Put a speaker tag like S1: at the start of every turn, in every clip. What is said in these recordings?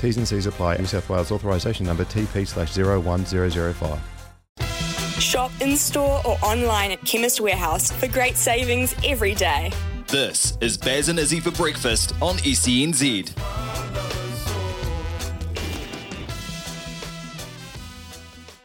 S1: T's and C's apply. New South Wales authorisation number TP slash 01005.
S2: Shop in store or online at Chemist Warehouse for great savings every day.
S3: This is Baz and Izzy for breakfast on SENZ.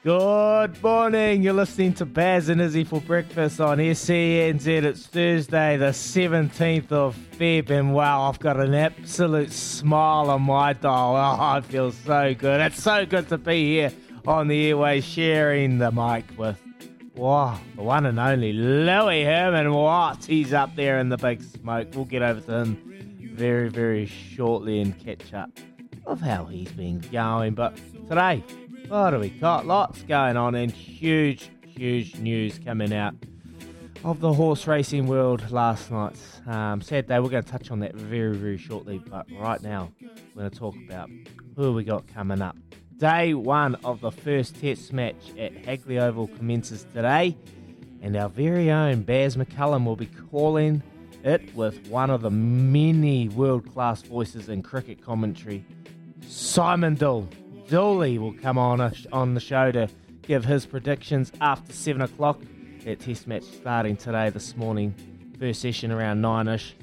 S4: Good morning. You're listening to Baz and Izzy for breakfast on SENZ. It's Thursday, the 17th of Feb, and wow, I've got an absolute smile on my dial. Oh, I feel so good. It's so good to be here on the airways sharing the mic with, wow, the one and only Louis Herman Watts. He's up there in the big smoke. We'll get over to him very, very shortly and catch up of how he's been going. But today, what do we got? Lots going on and huge, huge news coming out of the horse racing world last night. Um, sad day. We're going to touch on that very, very shortly. But right now, we're going to talk about who we got coming up. Day one of the first test match at Hagley Oval commences today, and our very own Baz McCullum will be calling it with one of the many world class voices in cricket commentary, Simon Doull. Dooley will come on a, on the show to give his predictions after seven o'clock. That test match starting today, this morning. First session around nine ish,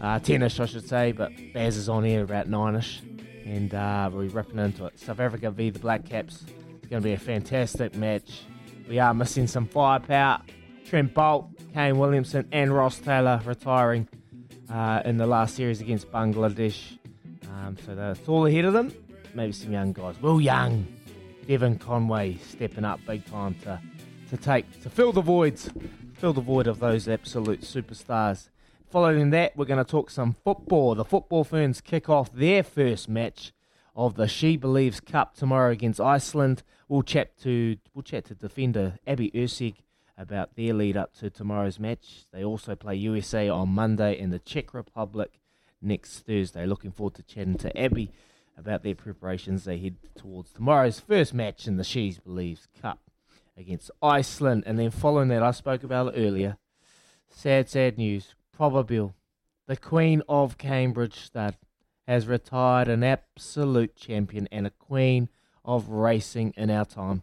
S4: uh, ten ish, I should say. But Baz is on here about nine ish, and uh, we're ripping into it. South Africa v the Black Caps. It's going to be a fantastic match. We are missing some firepower. Trent Boult, Kane Williamson, and Ross Taylor retiring uh, in the last series against Bangladesh. Um, so that's all ahead of them maybe some young guys. Will Young, Devon Conway stepping up big time to, to take to fill the voids, fill the void of those absolute superstars. Following that, we're going to talk some football. The Football Ferns kick off their first match of the She Believes Cup tomorrow against Iceland. We'll chat to we'll chat to defender Abby Erceg about their lead up to tomorrow's match. They also play USA on Monday in the Czech Republic next Thursday. Looking forward to chatting to Abby about their preparations they head towards tomorrow's first match in the She's Believes Cup against Iceland. And then following that, I spoke about it earlier. Sad, sad news. Probabeel, the Queen of Cambridge stud, has retired an absolute champion and a queen of racing in our time.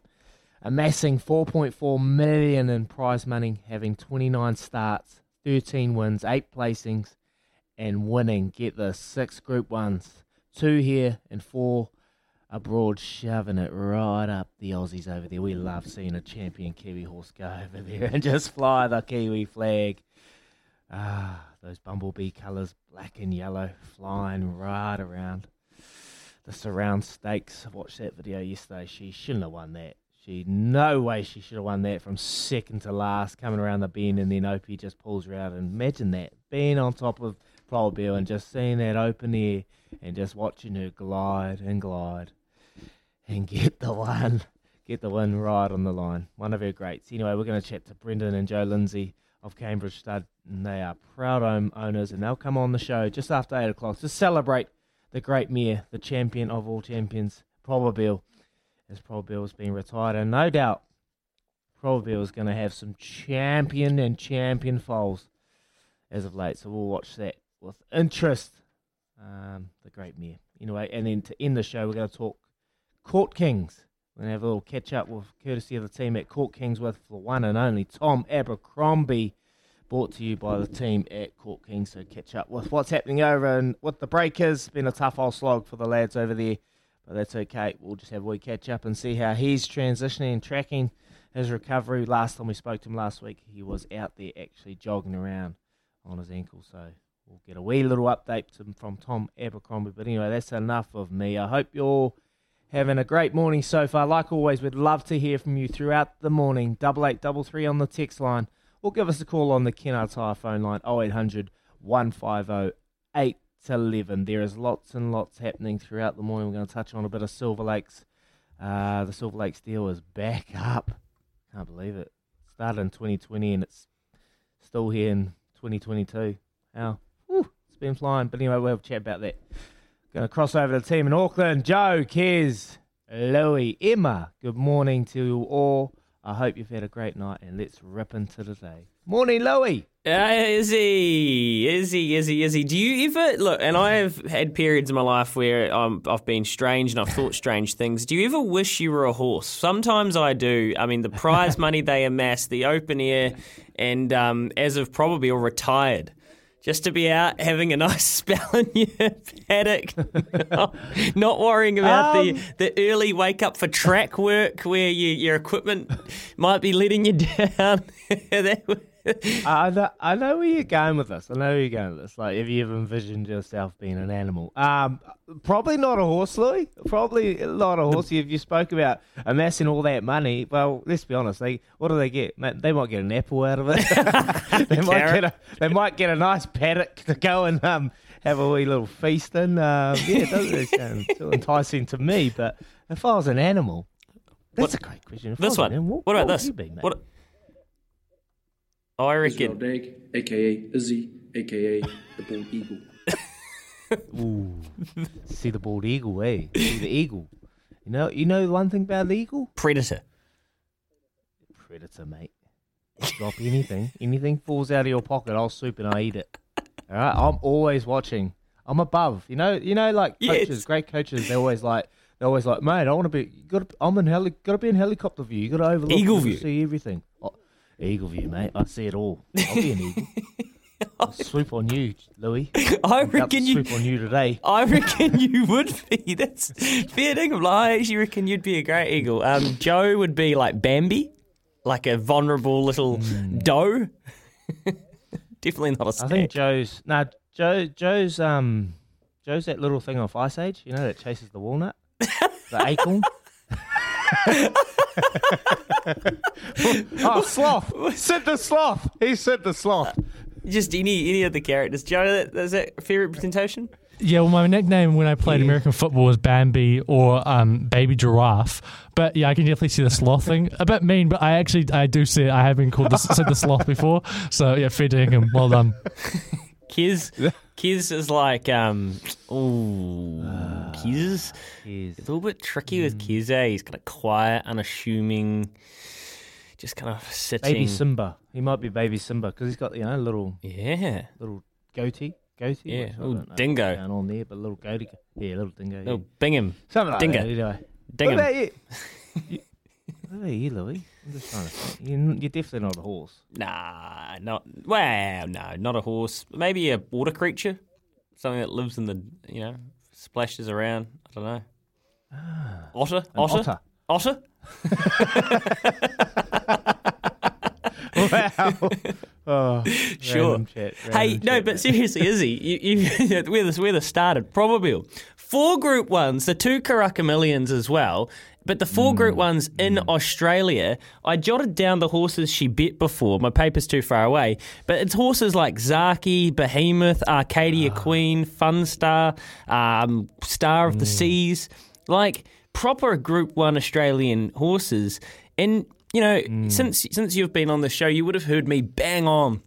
S4: Amassing 4.4 million in prize money, having 29 starts, 13 wins, 8 placings, and winning, get the 6 Group 1s two here and four abroad, shoving it right up the Aussies over there. We love seeing a champion Kiwi horse go over there and just fly the Kiwi flag. Ah, those bumblebee colours, black and yellow, flying right around the surround stakes. I watched that video yesterday. She shouldn't have won that. She no way she should have won that from second to last, coming around the bend, and then Opie just pulls her out. And imagine that being on top of Probabeel and just seeing that open air and just watching her glide and glide and get the one, get the one right on the line. One of her greats. Anyway, we're going to chat to Brendan and Jo Lindsay of Cambridge Stud, and they are proud owners, and they'll come on the show just after eight o'clock to celebrate the great mare, the champion of all champions, Probabeel, as Probabeel's been retired, and no doubt probably is going to have some champion and champion foals as of late. So we'll watch that with interest. Um, the great mare. Anyway, and then to end the show, we're going to talk Court Kings. We're going to have a little catch up with courtesy of the team at Court Kings with the one and only Tom Abercrombie, brought to you by the team at Court Kings. So catch up with what's happening over and with the Breakers. Been a tough old slog for the lads over there, but that's okay. We'll just have a wee catch up and see how he's transitioning and tracking his recovery. Last time we spoke to him last week, he was out there actually jogging around on his ankle. So we'll get a wee little update from Tom Abercrombie. But anyway, that's enough of me. I hope you're having a great morning so far. Like always, we'd love to hear from you throughout the morning. Double eight double three on the text line, or give us a call on the Kennards Hire phone line 0800 150 811. There is lots and lots happening throughout the morning. We're going to touch on a bit of Silver Lakes. Uh, the Silver Lakes deal is back up. Can't believe it. Started in 2020 and it's still here in 2022. How? It's been flying. But anyway, we'll chat about that. Going to cross over to the team in Auckland. Joe, Kez, Louie, Emma. Good morning to you all. I hope you've had a great night and let's rip into the day. Morning, Louie.
S5: Uh, Izzy, Izzy, Izzy, Izzy. Do you ever look? And I have had periods in my life where um, I've been strange and I've thought strange things. Do you ever wish you were a horse? Sometimes I do. I mean, the prize money they amass, the open air, and um, as of probably or retired, just to be out having a nice spell in your paddock, not worrying about um, the, the early wake up for track work where you, your equipment might be letting you down.
S4: I know, I know where you're going with this. I know where you're going with this. Like, have you ever envisioned yourself being an animal? Um, probably not a horse, Louis. Probably not a horse. if you spoke about amassing all that money, well, let's be honest. They what do they get? They might get an apple out of it. they might get a they might get a nice paddock to go and um, have a wee little feast in. Um, yeah, it does sound too enticing to me. But if I was an animal, that's what, a great question. If
S5: this one.
S4: Animal,
S5: what, what about this? Be, what? Oh, I reckon.
S6: Dag, aka Izzy, aka the bald eagle.
S4: Ooh, see the bald eagle, eh? See the eagle. You know, you know one thing about the eagle?
S5: Predator.
S4: Predator, mate. Drop anything, anything falls out of your pocket, I'll swoop and I eat it. All right, I'm always watching. I'm above. You know, you know, like coaches, yes. great coaches. They're always like, they're always like, mate, I want to be. Got to. I'm in heli. Got to be in helicopter view. You got to overlook.
S5: Eagle view.
S4: See everything. Eagle view, mate. I see it all. I'll be an eagle. I'll swoop on you, Louis.
S5: I reckon you
S4: swoop on you today.
S5: I reckon you would be. That's fair dinkum. I actually reckon you'd be a great eagle. Um, Joe would be like Bambi, like a vulnerable little mm. doe. Definitely not a stack.
S4: I think Joe's no. Nah, Joe Joe's um Joe's that little thing off Ice Age. You know that chases the walnut, the acorn. Oh, sloth! Said the sloth. He said the sloth.
S5: Just any any of the characters. Joe, that, is that a fair representation?
S7: Yeah, well, my nickname when I played yeah. American football was Bambi or um, Baby Giraffe. But yeah, I can definitely see the sloth thing. A bit mean, but I actually I do see it. I have been called the, said the sloth before. So yeah, fair dinkum. Well done.
S5: Kiz, Kiz is like, um, ooh, uh, Kiz. Kiz. a little bit tricky mm. with Kiz. Eh? He's kind of quiet, unassuming, just kind of sitting.
S4: Baby Simba. He might be Baby Simba because he's got you know little
S5: yeah
S4: little goatee. Goatee,
S5: yeah, little dingo
S4: down on there, but little goatee, yeah, little dingo,
S5: little yeah. Bingham,
S4: something like
S5: dingo.
S4: that. Anyway,
S5: Dingham.
S4: What about you? you what you, Louis? I'm just trying to think. You're, you're definitely not a horse.
S5: Nah, not well. No, not a horse. Maybe a water creature, something that lives in the you know splashes around. I don't know.
S4: Ah,
S5: otter, otter,
S4: otter,
S5: otter.
S4: wow. Oh,
S5: sure.
S4: Chat,
S5: hey, no, but seriously, Izzy, you, you, where this where this started, probably four Group Ones, the two Karaka Millions as well, but the four. Group Ones in. Australia. I jotted down the horses she bet before. My paper's too far away, but it's horses like Zaaki, Behemoth, Arcadia oh. Queen, Funstar, um, Star of mm. the Seas, like proper Group One Australian horses. And you know, mm. since since you've been on the show, you would have heard me bang on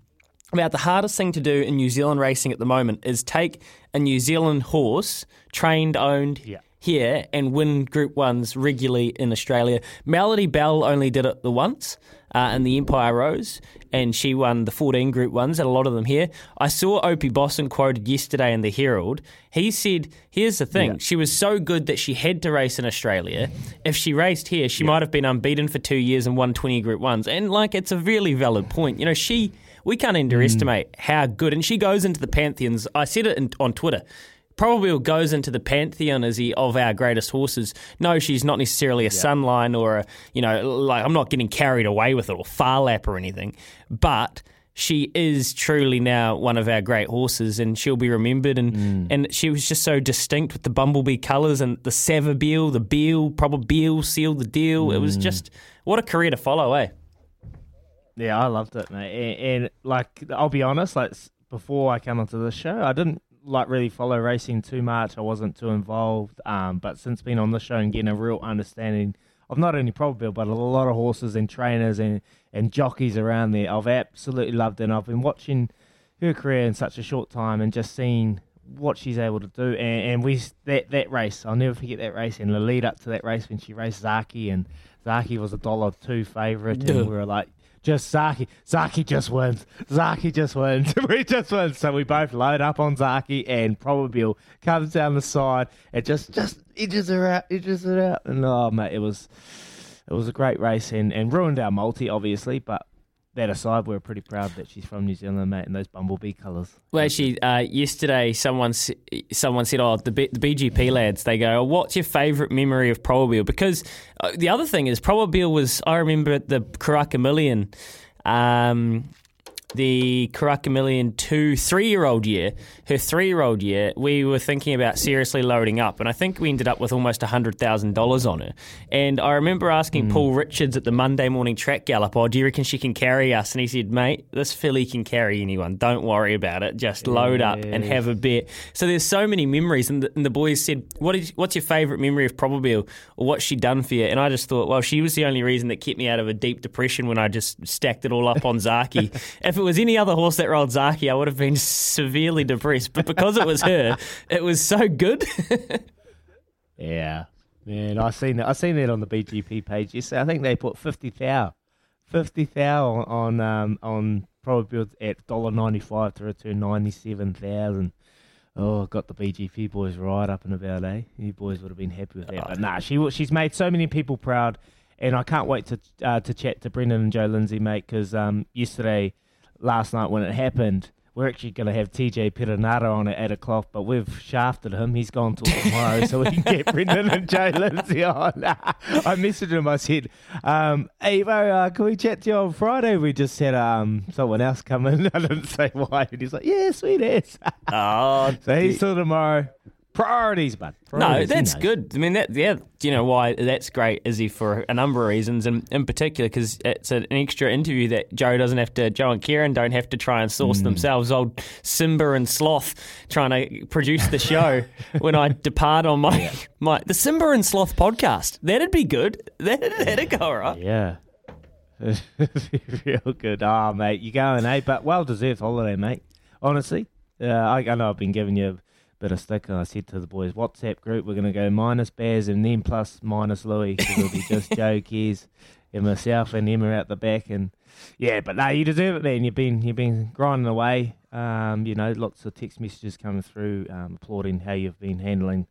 S5: about the hardest thing to do in New Zealand racing at the moment is take a New Zealand horse, trained, owned,
S4: yeah.
S5: Here and win Group Ones regularly in Australia. Melody Belle only did it the once uh, in the Empire Rose, and she won the 14 Group Ones, and a lot of them here. I saw Opie Bosson quoted yesterday in the Herald. He said, "Here's the thing:
S4: Yeah.
S5: she was so good that she had to race in Australia. If she raced here, she might have been unbeaten for two years and won 20 Group Ones." And like, it's a really valid point. You know, she we can't underestimate how good, and she goes into the pantheons. I said it in, on Twitter. Probably goes into the pantheon as he of our greatest horses. No, she's not necessarily a Sunline or a you know like I'm not getting carried away with it or Phar Lap or anything, but she is truly now one of our great horses, and she'll be remembered. And and she was just so distinct with the bumblebee colours and the Savabeel, the Beal, proper Beal sealed the deal. It was just what a career to follow, eh?
S4: Yeah, I loved it, mate. And, and like, I'll be honest, like before I came onto the show, I didn't like really follow racing too much. I wasn't too involved. Um, but since being on the show and getting a real understanding of not only Probabeel, but a lot of horses and trainers and and jockeys around there, I've absolutely loved it. And I've been watching her career in such a short time and just seeing what she's able to do. And, and we that that race, I'll never forget that race and the lead up to that race when she raced Zaaki and Zaaki was a dollar two favourite, and we were like, just Zaaki, Zaaki just wins, Zaaki just wins, we just win. So we both load up on Zaaki, and Probabeel comes down the side and just just edges her out, edges her out, and oh mate, it was it was a great race and, and ruined our multi obviously, but. That aside, we're pretty proud that she's from New Zealand, mate, and those bumblebee colours.
S5: Well, actually, uh, yesterday someone someone said, "Oh, the, B- the BGP lads." They go, oh, "What's your favourite memory of Probabeel?" Because uh, the other thing is, Probabeel was. I remember the Karaka Million, um, the Karaka two three year old year, her three year old year. We were thinking about seriously loading up, and I think we ended up with almost hundred thousand dollars on her. And I remember asking hmm. Paul Richards at the Monday morning track gallop, "Oh, do you reckon she can carry us?" And he said, "Mate, this filly can carry anyone. Don't worry about it. Just load up and have a bet." So there's so many memories, and the, and the boys said, "What is what's your favourite memory of Probabeel, or what's she done for you?" And I just thought, well, she was the only reason that kept me out of a deep depression when I just stacked it all up on Zaaki. if it was any other horse that rolled Zaaki, I would have been severely depressed. But because it was her, it was so good.
S4: Yeah, man, I seen that. I seen that on the BGP page. Yes, I think they put fifty thou, fifty thou on on um, on Probabeel at dollar ninety five to return ninety seven thousand. Oh, got the BGP boys right up and about, eh? You boys would have been happy with that. But nah, she she's made so many people proud, and I can't wait to uh, to chat to Brendan and Jo Lindsay, mate. Because um, yesterday, last night when it happened, we're actually going to have TJ Perenara on at eight o'clock, but we've shafted him. He's gone till tomorrow, so we can get Brendan and Jo Lindsay on. I messaged him. I said, um, "Hey, bro, uh, can we chat to you on Friday?" We just had um, someone else come in. I didn't say why, and he's like, "Yeah, sweet ass."
S5: oh,
S4: so he's till tomorrow. Priorities, bud.
S5: No,
S4: Priorities, he
S5: that's good. I mean, that yeah, do you know why that's great, Izzy, for a number of reasons, and in particular because it's an extra interview that Joe doesn't have to, Joe and Kieran don't have to try and
S4: Mm.
S5: source themselves. Old Simba and Sloth trying to produce the show when I depart on my my the Simba and Sloth podcast. That'd be good. That'd, that'd go right.
S4: Yeah. Real good. Ah, mate, you're going, eh? But well deserved holiday, mate. Honestly, uh, I, I know I've been giving you bit of stick, and I said to the boys, WhatsApp group, we're going to go minus Bears and then plus minus Louis. 'cause it'll be just Joe, Keys, and myself and Emma out the back. And yeah, but no, you deserve it, man. You've been you've been grinding away. Um, you know, lots of text messages coming through um, applauding how you've been handling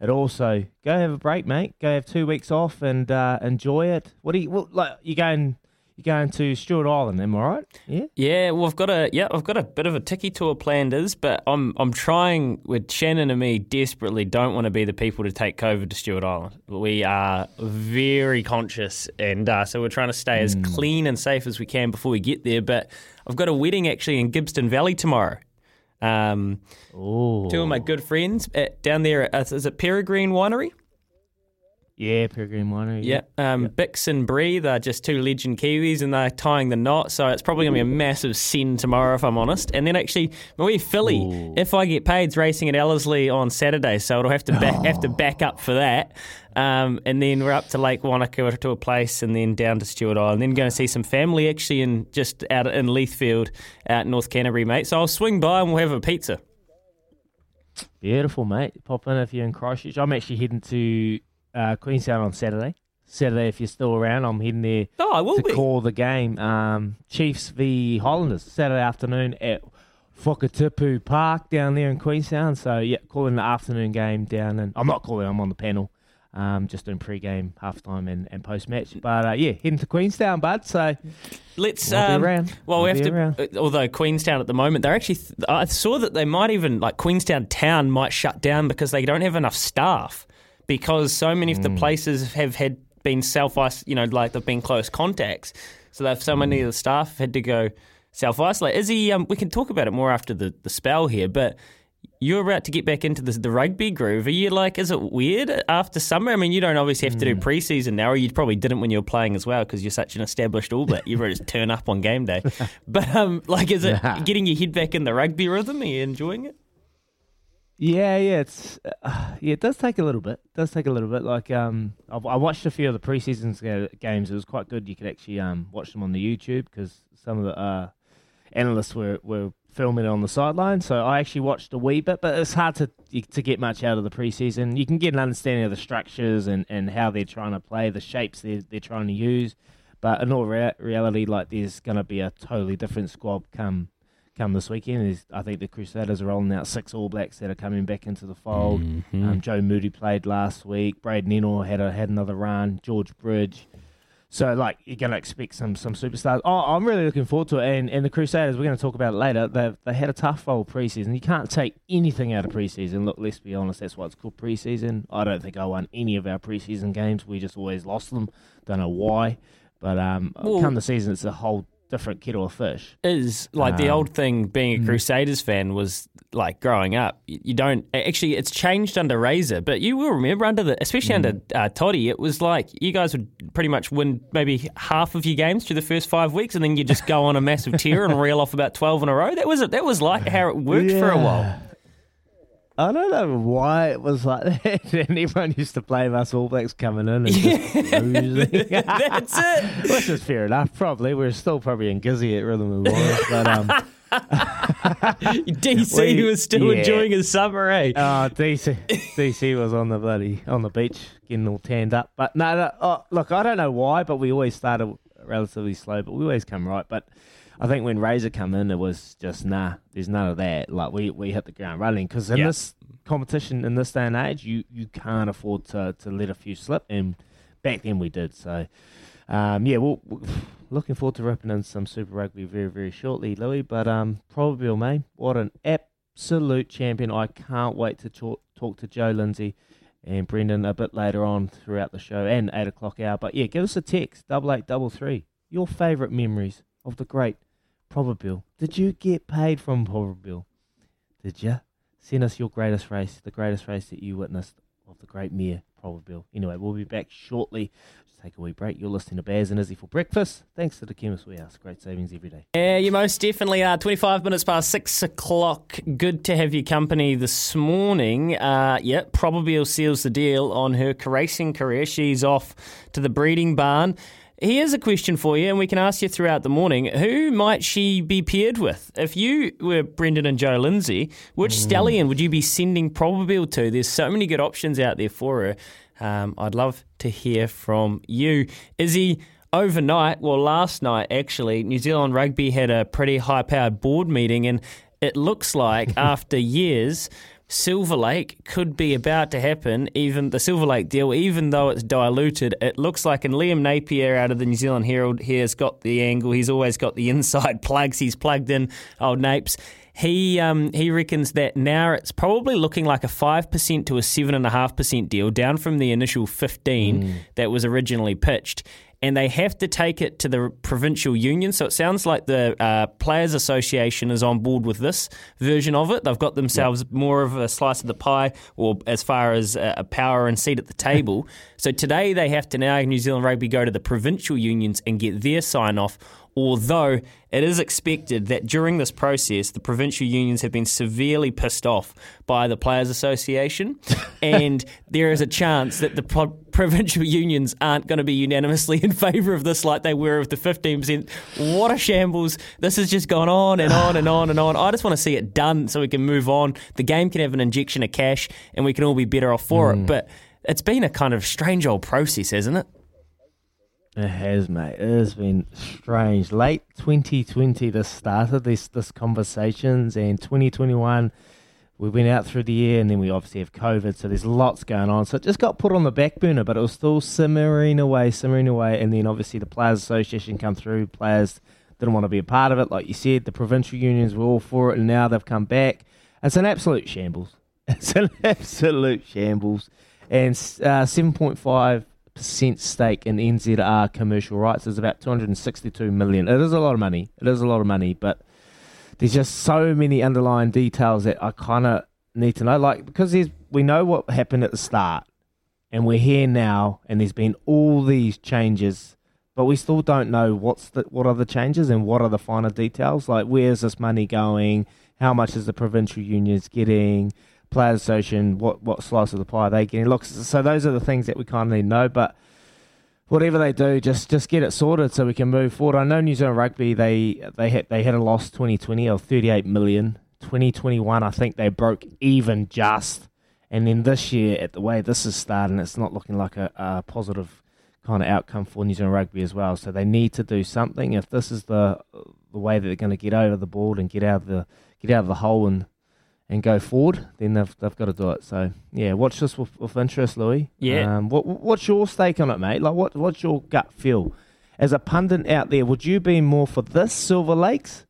S4: it also go have a break, mate. Go have two weeks off and uh, enjoy it. What do you what, like? You going? You going to Stewart Island? Am I right? Yeah.
S5: Yeah, well, I've got a yeah, I've got a bit of a ticky tour planned, is, but I'm I'm trying with Shannon and me desperately don't want to be the people to take COVID to Stewart Island. We are very conscious, and uh, so we're trying to stay as clean and safe as we can before we get there. But I've got a wedding actually in Gibston Valley tomorrow. Um, two of my good friends at, down there. At, is it Peregrine Winery?
S4: Yeah, Peregrine Winery.
S5: Yeah, um, Bix and Bree, they're just two legend Kiwis and they're tying the knot, so it's probably going to be a massive sin tomorrow if I'm honest. And then actually, my wee filly, if I get paid, is racing at Ellerslie on Saturday, so it'll have to back, have to back up for that. Um, and then we're up to Lake Wanaka to a place and then down to Stewart Island. Then going to see some family actually in just out in Leithfield out North Canterbury, mate. So I'll swing by and we'll have a pizza.
S4: Beautiful, mate. Pop in if you're in Christchurch. I'm actually heading to uh, Queenstown on Saturday. Saturday, if you're still around, I'm heading there
S5: Oh, I will
S4: to
S5: be.
S4: call the game. Um, Chiefs v Highlanders Saturday afternoon at Whakatipu Park down there in Queenstown. So yeah, calling the afternoon game down, and I'm not calling. I'm on the panel, um, just doing pre-game, halftime, and, and post-match. But uh, yeah, heading to Queenstown, bud. So
S5: Let's. Um,
S4: be around.
S5: Well, we
S4: I'll
S5: have
S4: be
S5: to.
S4: around.
S5: uh, Although Queenstown at the moment, they're actually. Th- I saw that they might even like Queenstown town might shut down because they don't have enough staff because so many of the places have had been self. You know, like they've been close contacts, so they've so many of the staff had to go self isolate. Izzy, um, we can talk about it more after the, the spell here, but. You're about to get back into the, the rugby groove. Are you like, is it weird after summer? I mean, you don't obviously have to do preseason now, or you probably didn't when you were playing as well because you're such an established All Black. You really just turn up on game day. But um, like, is it
S4: Nah.
S5: getting your head back in the rugby rhythm? Are you enjoying it?
S4: Yeah, yeah, it's uh, yeah, it does take a little bit. It does take a little bit. Like um, I've, I watched a few of the preseason games. It was quite good. You could actually um watch them on the YouTube because some of the uh analysts were were filming it on the sideline. So I actually watched a wee bit, but it's hard to to get much out of the preseason. You can get an understanding of the structures and, and how they're trying to play, the shapes they're they're trying to use. But in all rea- reality, like there's going to be a totally different squad come come this weekend. There's, I think the Crusaders are rolling out six All Blacks that are coming back into the fold. Um, Joe Moody played last week. Braydon Ennor had a, had another run. George Bridge. So like you're gonna expect some some superstars. Oh, I'm really looking forward to it. And and the Crusaders, we're gonna talk about it later. They they had a tough old preseason. You can't take anything out of preseason. Look, let's be honest. That's why it's called preseason. I don't think I won any of our preseason games. We just always lost them. Don't know why. But um,
S5: Well-
S4: come the season, it's a whole different kettle of fish.
S5: Is like the
S4: Um,
S5: old thing being a Crusaders fan was like growing up. You you don't actually. It's changed under Razor, but you will remember under the, especially under uh, Toddy, it was like you guys would pretty much win maybe half of your games through the first five weeks, and then you just go on a massive tear and reel off about twelve in a row. That was it. that was like how it worked for a while.
S4: I don't know why it was like that. everyone used to blame us All Blacks coming in and just losing.
S5: That's it.
S4: Which is fair enough, probably. We're still probably in Gizzy at Rhythm and Warriors, but um,
S5: DC
S4: We-
S5: was still
S4: yeah.
S5: enjoying his summer, eh?
S4: Oh, DC, DC was on the bloody on the beach getting all tanned up. But no, no oh, look, I don't know why, but we always started relatively slow, but we always come right. But I think when Razor come in, it was just nah. There's none of that. Like we, we hit the ground running because in
S5: Yeah.
S4: this competition in this day and age, you you can't afford to to let a few slip. And back then we did. So um, yeah, well, looking forward to ripping in some Super Rugby very very shortly, Louis. But um, Probabeel mate, what an absolute champion! I can't wait to talk, talk to Jo Lindsay and Brendan a bit later on throughout the show and eight o'clock hour. But yeah, give us a text double eight double three. Your favourite memories of the great Probabeel. Did you get paid from Probabeel? Did you? Send us your greatest race, the greatest race that you witnessed of the great mare Probabeel. Anyway, we'll be back shortly. Just take a wee break. You're listening to Baz and Izzy for breakfast. Thanks to the Chemist Warehouse. Great savings every day.
S5: Yeah, you most definitely are. 25 minutes past 6 o'clock. Good to have your company this morning. Uh, yeah, Probabeel seals the deal on her racing career. She's off to the breeding barn. Here's a question for you, and we can ask you throughout the morning. Who might she be paired with? If you were Brendan and Jo Lindsay, which stallion would you be sending Probabeel to? There's so many good options out there for her. Um, I'd love to hear from you. Izzy, overnight, well, last night actually, New Zealand Rugby had a pretty high powered board meeting, and it looks like after years, Silver Lake could be about to happen. Even the Silver Lake deal, even though it's diluted, it looks like. And Liam Napier out of the New Zealand Herald here has got the angle. He's always got the inside plugs. He's plugged in old Napes. He um, he reckons that now it's probably looking like a five percent to a seven and a half percent deal, down from the initial fifteen that was originally pitched. And they have to take it to the provincial union. So it sounds like the uh, Players Association is on board with this version of it. They've got themselves more of a slice of the pie, or as far as uh, a power and seat at the table. so today they have to now, New Zealand Rugby, go to the provincial unions and get their sign off although it is expected that during this process, the provincial unions have been severely pissed off by the Players Association, and there is a chance that the pro- provincial unions aren't going to be unanimously in favour of this like they were of the 15%. What a shambles. This has just gone on and on and on and on. I just want to see it done so we can move on. The game can have an injection of cash and we can all be better off for
S4: Mm.
S5: it. But it's been a kind of strange old process, hasn't it?
S4: It has, mate. It has been strange. Late 2020, this started this this conversations, and 2021, we went out through the year, and then we obviously have COVID, so there's lots going on. So it just got put on the back burner, but it was still simmering away, simmering away, and then obviously the Players Association come through. Players didn't want to be a part of it, like you said. The provincial unions were all for it, and now they've come back. It's an absolute shambles. It's an absolute shambles, and uh, 7.5 percent stake in NZR commercial rights is about 262 million. It is a lot of money. It is a lot of money, but there's just so many underlying details that I kind of need to know. Like because there's we know what happened at the start, and we're here now, and there's been all these changes, but we still don't know what's the what are the changes and what are the finer details. Like where's this money going? How much is the provincial unions getting? Players Association, what what slice of the pie are they getting? Look, so those are the things that we kind of need to know, but whatever they do, just just get it sorted so we can move forward. I know New Zealand Rugby they they had they had a loss 2020 of 38 million. 2021, I think they broke even just, and then this year, at the way this is starting, it's not looking like a, a positive kind of outcome for New Zealand Rugby as well. So they need to do something. If this is the the way that they're going to get over the board and get out of the get out of the hole and and go forward, then they've they've got to do it. So yeah, watch this with, with interest, Louis.
S5: Yeah.
S4: Um, what what's your stake on it, mate? Like what what's your gut feel? As a pundit out there, would you be more for this Silver Lakes,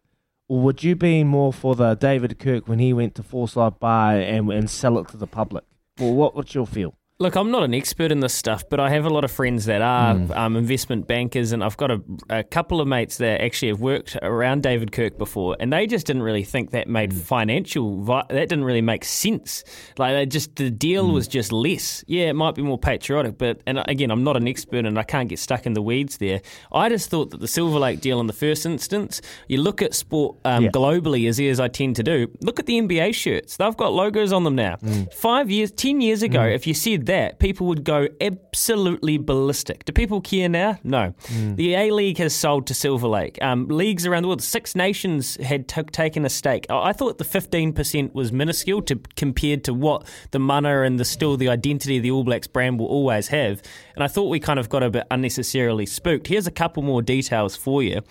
S4: or would you be more for the David Kirk when he went to Forsyth Barr and and sell it to the public? Well, what what's your feel?
S5: Look, I'm not an expert in this stuff, but I have a lot of friends that are
S4: Mm.
S5: um, investment bankers, and I've got a, a couple of mates that actually have worked around David Kirk before, and they just didn't really think that made
S4: Mm.
S5: financial. Vi- that didn't really make sense. Like, they just the deal
S4: Mm.
S5: was just less. Yeah, it might be more patriotic, but and again, I'm not an expert, and I can't get stuck in the weeds there. I just thought that the Silver Lake deal in the first instance, you look at sport um,
S4: Yeah.
S5: globally as as I tend to do. Look at the NBA shirts; they've got logos on them now.
S4: Mm.
S5: Five years, ten years ago, if you said that, people would go absolutely ballistic. Do people care now? No. The A League has sold to Silver Lake. Um, leagues around the world, Six Nations had t- taken a stake. I I thought the fifteen percent was minuscule to compared to what the mana and the still the identity of the All Blacks brand will always have. And I thought we kind of got a bit unnecessarily spooked. Here's a couple more details for you.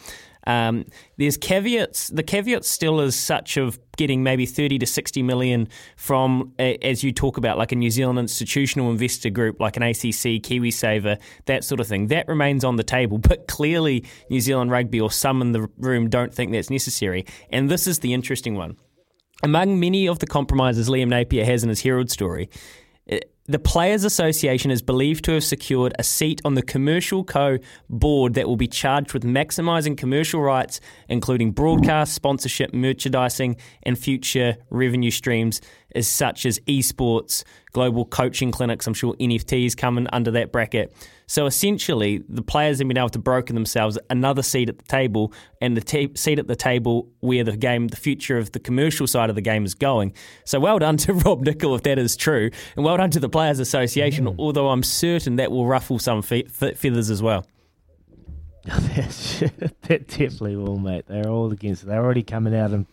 S5: Um, there's caveats. The caveat still is such of getting maybe 30 to 60 million from, as you talk about, like a New Zealand institutional investor group, like an ACC, KiwiSaver, that sort of thing. That remains on the table, but clearly New Zealand Rugby or some in the room don't think that's necessary. And this is the interesting one. Among many of the compromises Liam Napier has in his Herald story, the Players Association is believed to have secured a seat on the Commercial Co board that will be charged with maximising commercial rights, including broadcast, sponsorship, merchandising, and future revenue streams, as such as esports, global coaching clinics. I'm sure NFTs coming under that bracket. So essentially, the players have been able to broker themselves another seat at the table, and the seat at the table where the game, the future of the commercial side of the game is going. So well done to Rob Nichol if that is true, and well done to the Players Association. Although I'm certain that will ruffle some fe- fe- feathers as well.
S4: that definitely will, mate. They're all against it. They're already coming out and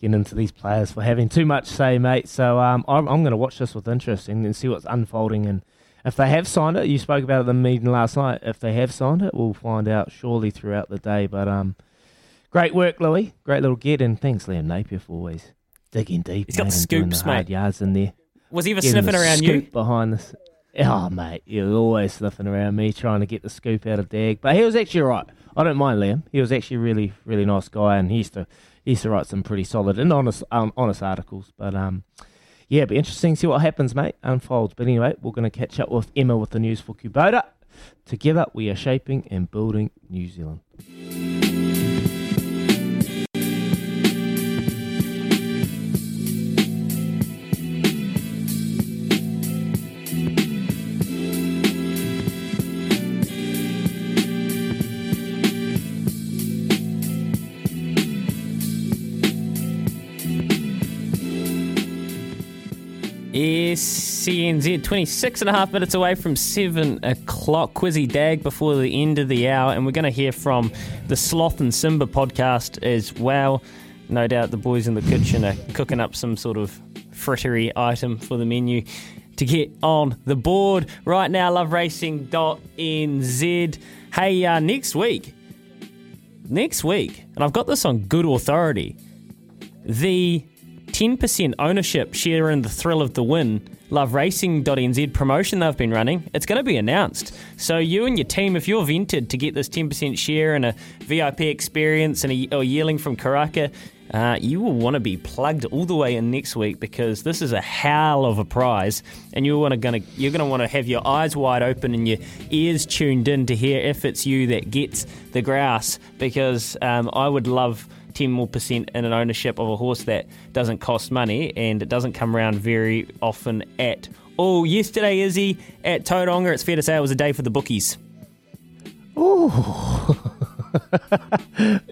S4: getting into these players for having too much say, mate. So um, I'm, I'm going to watch this with interest and, and see what's unfolding. And if they have signed it, you spoke about it at the meeting last night. If they have signed it, we'll find out surely throughout the day. But um, great work, Louis. Great little get. And thanks, Liam Napier, for always digging deep.
S5: He's got
S4: mate,
S5: scoops,
S4: the
S5: mate.
S4: yards in there.
S5: Was he ever
S4: Getting
S5: sniffing
S4: the
S5: around
S4: scoop
S5: you?
S4: behind this. Oh, mate, you're always sniffing around me, trying to get the scoop out of Dag. But he was actually right. I don't mind Liam. He was actually a really, really nice guy, and he used to, he used to write some pretty solid and honest, um, honest articles. But um, yeah, be interesting to see what happens, mate. Unfolds. But anyway, we're going to catch up with Emma with the news for Kubota. Together, we are shaping and building New Zealand.
S5: SENZ, 26 and a half minutes away from 7 o'clock. Quizzy Dag before the end of the hour, and we're going to hear from the Sloth and Simba podcast as well. No doubt the boys in the kitchen are cooking up some sort of frittery item for the menu to get on the board. Right now, loveracing.nz. Hey, uh, next week, next week, and I've got this on good authority, the 10% ownership share in the thrill of the win Love loveracing.nz promotion they've been running it's going to be announced so you and your team if you're vented to get this 10% share and a vip experience and a, a yearling from karaka uh, you will want to be plugged all the way in next week because this is a hell of a prize, and you're want to you're going to want to have your eyes wide open and your ears tuned in to hear if it's you that gets the grouse. Because um, I would love 10 more percent in an ownership of a horse that doesn't cost money and it doesn't come around very often at all. Yesterday, Izzy, at Tauranga, it's fair to say it was a day for the bookies.
S4: Oh.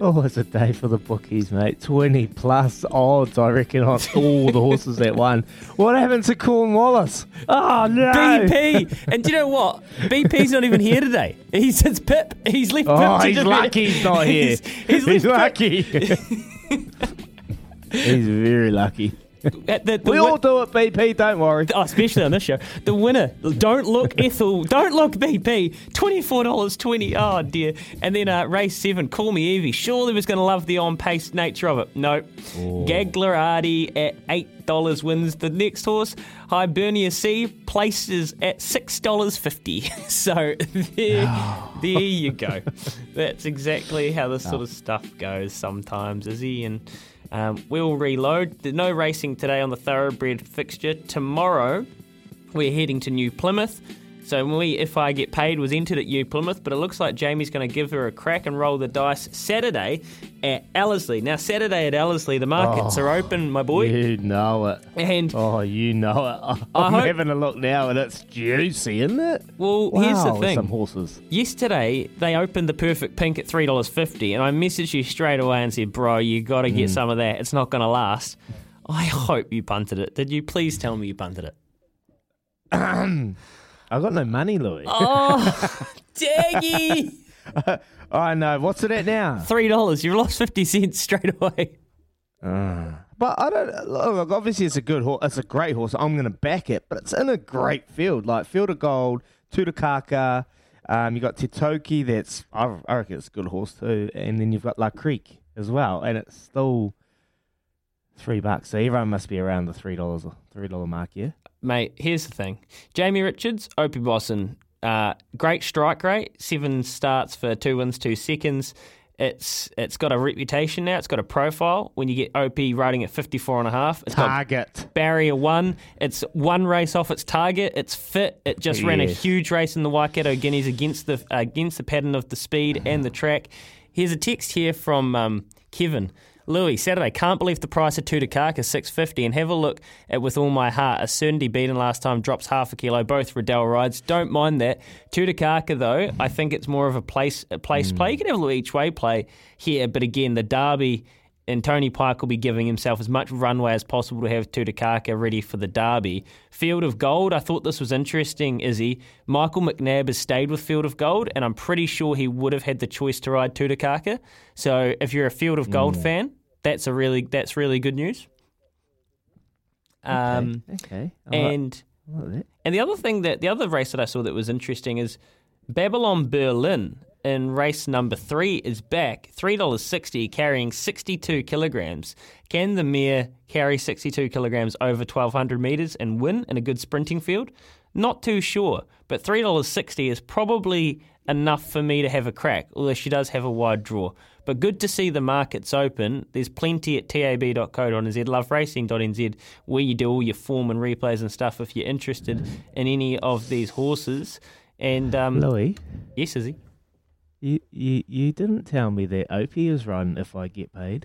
S4: oh, it's a day for the bookies, mate. 20 plus odds, I reckon, on all the horses that won. What happened to Cornwallis? Oh, no.
S5: BP. And do you know what? BP's not even here today. He's it's Pip. He's left
S4: Oh, he's lucky he's not here.
S5: He's, he's,
S4: He's lucky. he's very lucky.
S5: At the, the
S4: We all do it, BP, don't worry.
S5: Oh, especially on this show. The winner, don't look Ethel, don't look BP, $24.20. Oh, dear. And then uh, race seven, Call Me Evie. Surely was going to love the on pace nature of it. No. Gaglarati at $8 wins the next horse. Hibernia C places at $6.50. so there, there you go. That's exactly how this sort of stuff goes sometimes, is he? And um, we'll reload. No racing today on the thoroughbred fixture. Tomorrow, we're heading to New Plymouth. So we, if I get paid, was entered at New Plymouth, but it looks like Jamie's going to give her a crack and roll the dice Saturday at Ellerslie. Now Saturday at Ellerslie, the markets
S4: Oh,
S5: are open, my boy.
S4: You know it.
S5: And
S4: oh, you know it.
S5: I
S4: I'm
S5: hope-
S4: having a look now, and it's juicy, isn't it?
S5: Well, here's the thing.
S4: Some horses.
S5: Yesterday, they opened the Perfect Pink at $3.50, and I messaged you straight away and said, Bro, you got to get
S4: Mm.
S5: some of that. It's not going to last. I hope you punted it. Did you please tell me you punted it?
S4: I've got no money, Louis.
S5: Oh, daggy!
S4: I know. What's it at now?
S5: $3. You've lost 50 cents straight away.
S4: Uh, but I don't look. Obviously, it's a good horse. It's a great horse. I'm going to back it, but it's in a great field, like Field of Gold, Tutakaka. Um, you got Titoki. That's I, I reckon it's a good horse too. And then you've got La Creek as well, and it's still three bucks. So everyone must be around the three dollars, three dollar mark. Yeah.
S5: Mate, here's the thing. Jamie Richards, Opie Bosson, uh, great strike rate, seven starts for two wins, two seconds. It's it's got a reputation now. It's got a profile. When you get OP riding at 54 and a half, it's
S4: Target.
S5: got barrier one. It's one race off its target. It's fit. It just ran a huge race in the Waikato Guineas against the against the pattern of the speed and the track. Here's a text here from um, Kevin. Louis, Saturday, can't believe the price of two six fifty, and have a look at with all my heart. A certainty beaten last time drops half a kilo. Both Riddell rides. Don't mind that. Two though, I think it's more of a place a place play. You can have a little each way play here, but again, the Derby and Tony Pike will be giving himself as much runway as possible to have Tutakaka ready for the Derby. Field of Gold, I thought this was interesting, Izzy. Michael McNab has stayed with Field of Gold, and I'm pretty sure he would have had the choice to ride Tutakaka. So if you're a Field of Gold mm. fan, that's a really that's really good news. Um,
S4: okay. Like-
S5: and
S4: like
S5: and the other thing that the other race that I saw that was interesting is Babylon Berlin in race number three is back, three dollars sixty, carrying sixty-two kilograms. Can the mare carry sixty-two kilograms over twelve hundred meters and win in a good sprinting field? Not too sure, but three dollars sixty is probably enough for me to have a crack. Although she does have a wide draw. But good to see the markets open. There's plenty at tab.co.nz, loveracing.nz, where you do all your form and replays and stuff if you're interested in any of these horses. And um,
S4: Louis,
S5: yes, Izzy.
S4: you, you you didn't tell me that Opie is run if I get paid.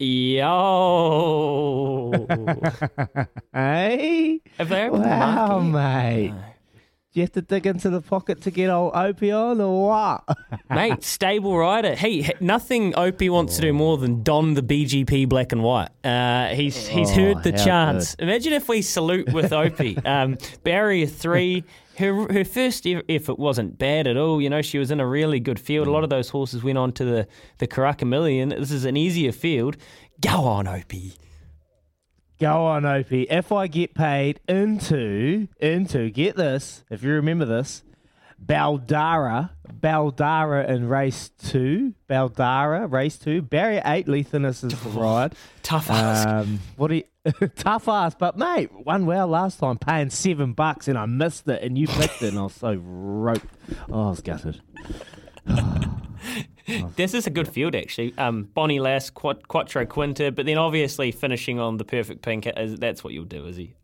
S5: Yo.
S4: hey.
S5: Have they the
S4: Wow,
S5: market?
S4: mate. You have to dig into the pocket to get old Opie on or what?
S5: Mate, stable rider. Hey, nothing Opie wants to do more than don the BGP black and white. Uh, he's he's
S4: Oh,
S5: heard the
S4: how
S5: chants. Imagine if we salute with Opie. Um, barrier three. Her, her first effort wasn't bad at all. You know, she was in a really good field. A lot of those horses went on to the, the Karaka Million. This is an easier field. Go on, Opie.
S4: Go on, Opie. If I get paid into into get this, if you remember this, Baldara, Baldara in race two, Baldara race two, barrier eight, Lethanis is the ride.
S5: Tough ask.
S4: Um, what do you, tough ass, but mate, one well last time, paying seven bucks, and I missed it, and you picked it, and I was so rope. Oh, I was gutted.
S5: This is a good field, actually. Um, Bonnie Lass, Quat- Quattro Quinta, but then obviously finishing on the perfect pink. Is, that's what you'll do, is he?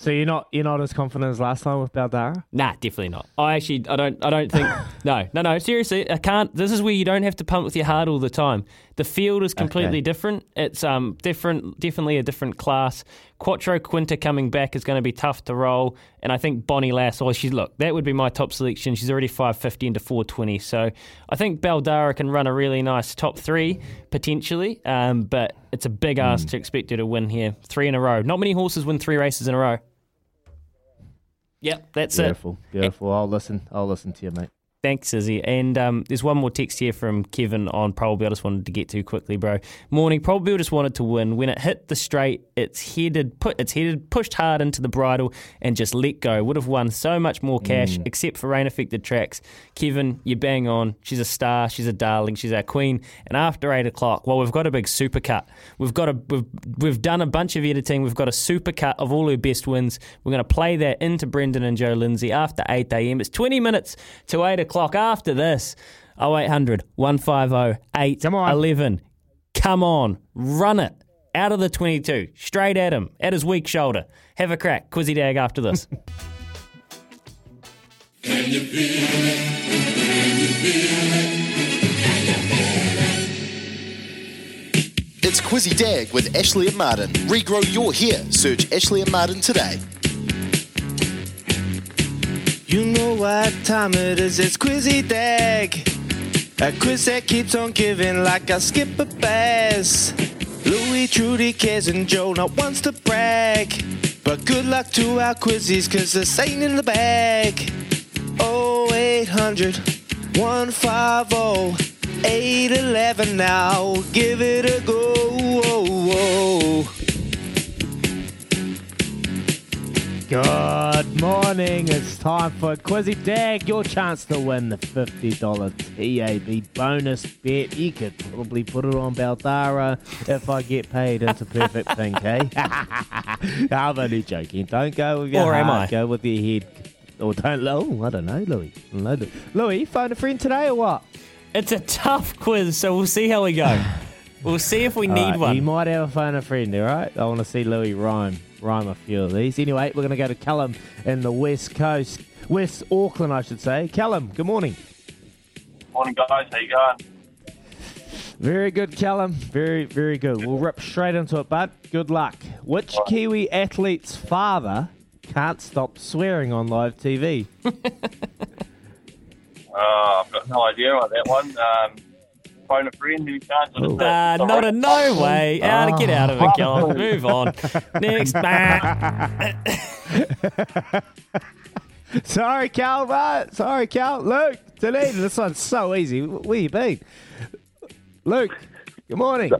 S4: So you're not you're not as confident as last time with Baldara?
S5: Nah, definitely not. I actually, I don't, I don't think. no, no, no. Seriously, I can't. This is where you don't have to pump with your heart all the time. The field is completely
S4: Okay.
S5: different. It's um different, definitely a different class. Quattro Quinta coming back is going to be tough to roll, and I think Bonnie Lass. Well, she's look, that would be my top selection. She's already five fifty into four twenty, so I think Baldara can run a really nice top three potentially. Um, but it's a big ask to expect her to win here, three in a row. Not many horses win three races in a row. Yep, that's it.
S4: Beautiful, beautiful. I'll listen. I'll listen to you, mate.
S5: Thanks, Izzy. And um, there's one more text here from Kevin on Probabeel. I just wanted to get to quickly, bro. Morning. Probabeel just wanted to win. When it hit the straight, it's headed, put, it's headed, pushed hard into the bridle, and just let go. Would have won so much more cash, except for rain affected tracks. Kevin, you bang on. She's a star. She's a darling. She's our queen. And after eight o'clock, well, we've got a big super cut. We've got a we've we've done a bunch of editing. We've got a super cut of all her best wins. We're going to play that into Brendan and Jo Lindsay after eight a.m. It's twenty minutes to eight o'clock. Clock after this, 0800 150 811. Come on, run it out of the twenty-two, straight at him at his weak shoulder. Have a crack, Quizzy Dag. After this.
S3: It's Quizzy Dag with Ashley and Martin. Regrow your hair. Search Ashley and Martin today.
S4: You know what time it is, it's Quizzy Dag. A quiz that keeps on giving like a skipper bass. Louis, Trudy, Kez, and Joe not wants to brag. But good luck to our quizzies, cause this ain't in the bag. 0800 150 811 now. Give it a go. Good morning. It's time for Quizzy Dag. Your chance to win the $50 TAB bonus bet. You could probably put it on Baldara if I get paid into Perfect Pink, eh? I'm only joking. Don't go with your
S5: Or am
S4: heart.
S5: I?
S4: Go with your head. Or don't. Oh, I don't know, Louis. Louis. Louis, phone a friend today or what?
S5: It's a tough quiz, so we'll see how we go. We'll see if we need
S4: Alright,
S5: one.
S4: You might have a phone a friend, all right? I want to see Louis rhyme rhyme a few of these. Anyway, we're going to go to Callum in the West Coast, West Auckland, I should say. Callum, good morning.
S8: Morning, guys. How you going?
S4: Very good, Callum. Very, very good. We'll rip straight into it, bud. Good luck. Which Kiwi athlete's father can't stop swearing on live TV?
S8: Uh, I've got no idea about that one. Um, phone a friend who can't.
S4: Oh.
S5: Uh, not a no way. Out, get out of it, Callum. Move on. Next. Man.
S4: Sorry, Cal, mate. Sorry, Cal. Luke, Dunedin. This one's so easy. Where you been? Luke, good morning.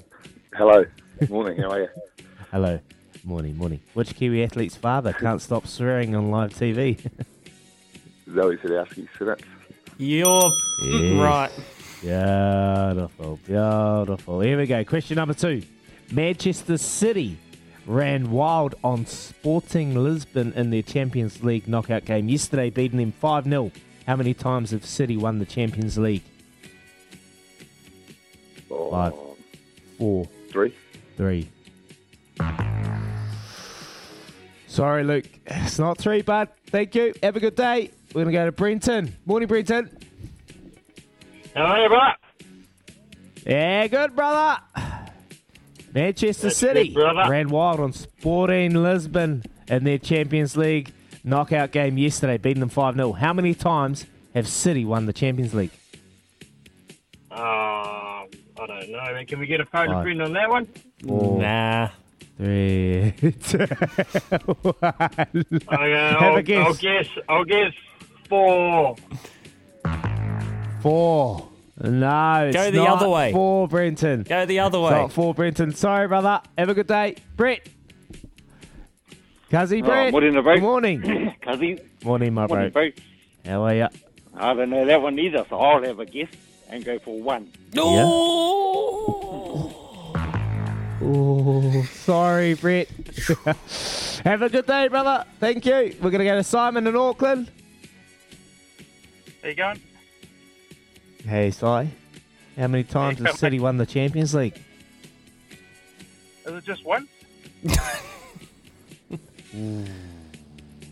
S9: Hello. Good morning. How are you?
S4: Hello. Morning, morning. Which Kiwi athlete's father can't stop swearing on live TV?
S9: Zoi Sadowski. So that's
S5: You're
S4: Yes.
S5: right.
S4: Beautiful, beautiful. Here we go. Question number two. Manchester City ran wild on Sporting Lisbon in their Champions League knockout game yesterday, beating them 5 0. How many times have City won the Champions League? Five, four,
S9: three.
S4: three. Sorry, Luke. It's not three, bud. Thank you. Have a good day. We're going to go to Brenton. Morning, Brenton.
S8: How are you, bro?
S4: Yeah, good, brother. Manchester
S8: That's
S4: City
S8: good,
S4: ran wild on Sporting Lisbon in their Champions League knockout game yesterday, beating them 5 0. How many times have City won the Champions League?
S10: Um, I don't know. man. Can we get a phone a
S4: Five.
S10: friend on that one?
S4: Four,
S5: Nah.
S4: Three, two, one.
S10: Okay,
S4: Have
S10: I'll,
S4: a guess.
S10: I'll guess. I'll guess four.
S4: Four. No, it's
S5: Go the
S4: not
S5: other way.
S4: Four, Brenton.
S5: Go the other
S4: It's
S5: way.
S4: not four, Brenton. Sorry, brother. Have a good day. Brett. Cuzzy
S11: Oh,
S4: Brett.
S11: morning, mate.
S4: Good morning.
S11: Cuzzy.
S4: Morning, my bro.
S11: Morning, bro.
S4: How are you?
S11: I don't know that one either, so I'll have a guess and go for one.
S4: No Oh, sorry, Brett. Have a good day, brother. Thank you. We're going to go to Simon in Auckland.
S10: There you going?
S4: Hey, Si. How many times has City won the Champions League?
S10: Is it just one?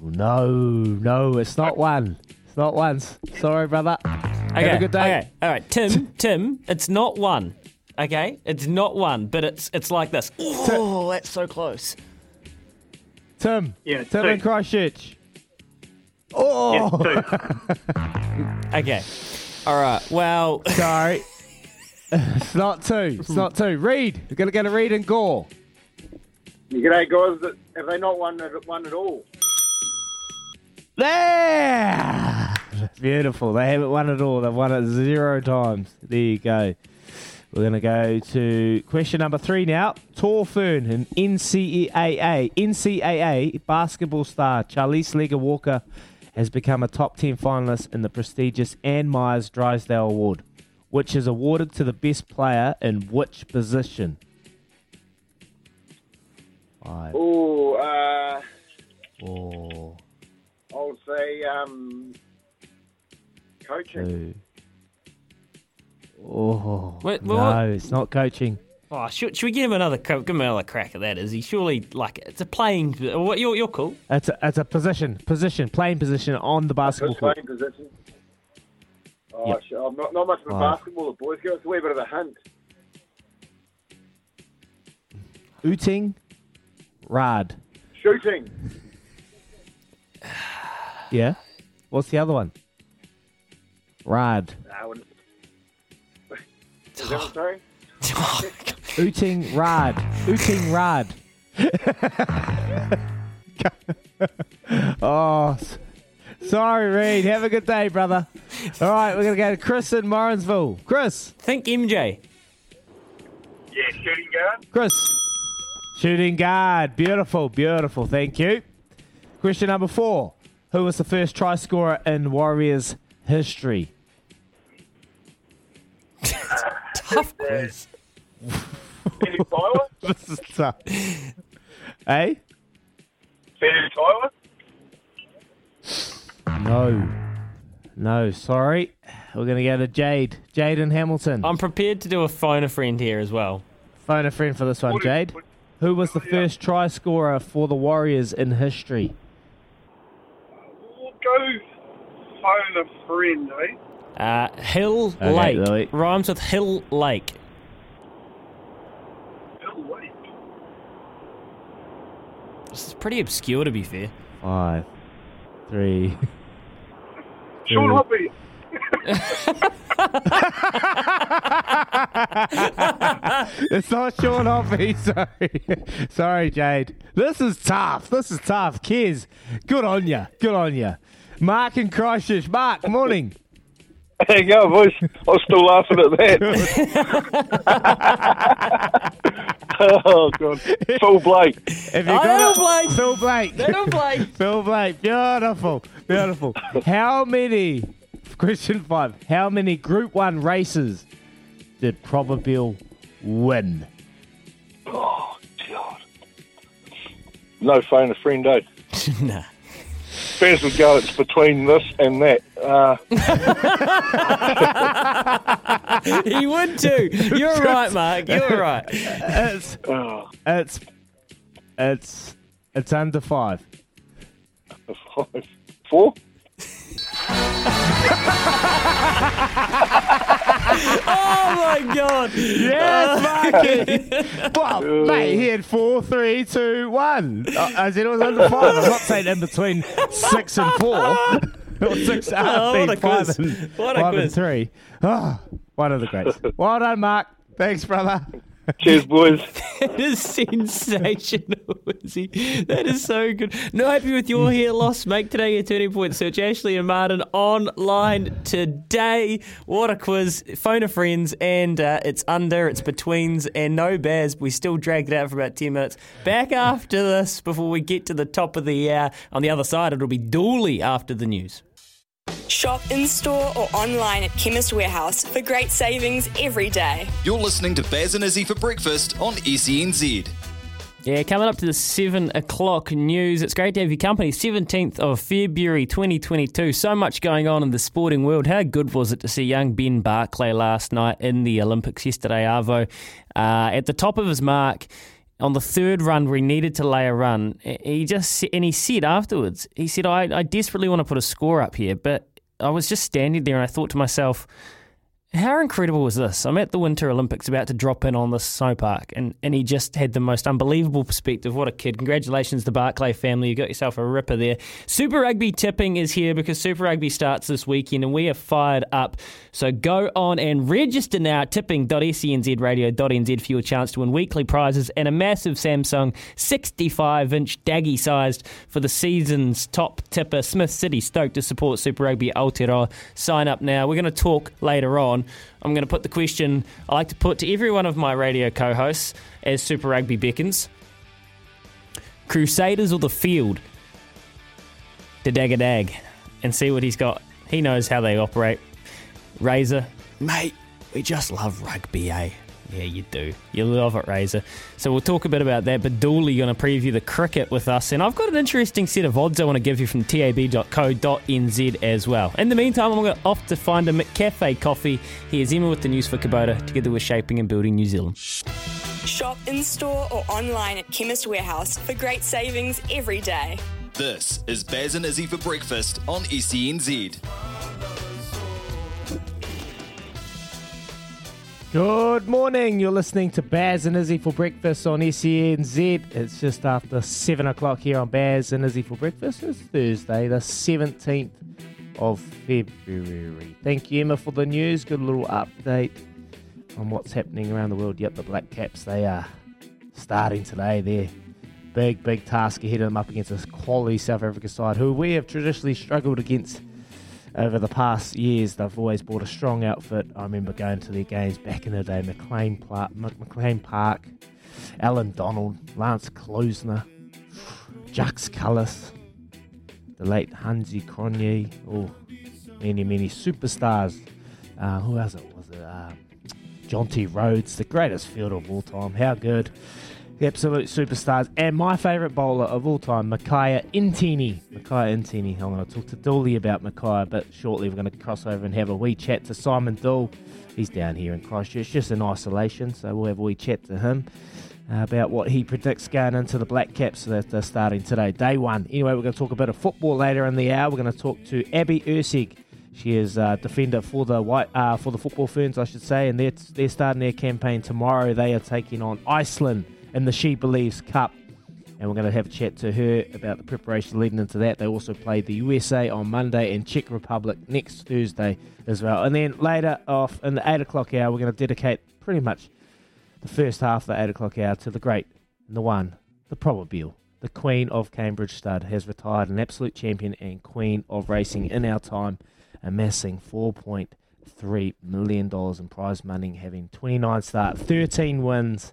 S4: No, no, it's not one. It's not once. Sorry, brother.
S5: Okay,
S4: Have a good day.
S5: Okay, all right, Tim. Tim, it's not one. Okay, it's not one, but it's it's like this. Oh, that's so close.
S4: Tim.
S10: Yeah,
S4: Tim
S10: two.
S4: in Christchurch. Oh.
S5: Okay, all right. Well,
S4: Sorry. it's not two. It's not two. Reed. We're going to get a Reed and Gore.
S11: G'day, guys. Have they not won it, won at all?
S4: There! Beautiful. They haven't won it all. They've won it zero times. There you go. We're going to go to question number three now. Tor Fern in NCAA. NCAA basketball star Charlisse Leger-Walker has become a top 10 finalist in the prestigious Ann Meyers Drysdale Award, which is awarded to the best player in which position?
S11: Oh, uh,
S4: four,
S11: I'll say um, coaching.
S4: two. Oh,
S5: Wait,
S4: no,
S5: what-
S4: it's not coaching.
S5: Oh, should, should we give him another give him another crack at that? Is he surely like it's a playing? Oh, what you're you're cool.
S4: It's a, it's a position, position, playing position on the basketball court.
S11: playing position. Oh,
S4: Yep.
S11: shit, I'm not, not much of a
S4: Five.
S11: basketball. The boys give us a wee bit of a hint.
S4: Uting Rad.
S11: Shooting.
S4: Yeah. What's the other one? Rad.
S11: I wouldn't. Is that what, sorry?
S4: Oh, Uting Rad. Uting Rad. oh, sorry, Reed. Have a good day, brother. All right, we're going to go to Chris in Morrinsville. Chris.
S5: Think MJ.
S10: Yeah, shooting guard.
S4: Chris. Shooting guard. Beautiful, beautiful. Thank you. Question number four. Who was the first try scorer in Warriors history?
S5: Tough quiz.
S10: Penny Tyler.
S4: this is tough. Hey?
S10: Penny Tyler.
S4: No. No, sorry. We're going to go to Jade. Jade and Hamilton.
S5: I'm prepared to do a phone a friend here as well.
S4: Phone a friend for this one, Jade. Who was the first try scorer for the Warriors in history?
S10: We'll go phone a friend, eh?
S5: Uh, Hill
S4: Okay,
S5: Lake
S4: Louis.
S5: rhymes with Hill Lake.
S10: Bill Wade.
S5: This is pretty obscure, to be fair.
S4: Five, three.
S10: Sean. Hoppe.
S4: it's not Sean Hoppe, sorry. sorry, Jade. This is tough. This is tough. Kiz, good on you. Good on you. Mark and Christchurch. Mark, morning.
S8: There you go, boys. I was still laughing at that. oh, God. Phil Blake.
S4: Have you
S5: Oh,
S4: got
S5: Phil Blake.
S4: Phil Blake.
S5: Phil Blake.
S4: Phil Blake. Beautiful. Beautiful. How many, question five, how many Group 1 races did Probabeel win?
S8: Oh, God. No phone a friend, eh?
S5: nah.
S8: Bears would go, it's between this and that. Uh,
S5: he would too. You're right, Mark. You're right.
S4: It's,
S8: oh,
S4: it's, it's, it's under five.
S8: five. Four?
S5: Oh my god!
S4: Yes, Marky. well, mate, he had four, three, two, one. Uh, As it was under five. I'm not saying in between six and four. or six, uh,
S5: Oh, what a
S4: five
S5: quiz.
S4: and,
S5: What a
S4: five and
S5: quiz.
S4: three. Oh, one of the greats. Well done, Mark. Thanks, brother.
S8: Cheers, boys.
S5: That is sensational, Izzy. That is so good. No happy with your hair loss. Make today your turning point. Search Ashley and Martin online today. What a quiz. Phone a friends, and uh, it's under, it's betweens, and no bears. We still dragged it out for about 10 minutes. Back after this, before we get to the top of the hour. On the other side, it'll be Dooley after the news.
S2: Shop in store or online at Chemist Warehouse for great savings every day.
S3: You're listening to Baz and Izzy for breakfast on E SENZ.
S5: Yeah, coming up to the 7 o'clock news. It's great to have your company. 17th of February 2022. So much going on in the sporting world. How good was it to see young Ben Barclay last night in the Olympics yesterday, Arvo? Uh, at the top of his mark, on the third run where he needed to lay a run, he just and he said afterwards, he said, I, I desperately want to put a score up here, but I was just standing there and I thought to myself, how incredible was this? I'm at the Winter Olympics about to drop in on this snow park, and, and he just had the most unbelievable perspective. What a kid. Congratulations, the Barclay family. You got yourself a ripper there. Super Rugby tipping is here because Super Rugby starts this weekend, and we are fired up. So go on and register now at tipping.senzradio.nz for your chance to win weekly prizes and a massive Samsung 65 inch daggy sized for the season's top tipper. Smith City stoked to support Super Rugby Aotearoa. Sign up now. We're going to talk later on. I'm going to put the question I like to put to every one of my radio co hosts as Super Rugby beckons Crusaders or the field? To dag a dag and see what he's got. He knows how they operate. Razor, mate, we just love rugby, eh? Yeah, you do. You love it, Razor. So we'll talk a bit about that. But Dooley going to preview the cricket with us, and I've got an interesting set of odds I want to give you from tab.co.nz as well. In the meantime, I'm going off to find a McCafe coffee. Here's Emma with the news for Kubota, together with Shaping and Building New Zealand.
S2: Shop in store or online at Chemist Warehouse for great savings every day.
S3: This is Baz and Izzy for breakfast on E SENZ.
S4: Good morning. You're listening to Baz and Izzy for breakfast on SENZ. It's just after 7 o'clock here on Baz and Izzy for breakfast. It's Thursday, the 17th of February. Thank you, Emma, for the news. Good little update on what's happening around the world. Yep, the Black Caps, they are starting today. They're big, big task ahead of them up against this quality South Africa side who we have traditionally struggled against over the past years. They've always brought a strong outfit. I remember going to their games back in the day. McLean, Pla- Mc- McLean Park, Allan Donald, Lance Klusener, Jacques Kallis, the late Hansie Cronje, oh, many, many superstars. Uh, who else was it? Uh, Jonty Rhodes, the greatest fielder of all time. How good. The absolute superstars. And my favourite bowler of all time, Makhaya Ntini. Makhaya Ntini. I'm going to talk to Dooley about Makhaya, but shortly we're going to cross over and have a wee chat to Simon Doull. He's down here in Christchurch, just in isolation, so we'll have a wee chat to him about what he predicts going into the Black Caps that are starting today, day one. Anyway, we're going to talk a bit of football later in the hour. We're going to talk to Abby Erceg. She is uh, defender for the white uh, for the football ferns, I should say, and they're they're starting their campaign tomorrow. They are taking on Iceland in the She Believes Cup, and we're going to have a chat to her about the preparation leading into that. They also play the USA on Monday and Czech Republic next Thursday as well. And then later off in the eight o'clock hour, we're going to dedicate pretty much the first half of the eight o'clock hour to the great, the one, the Probabeel. The Queen of Cambridge Stud has retired, an absolute champion and queen of racing in our time, amassing $4.3 million in prize money, having 29 start, 13 wins.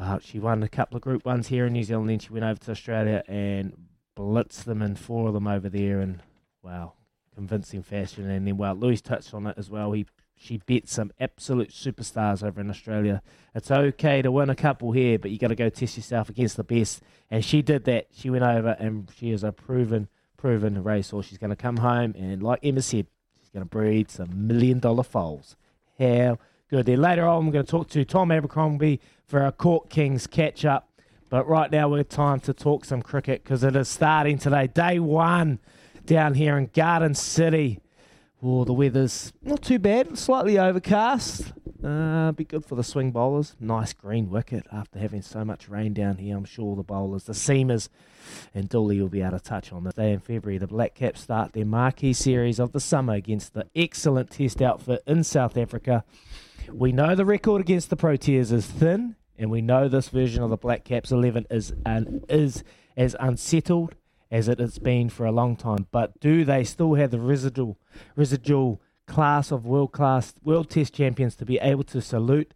S4: Well, she won a couple of Group Ones here in New Zealand, then she went over to Australia and blitzed them in four of them over there, and wow, convincing fashion. And then, well, Louis touched on it as well. He she bet some absolute superstars over in Australia. It's okay to win a couple here, but you got to go test yourself against the best. And she did that. She went over, and she is a proven, proven racehorse. She's going to come home, and like Emma said, she's going to breed some million dollar foals. How good. Then later on, we're going to talk to Tom Abercrombie for a Court Kings catch up. But right now, we're time to talk some cricket because it is starting today, day one down here in Garden City. Oh, the weather's not too bad, slightly overcast. Uh, be good for the swing bowlers. Nice green wicket after having so much rain down here. I'm sure the bowlers, the seamers, and Dooley will be able to touch on this day in February. The Black Caps start their marquee series of the summer against the excellent Test outfit in South Africa. We know the record against the Proteas is thin, and we know this version of the Black Caps 11 is an, is as unsettled as it has been for a long time. But do they still have the residual residual class of world class world test champions to be able to salute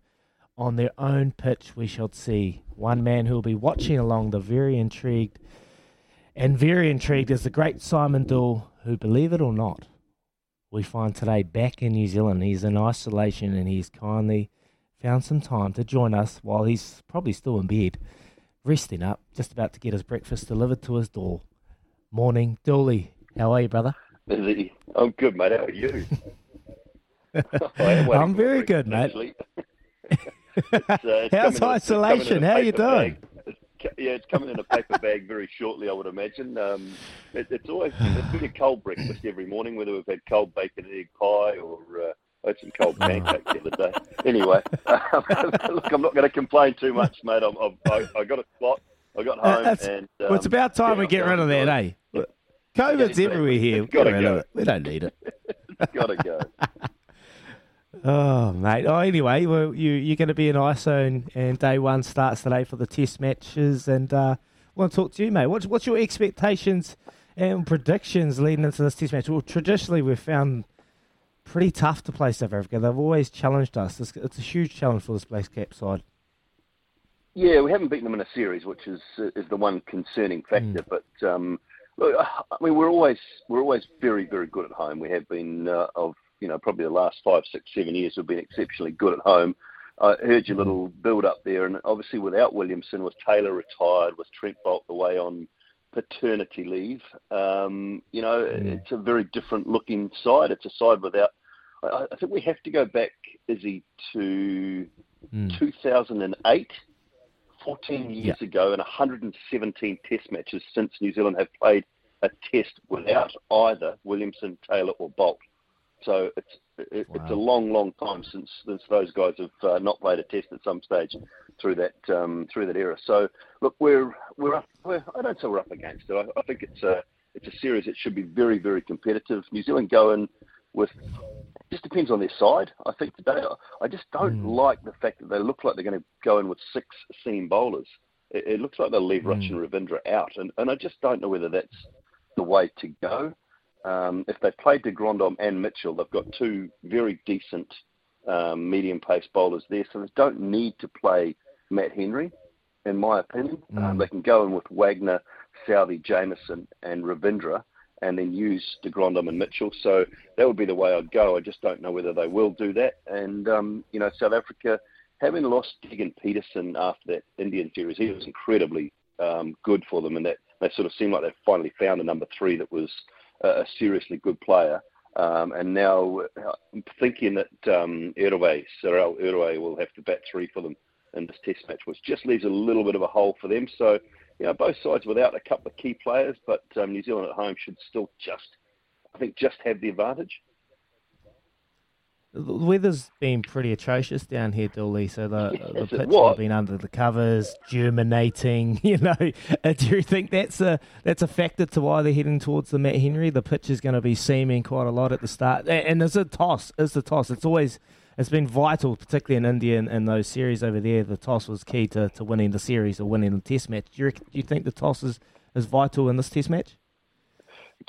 S4: on their own pitch? We shall see. One man who will be watching along the very intrigued and very intrigued is the great Simon Doull, who, believe it or not, we find today back in New Zealand. He's in isolation and he's kindly found some time to join us while he's probably still in bed, resting up, just about to get his breakfast delivered to his door. Morning, Dooley. How are you, brother?
S12: Busy. I'm good, mate. How are you?
S4: I'm very good, mate.
S12: Uh,
S4: How's
S12: coming in- it's coming
S4: isolation? How you doing?
S12: It's, yeah, it's coming in a paper bag very shortly, I would imagine. Um, it, it's always it's been a cold breakfast every morning, whether we've had cold bacon and egg pie or uh, I had some cold pancakes the other day. Anyway, look, I'm not going to complain too much, mate. I'm, I'm, I, I got a spot. I got
S4: Uh,
S12: home,
S4: that's-
S12: and
S4: well, it's
S12: um,
S4: about time
S12: yeah,
S4: we get rid of that, eh? COVID's
S12: Yeah,
S4: everywhere here.
S12: it's
S4: Get
S12: gotta
S4: rid of
S12: go.
S4: it. We don't need it.
S12: Got to go.
S4: Oh, mate. Oh, anyway, well, you, you're going to be in ISO and, and day one starts today for the test matches. And uh, I want to talk to you, mate. What's, what's your expectations and predictions leading into this test match? Well, traditionally, we've found pretty tough to play South Africa. They've always challenged us. It's, it's a huge challenge for this Black Cap side.
S12: Yeah, we haven't beaten them in a series, which is is the one concerning factor. But um, look, I mean, we're always we're always very very good at home. We have been uh, of you know probably the last five, six, seven years. We've been exceptionally good at home. I heard your little build up there, and obviously without Williamson, with Taylor retired, with Trent Boult away on paternity leave, um, you know, it's a very different looking side. It's a side without. I, I think we have to go back, Izzy, to 2008. 14 years ago and 117 test matches since New Zealand have played a test without either Williamson, Taylor or Boult. So it's it, it's a long, long time since since those guys have uh, not played a test at some stage through that um, through that era. So look, we're we're up. We're, I don't say we're up against it. I, I think it's a it's a series that should be very, very competitive. New Zealand go in with just depends on their side. I think today, I just don't like the fact that they look like they're going to go in with six seam bowlers. It, it looks like they'll leave Rachin Ravindra out, and, and I just don't know whether that's the way to go. Um, if they played de Grandhomme and Mitchell, they've got two very decent um, medium pace bowlers there, so they don't need to play Matt Henry, in my opinion. Um, they can go in with Wagner, Southee, Jamieson, and Ravindra and then use de Grandhomme and Mitchell. So that would be the way I'd go. I just don't know whether they will do that. And, um, you know, South Africa, having lost Keegan Petersen after that Indian series, he was incredibly um, good for them. And that they sort of seemed like they finally found a number three that was a, seriously good player. Um, and now I'm thinking that um, Erwee, Sarel Erwee will have to bat three for them in this test match, which just leaves a little bit of a hole for them. So, you know, both sides without a couple of key players, but um, New Zealand at home should still just, I think, just have the advantage.
S4: The weather's been pretty atrocious down here, Dooley. So the, the
S12: Yes, it
S4: pitch has been under the covers, germinating. You know, Uh, do you think that's a that's a factor to why they're heading towards the Matt Henry? The pitch is going to be seaming quite a lot at the start, and there's a toss. Is the toss? It's always it's been vital, particularly in India and, and those series over there. The toss was key to, to winning the series or winning the Test match. Do you, do you think the toss is, is vital in this Test match?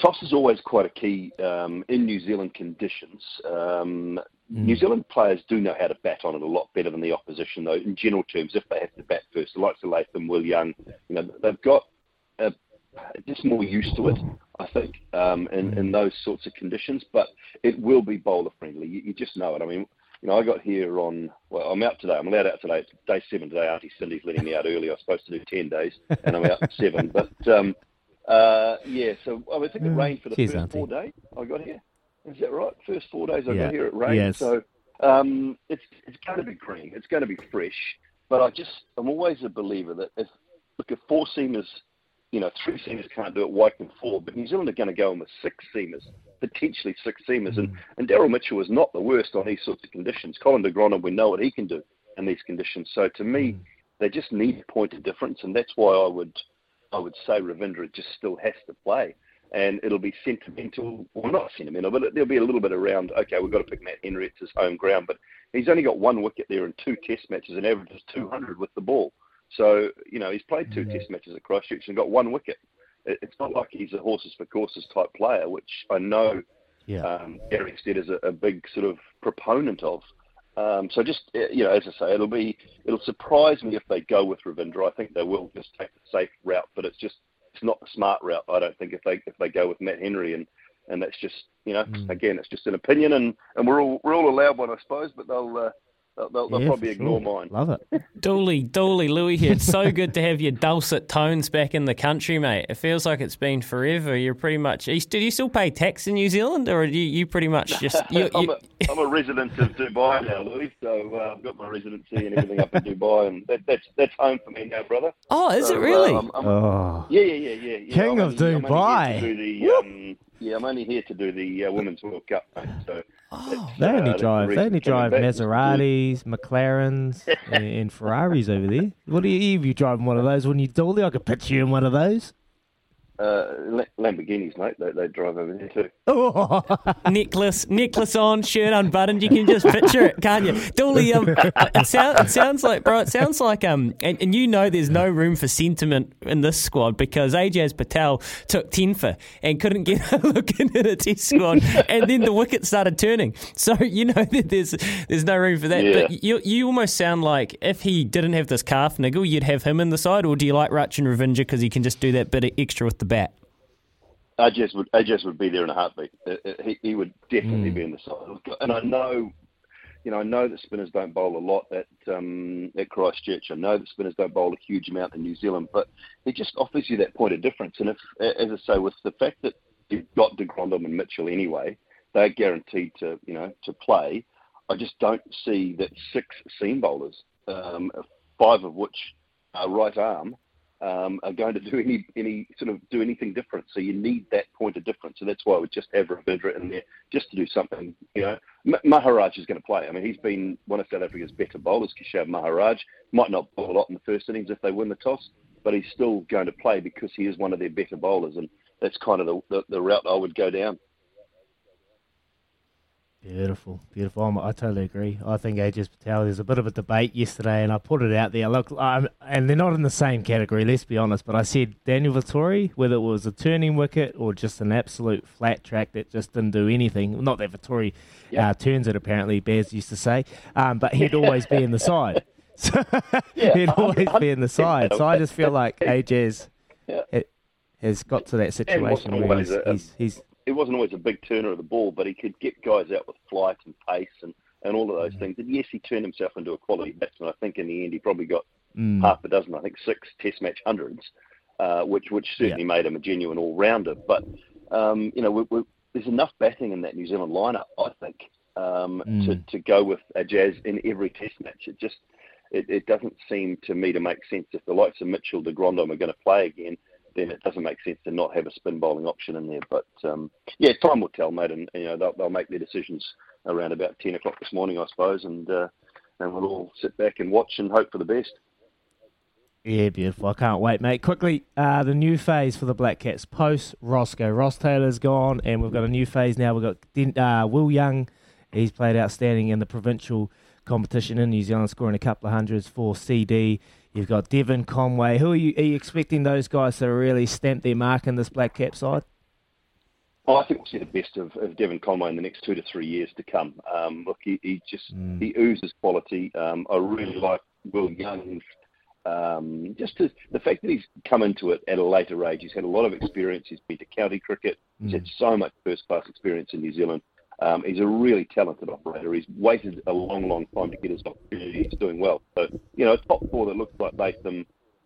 S12: Toss is always quite a key um, in New Zealand conditions. Um, New Zealand players do know how to bat on it a lot better than the opposition, though. In general terms, if they have to bat first, the likes of Latham, Will Young, you know, they've got uh, just more used to it, I think, um, in, in those sorts of conditions. But it will be bowler friendly. You, you just know it. I mean, you know, I got here on. Well, I'm out today. I'm allowed out today. It's day seven today. Auntie Cindy's letting me out early. I was supposed to do ten days, and I'm out seven. But um, uh, yeah, so I, mean, I think it rained for the
S4: Cheers,
S12: first
S4: Auntie.
S12: four days I got here. Is that right? First four days I
S4: Yeah.
S12: got here, it rained.
S4: Yes.
S12: So um, it's it's going to be green. It's going to be fresh. But I just I'm always a believer that if look if four seamers, you know, three seamers can't do it, why can four? But New Zealand are going to go in with six seamers, potentially six seamers. And, and Daryl Mitchell is not the worst on these sorts of conditions. Colin de Grandhomme, we know what he can do in these conditions. So to me, they just need a point of difference, and that's why I would I would say Ravindra just still has to play. And it'll be sentimental, well, not sentimental, but there'll be a little bit around, okay, we've got to pick Matt Henry, it's his home ground. But he's only got one wicket there in two test matches and averages 200 with the ball. So, you know, he's played two test matches at Christchurch and got one wicket. It's not like he's a horses for courses type player, which I know
S4: Yeah.
S12: um, Gary Stead is a, a big sort of proponent of. Um, so just uh, you know, as I say, it'll be it'll surprise me if they go with Ravindra. I think they will just take the safe route, but it's just it's not the smart route. I don't think if they if they go with Matt Henry and and that's just you know again it's just an opinion and and we're all we're all allowed one I suppose, but they'll uh, they'll, they'll, they'll
S4: Yeah,
S12: probably ignore
S4: sure.
S12: mine.
S4: Love it.
S5: Dooley, Dooley, Louis here. It's so good to have your dulcet tones back in the country, mate. It feels like it's been forever. You're pretty much. you- Do you still pay tax in New Zealand, or do you, you pretty much just? You,
S12: I'm,
S5: you,
S12: a, I'm a resident of Dubai now, Louis. So uh, I've got my residency and everything up in Dubai, and that, that's that's home for me now, brother.
S5: Oh, is
S12: So,
S5: it really?
S12: uh, I'm- I'm-
S4: Oh.
S12: Yeah, yeah, yeah, yeah. yeah.
S4: King
S12: I'm
S4: of
S12: only- I'm only
S4: Dubai.
S12: Here to do the, yeah, I'm only here to do the uh, Women's World Cup, mate. So
S5: Oh.
S4: They only
S12: uh, that's the
S4: drive. They only drive. Maseratis, McLarens, and, and Ferraris over there. What do you? If you driving one of those, when you dolly, I could picture you in one of those.
S12: Uh, Lamborghinis, mate. They, they drive over there too.
S4: Oh,
S5: necklace, necklace on, shirt unbuttoned. You can just picture it, can't you? Dooley, um, it, sound, it sounds like, bro, it sounds like, um, and, and you know there's no room for sentiment in this squad because Ajaz Patel took 10 for and couldn't get a look in at a test squad, and then the wicket started turning. So you know that there's there's no room for that.
S12: Yeah.
S5: But you you almost sound like if he didn't have this calf niggle, you'd have him in the side, or do you like Rachin Ravindra because he can just do that bit extra with the bat?
S12: Ajaz would Ajaz would be there in a heartbeat. Uh, uh, He, he would definitely
S5: Mm.
S12: be in the side. And I know, you know, I know that spinners don't bowl a lot at um, at Christchurch. I know that spinners don't bowl a huge amount in New Zealand, but he just offers you that point of difference. And if, as I say, with the fact that you've got De Grandhomme and Mitchell anyway, they're guaranteed to, you know, to play. I just don't see that six seam bowlers, um, five of which are right arm, um, are going to do any any sort of do anything different. So you need that point of difference, and that's why I would just have Ravindra in there just to do something. You know, M- Maharaj is going to play. I mean, he's been one of South Africa's better bowlers. Keshav Maharaj might not bowl a lot in the first innings if they win the toss, but he's still going to play because he is one of their better bowlers, and that's kind of the the, the route I would go down.
S4: Beautiful, beautiful. I'm, I totally agree. I think Ajaz Patel. There's a bit of a debate yesterday, and I put it out there. Look, um, and they're not in the same category. Let's be honest. But I said Daniel Vettori, whether it was a turning wicket or just an absolute flat track that just didn't do anything. Not that Vittori uh, turns it. Apparently, Bears used to say, um, but he'd always be in the side. So he'd always be in the side. So I just feel like Ajaz ha- has got to that situation where he's, he's, he's
S12: it wasn't always a big turner of the ball, but he could get guys out with flight and pace and, and all of those things. And yes, he turned himself into a quality batsman. I think in the end he probably got
S4: Mm.
S12: half a dozen, I think six Test match hundreds, uh, which which certainly made him a genuine all rounder. But um, you know, we, we, there's enough batting in that New Zealand lineup, I think, um,
S4: Mm.
S12: to to go with Ajaz in every Test match. It just it, it doesn't seem to me to make sense if the likes of Mitchell, de Grandhomme are going to play again. Then it doesn't make sense to not have a spin bowling option in there. But um, yeah, time will tell, mate, and you know they'll, they'll make their decisions around about ten o'clock this morning, I suppose, and uh, and we'll all sit back and watch and hope for the best.
S4: Yeah, beautiful. I can't wait, mate. Quickly, uh, the new phase for the Black Caps post Roscoe. Ross Taylor's gone, and we've got a new phase now. We've got uh, Will Young. He's played outstanding in the provincial competition in New Zealand, scoring a couple of hundreds for CD. You've got Devon Conway. Who are you, are you expecting those guys to really stamp their mark in this Black Cap side?
S12: Oh, I think we'll see the best of, of Devon Conway in the next two to three years to come. Um, look, he, he just he oozes quality. Um, I really like Will Young. Um, just to, the fact that he's come into it at a later age, he's had a lot of experience. He's been to county cricket. He's had so much first class experience in New Zealand. Um, he's a really talented operator. He's waited a long, long time to get his opportunity. He's doing well. So, you know, a top four that looks like Latham,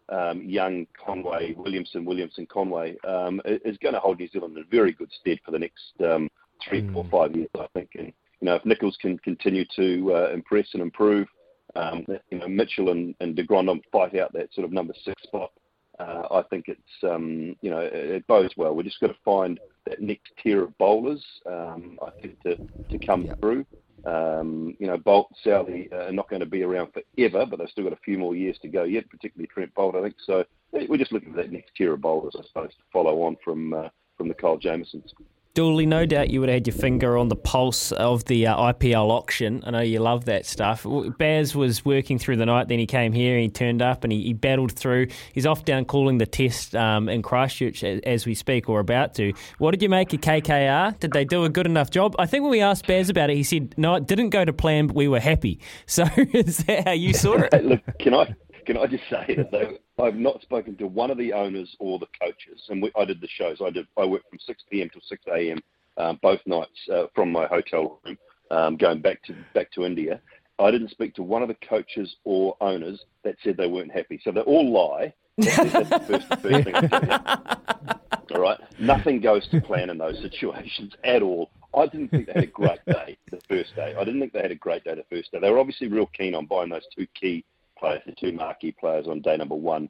S12: um, Young, Conway, Williamson, Williamson, Conway um, is going to hold New Zealand in very good stead for the next um, three, four, five years, I think. And you know, if Nicholls can continue to uh, impress and improve, um, you know, Mitchell and, and De Grandhomme fight out that sort of number six spot. Uh, I think it's um, you know it, it bodes well. We just got to find that next tier of bowlers. Um, I think to to come through. Um, you know, Boult, uh, are not going to be around forever, but they've still got a few more years to go yet, particularly Trent Boult, I think. So we're just looking for that next tier of bowlers, I suppose, to follow on from uh, from the Kyle Jamiesons.
S5: Dooley, no doubt you would have had your finger on the pulse of the uh, IPL auction. I know you love that stuff. Baz was working through the night, then he came here he turned up and he, he battled through. He's off down calling the test um, in Christchurch as, as, we speak or about to. What did you make of KKR? Did they do a good enough job? I think when we asked Baz about it, he said, no, it didn't go to plan, but we were happy. So is that how you saw it?
S12: Look, can I can I just say that though, I've not spoken to one of the owners or the coaches, and we, I did the shows. I did. I worked from 6 p.m. till 6 a.m. Um, both nights uh, from my hotel room, um, going back to back to India. I didn't speak to one of the coaches or owners that said they weren't happy. So they all lie. That's the first, first thing I. All right, nothing goes to plan in those situations at all. I didn't think they had a great day the first day. I didn't think they had a great day the first day. They were obviously real keen on buying those two key players, the two marquee players on day number one.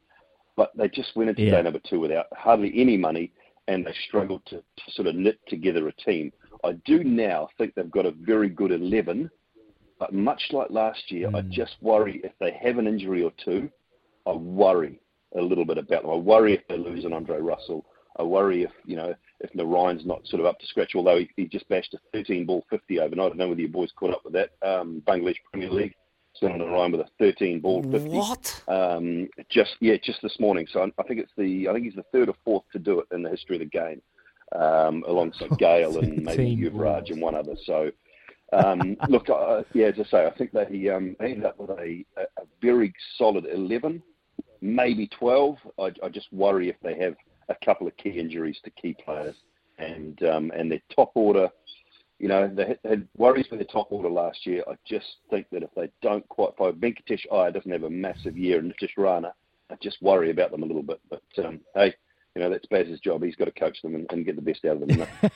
S12: But they just went into yeah. day number two without hardly any money, and they struggled to, to sort of knit together a team. I do now think they've got a very good 11, but much like last year, mm. I just worry if they have an injury or two, I worry a little bit about them. I worry if they lose an Andre Russell. I worry if, you know, if Narine's not sort of up to scratch, although he, he just bashed a 13 ball 50 overnight. I don't know whether you boys caught up with that. Um, Bangladesh Premier League. Narine with a 13 ball 50.
S5: What?
S12: Um, just yeah, just this morning. So I think it's the I think he's the third or fourth to do it in the history of the game, um, alongside Gayle and maybe Yuvraj and one other. So um, look, uh, yeah, as I say, I think they um, ended up with a, a, a very solid 11, maybe 12. I, I just worry if they have a couple of key injuries to key players, and um, and their top order you know, they had worries with the top order last year. I just think that if they don't quite find Venkatesh Iyer doesn't have a massive year, and Nitish Rana, I just worry about them a little bit. But um, hey, you know, that's Baz's job. He's got to coach them and, and get the best out of them.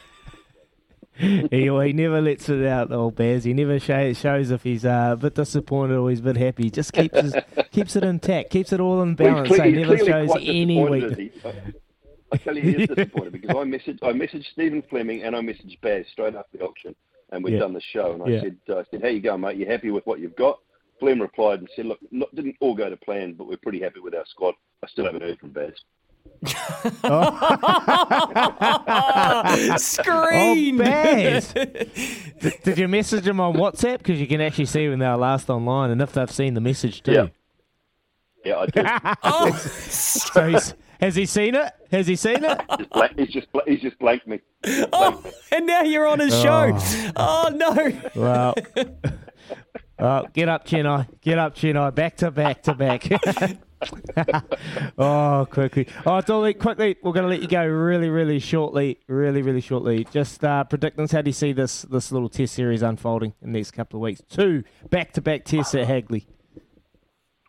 S4: he, he never lets it out, old Baz. He never show, shows if he's uh, a bit disappointed or he's a bit happy. He just keeps his, keeps it intact, keeps it all in balance.
S12: Well,
S4: he never shows any weakness.
S12: I tell you, he is disappointed because I messaged I messaged Stephen Fleming and I messaged Baz straight after the auction, and we'd yeah. done the show. And I yeah. said, uh, I said, how you going, mate? You happy with what you've got? Flem replied and said, look, not, didn't all go to plan, but we're pretty happy with our squad. I still haven't heard from Baz.
S5: Screen.
S4: Oh, Baz. did, did you message them on WhatsApp? Because you can actually see when they're last online and if they've seen the message too.
S12: Yeah. Yeah, I did.
S5: oh,
S4: so he's, has he seen it? Has he seen it?
S12: he's, blank, he's just he's just blanked me. Just
S5: oh, me. and now you're on his oh. show. Oh no!
S4: Well, well, get up, Chennai. Get up, Chennai. Back to back to back. oh, quickly. Oh, Dolly, quickly. We're going to let you go really, really shortly. Really, really shortly. Just uh, predictions. How do you see this this little test series unfolding in the next couple of weeks? Two back to back tests at Hagley.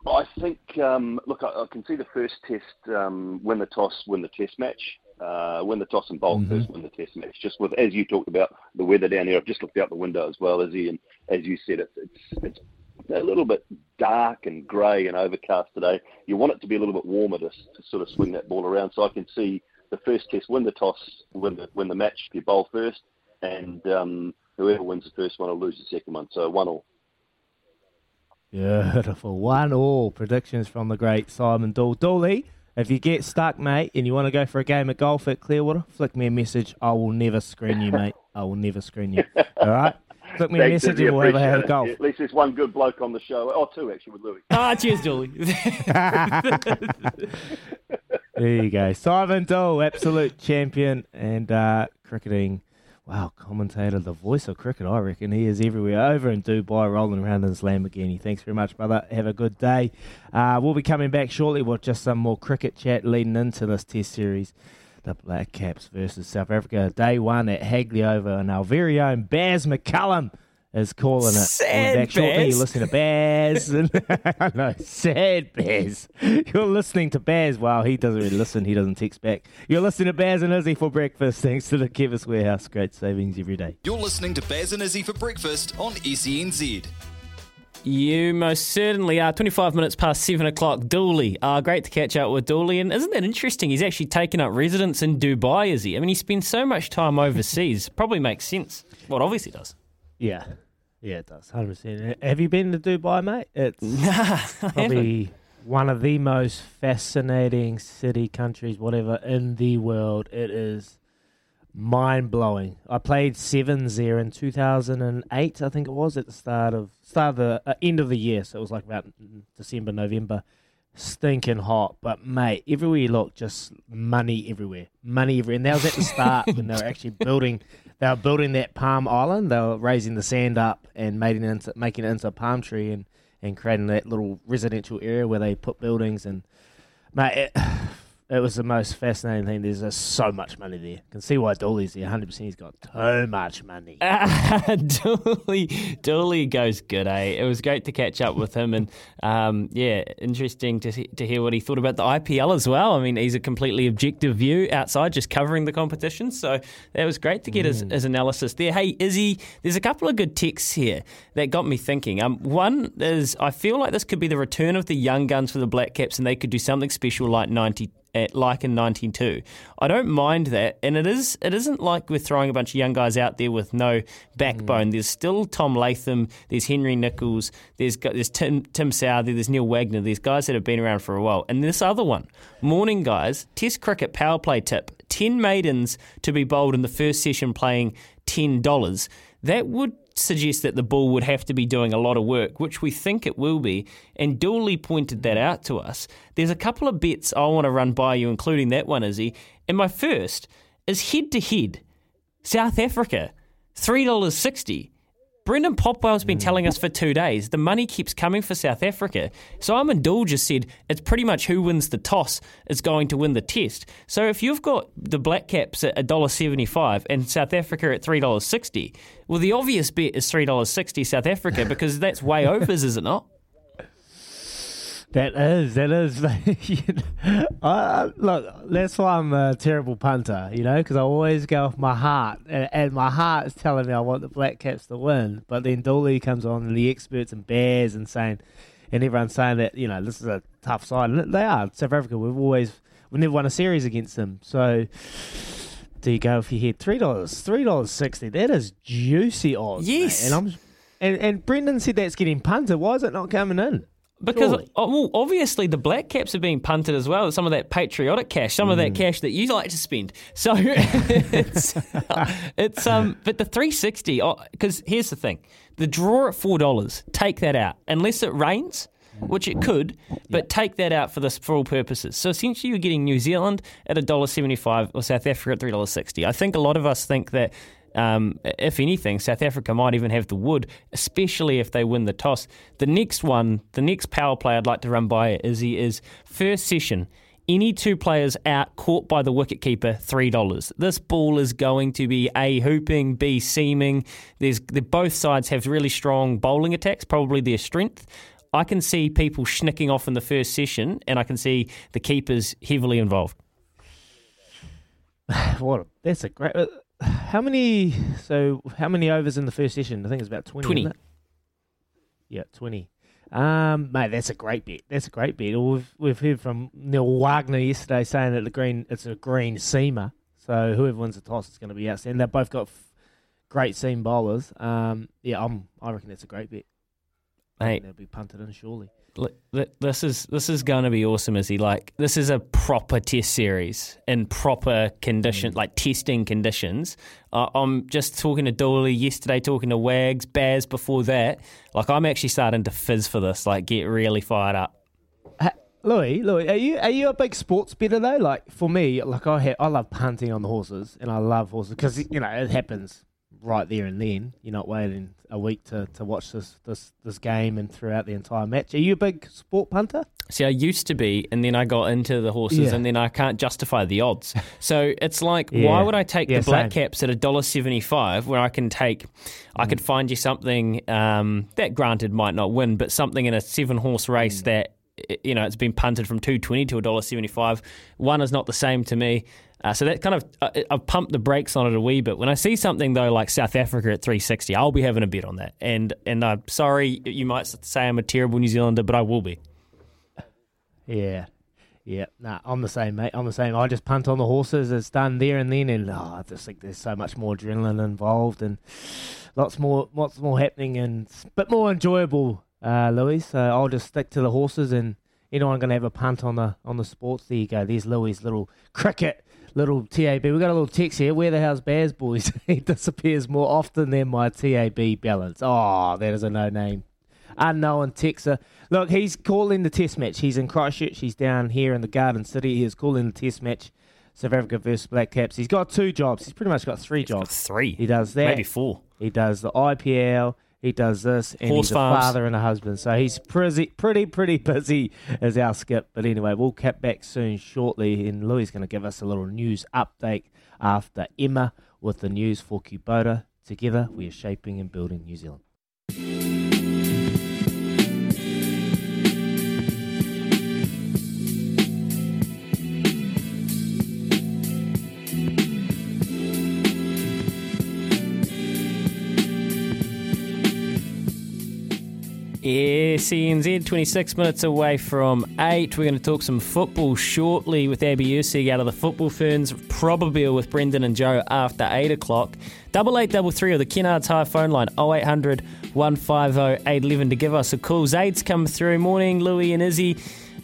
S12: I think, um, look, I, I, can see the first test um, win the toss, win the test match, uh, win the toss and bowl mm-hmm. first, win the test match. Just with, as you talked about, the weather down here, I've just looked out the window as well, Izzy, and as you said, it's, it's, it's a little bit dark and grey and overcast today. You want it to be a little bit warmer to, to sort of swing that ball around. So I can see the first test, win the toss, win the, win the match you bowl first, and um, whoever wins the first one will lose the second one. So one all.
S4: Beautiful. One all predictions from the great Simon Doull. Dooley, if you get stuck, mate, and you want to go for a game of golf at Clearwater, flick me a message. I will never screen you, mate. I will never screen you. All right? Flick me a message and we'll have a golf.
S12: At least there's one good bloke on the show. or two actually, with Louis.
S5: Ah, cheers, Dooley.
S4: there you go. Simon Doull, absolute champion and uh, cricketing wow, commentator, the voice of cricket, I reckon. He is everywhere, over in Dubai, rolling around in his Lamborghini. Thanks very much, brother. Have a good day. Uh, we'll be coming back shortly with just some more cricket chat leading into this test series. The Black Caps versus South Africa, day one at Hagley over, and our very own Baz McCullum is calling it.
S5: Sad
S4: back shortly. You're listening to Baz. no, sad Baz. You're listening to Baz. Wow, he doesn't really listen. He doesn't text back. You're listening to Baz and Izzy for breakfast. Thanks to the Chemist Warehouse. Great savings every day.
S13: You're listening to Baz and Izzy for breakfast on SENZ.
S5: You most certainly are. 25 minutes past 7 o'clock. Dooley. Uh, great to catch up with Dooley. And isn't that interesting? He's actually taken up residence in Dubai, is he? I mean, he spends so much time overseas. Probably makes sense. Well, it obviously does.
S4: Yeah. Yeah, it does. 100%. Have you been to Dubai, mate? It's
S5: Nah,
S4: probably one of the most fascinating city, countries, whatever, in the world. It is mind blowing. I played sevens there in 2008, I think it was, at the start of start of the uh, end of the year. So it was like about December, November. Stinking hot, but mate, everywhere you look, just money everywhere, money everywhere. And that was at the start when they were actually building. They were building that palm island. They were raising the sand up and making it into making it into a palm tree and and creating that little residential area where they put buildings and mate, it, it was the most fascinating thing. There's just so much money there. You can see why Dooley's there. 100. percent He's got too much money.
S5: Dooley, Dooley goes good, eh? It was great to catch up with him, and um, yeah, interesting to to hear what he thought about the IPL as well. I mean, he's a completely objective view outside, just covering the competition. So that was great to get his, his analysis there. Hey, Izzy, there's a couple of good texts here that got me thinking. Um, one is I feel like this could be the return of the young guns for the Black Caps, and they could do something special like ninety at like in 1992. I don't mind that, and it is it isn't like we're throwing a bunch of young guys out there with no backbone. Mm. There's still Tom Latham, there's Henry Nicholls, there's there's Tim Tim Southee, there's Neil Wagner, there's guys that have been around for a while. And this other one, morning guys, Test cricket power play tip: ten maidens to be bowled in the first session playing ten dollars. That would suggest that the ball would have to be doing a lot of work, which we think it will be. And Dooley pointed that out to us. There's a couple of bets I want to run by you, including that one, Izzy. And my first is head to head. South Africa, $3.60. Brendan Popwell's been hmm. telling us for two days the money keeps coming for South Africa. Simon Doull just said it's pretty much who wins the toss is going to win the test. So if you've got the Black Caps at $1.75 and South Africa at $3.60, well, the obvious bet is $3.60 South Africa because that's way overs, is it not?
S4: That is, that is. I, I- look, that's why I'm a terrible punter, you know, because I always go off my heart, and, and my heart is telling me I want the Black Caps to win. But then Dooley comes on, and the experts and bears, and saying, and everyone's saying that you know this is a tough side, and they are. South Africa, we've always we never won a series against them, so. Do you go if you hit three dollars, three dollars sixty? That is juicy odds. mate.
S5: Yes.
S4: and I'm, and and Brendan said that's getting punted. Why is it not coming in?
S5: Because
S4: Surely.
S5: oh, well, obviously the black caps are being punted as well. Some of that patriotic cash, some of
S4: Mm.
S5: that cash that you like to spend. So it's it's um. But the three sixty. Because here's the thing: the draw at four dollars. Take that out unless it rains. Which it could, but take that out for this for all purposes. So essentially, you're getting New Zealand at a dollar seventy-five or South Africa at three dollars sixty. I think a lot of us think that um, if anything, South Africa might even have the wood, especially if they win the toss. The next one, the next power play I'd like to run by Izzy is first session. Any two players out caught by the wicketkeeper, three dollars. This ball is going to be a hooping, b seaming. There's the, both sides have really strong bowling attacks, probably their strength. I can see people schnicking off in the first session, and I can see the keepers heavily involved.
S4: what? That's a great. How many? So how many overs in the first session? I think it's about twenty.
S5: 20.
S4: isn't it? Yeah, twenty. Um, mate, that's a great bet. That's a great bet. We've we've heard from Neil Wagner yesterday saying that the green it's a green seamer. So whoever wins the toss is going to be outstanding. They've both got f- great seam bowlers. Um, yeah, I'm. I reckon that's a great bet.
S5: Mate.
S4: they'll be punted in surely.
S5: This is this is going to be awesome, Izzy. Like this is a proper test series in proper condition, like testing conditions. Uh, I'm just talking to Dooley yesterday, talking to Wags, Baz before that. Like I'm actually starting to fizz for this. Like get really fired up.
S4: Louis, Louis, are you are you a big sports better though? Like for me, like I ha- I love punting on the horses, and I love horses because you know it happens right there and then. You're not waiting a week to, to watch this, this this game and throughout the entire match. Are you a big sport punter?
S5: See, I used to be, and then I got into the horses,
S4: Yeah.
S5: and then I can't justify the odds. So it's like,
S4: Yeah.
S5: why would I take
S4: Yeah,
S5: the black
S4: same.
S5: caps at a dollar seventy-five, where I can take, I
S4: Mm.
S5: could find you something um, that, granted, might not win, but something in a seven-horse race
S4: Mm.
S5: that, you know, it's been punted from two twenty to a dollar seventy-five. One is not the same to me. Uh, so that kind of uh, I've pumped the brakes on it a wee bit. When I see something though like South Africa at 360, I'll be having a bet on that. And and I'm sorry, you might say I'm a terrible New Zealander, but I will be.
S4: Yeah. Yeah, nah, I'm the same, mate. I'm the same. I just punt on the horses. It's done there and then, and oh, I just think there's so much more adrenaline involved and lots more, lots more happening and a bit more enjoyable, uh, Louis. So I'll just stick to the horses and You know I'm going to have a punt on the on the sports. There you go. There's Louis' little cricket, little TAB. We got a little text here. Where the hell's Baz, boys? he disappears more often than my TAB balance. Oh, that is a no name unknown Texer. Look, he's calling the test match. He's in Christchurch. He's down here in the Garden City. He's calling the test match. South Africa versus Black Caps. He's got two jobs. He's pretty much got three jobs.
S5: three.
S4: He does that.
S5: Maybe four.
S4: He does the IPL. He does this, and
S5: Horse
S4: he's
S5: farms.
S4: a father and a husband. So he's pretty, pretty, pretty busy as our skip. But anyway, we'll cap back soon, shortly, and Louis is going to give us a little news update after Emma with the news for Kubota. Together, we are shaping and building New Zealand.
S5: Yeah, CNZ, 26 minutes away from 8. We're going to talk some football shortly with Abby Erceg out of the Football Ferns, probably with Brendan and Joe after 8 o'clock. Double eight double three or the Kennards Hire phone line 0800 150 811 to give us a call. Zaid's come through. Morning, Louis and Izzy.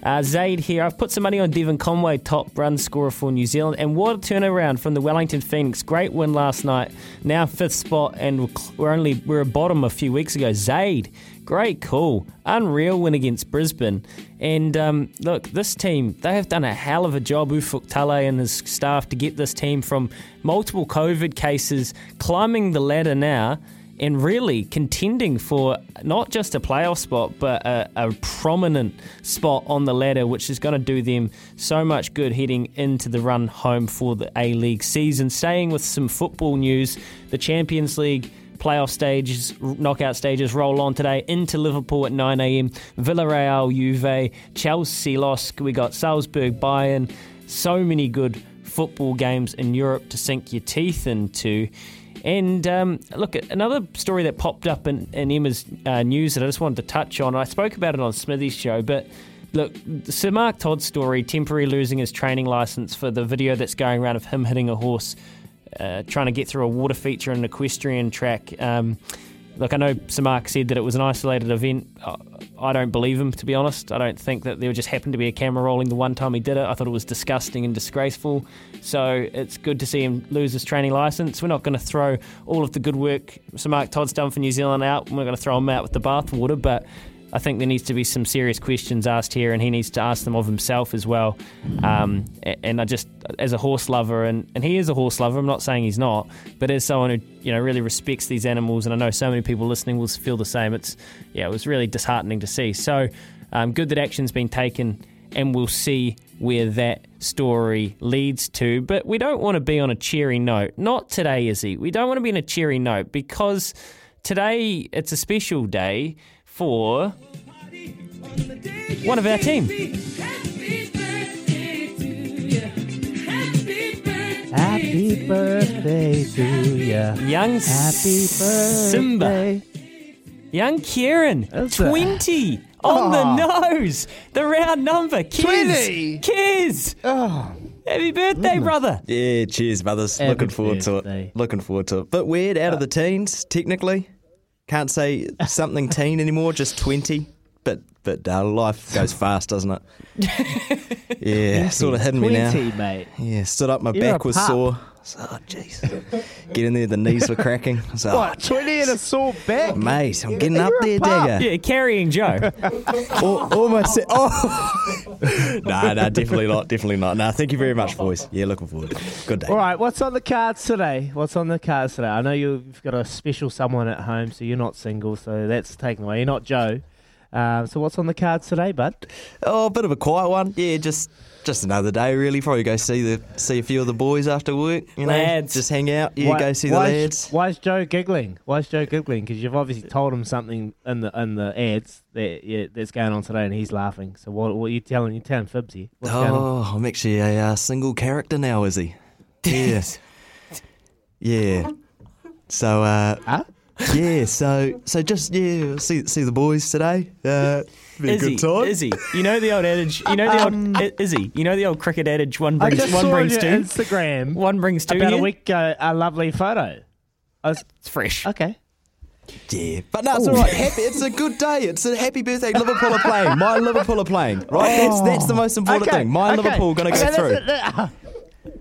S5: Uh, Zaid here. I've put some money on Devon Conway, top run scorer for New Zealand. And what a turnaround from the Wellington Phoenix. Great win last night. Now fifth spot, and we're we're only we're a bottom a few weeks ago. Zaid, great call. Unreal win against Brisbane. And um, look, this team, they have done a hell of a job, Ufuk Talay and his staff, to get this team from multiple COVID cases, climbing the ladder now and really contending for not just a playoff spot, but a, a prominent spot on the ladder, which is going to do them so much good heading into the run home for the A League season. Staying with some football news, the Champions League playoff stages, knockout stages roll on today into Liverpool at 9 a.m. Villarreal, Juve, Chelsea, LOSC. We got Salzburg, Bayern. So many good football games in Europe to sink your teeth into. And um, look, another story that popped up in, in Emma's uh, news that I just wanted to touch on. I spoke about it on Smithy's show, but look, Sir Mark Todd's story, temporarily losing his training license for the video that's going around of him hitting a horse, uh, trying to get through a water feature in an equestrian track. Um, look, I know Sir Mark said that it was an isolated event. I- don't believe him, to be honest. I don't think that there just happened to be a camera rolling the one time he did it. I thought it was disgusting and disgraceful. So it's good to see him lose his training license. We're not going to throw all of the good work Sir Mark Todd's done for New Zealand out. We're going to throw him out with the bathwater, but I think there needs to be some serious questions asked here, and he needs to ask them of himself as well. Um, and I just, as a horse lover, and, and he is a horse lover. I'm not saying he's not, but as someone who you know really respects these animals, and I know so many people listening will feel the same. It's yeah, it was really disheartening to see. So um, good that action's been taken, and we'll see where that story leads to. But we don't want to be on a cheery note. Not today, Izzy. We don't want to be on a cheery note because today it's a special day for one of our team.
S4: Happy birthday to ya.
S5: Young
S4: Happy
S5: Simba.
S4: birthday.
S5: Young Kieran,
S4: That's a-
S5: 20 on the ah. nose. The round number. Kiz.
S4: 20?
S5: Kiz.
S4: Oh.
S5: Happy birthday, brother.
S13: Yeah, cheers, brothers.
S4: Happy
S13: Looking forward to it. Looking forward to it. Bit weird, out of the ah. teens, technically. Can't say something teen anymore, just 20. But but uh, life goes fast, doesn't it? Yeah, sort of hitting me now.
S4: 20, mate.
S13: Yeah, stood up, my
S4: You're
S13: back was
S4: pup.
S13: sore. So, oh, jeez. Get in there, the knees were cracking. So,
S4: What, 20 and a sore back?
S13: Mate, I'm getting up
S4: You're a
S13: there,
S4: pup.
S13: digger.
S5: Yeah, carrying Joe.
S13: Al- Almost. said- Oh, no, no, definitely not. Definitely not. No, thank you very much, boys. Yeah, looking forward. Good day.
S4: All right, what's on the cards today? What's on the cards today? I know you've got a special someone at home, so you're not single, so that's taken away. You're not Joe. Um, so what's on the cards today, bud?
S13: Oh, a bit of a quiet one. Yeah, just just another day really. Probably go see the see a few of the boys after work. You know,
S5: Lads.
S13: just hang out. Yeah,
S4: Why-
S13: go see the
S4: why is-
S13: lads.
S4: Why is Joe giggling? Why is Joe giggling? Because you've obviously told him something in the in the ads that yeah, that's going on today, and he's laughing. So what what are you telling? You telling fibs here? What's?
S13: Oh, I'm actually a uh, single character now, is he? Yeah. Yeah. So, uh, yeah. So, so just yeah. See, see the boys today. Uh, be a
S5: Izzy,
S13: good time.
S5: Izzy, you know the old adage. You know the old
S4: Um,
S5: I- Izzy. You know the old cricket adage. One
S4: I
S5: brings
S4: just
S5: one
S4: saw
S5: brings
S4: on
S5: two.
S4: Instagram
S5: One brings two.
S4: about
S5: here.
S4: a week ago a lovely photo.
S5: it's fresh.
S4: Okay.
S13: Yeah, but no, it's all right. Happy, it's a good day. It's a happy birthday. Liverpool are playing. My Liverpool are playing. Right, that's that's the most important
S4: Okay,
S13: thing. My
S4: okay.
S13: Liverpool going to go
S4: Okay,
S13: through.
S4: that's- that-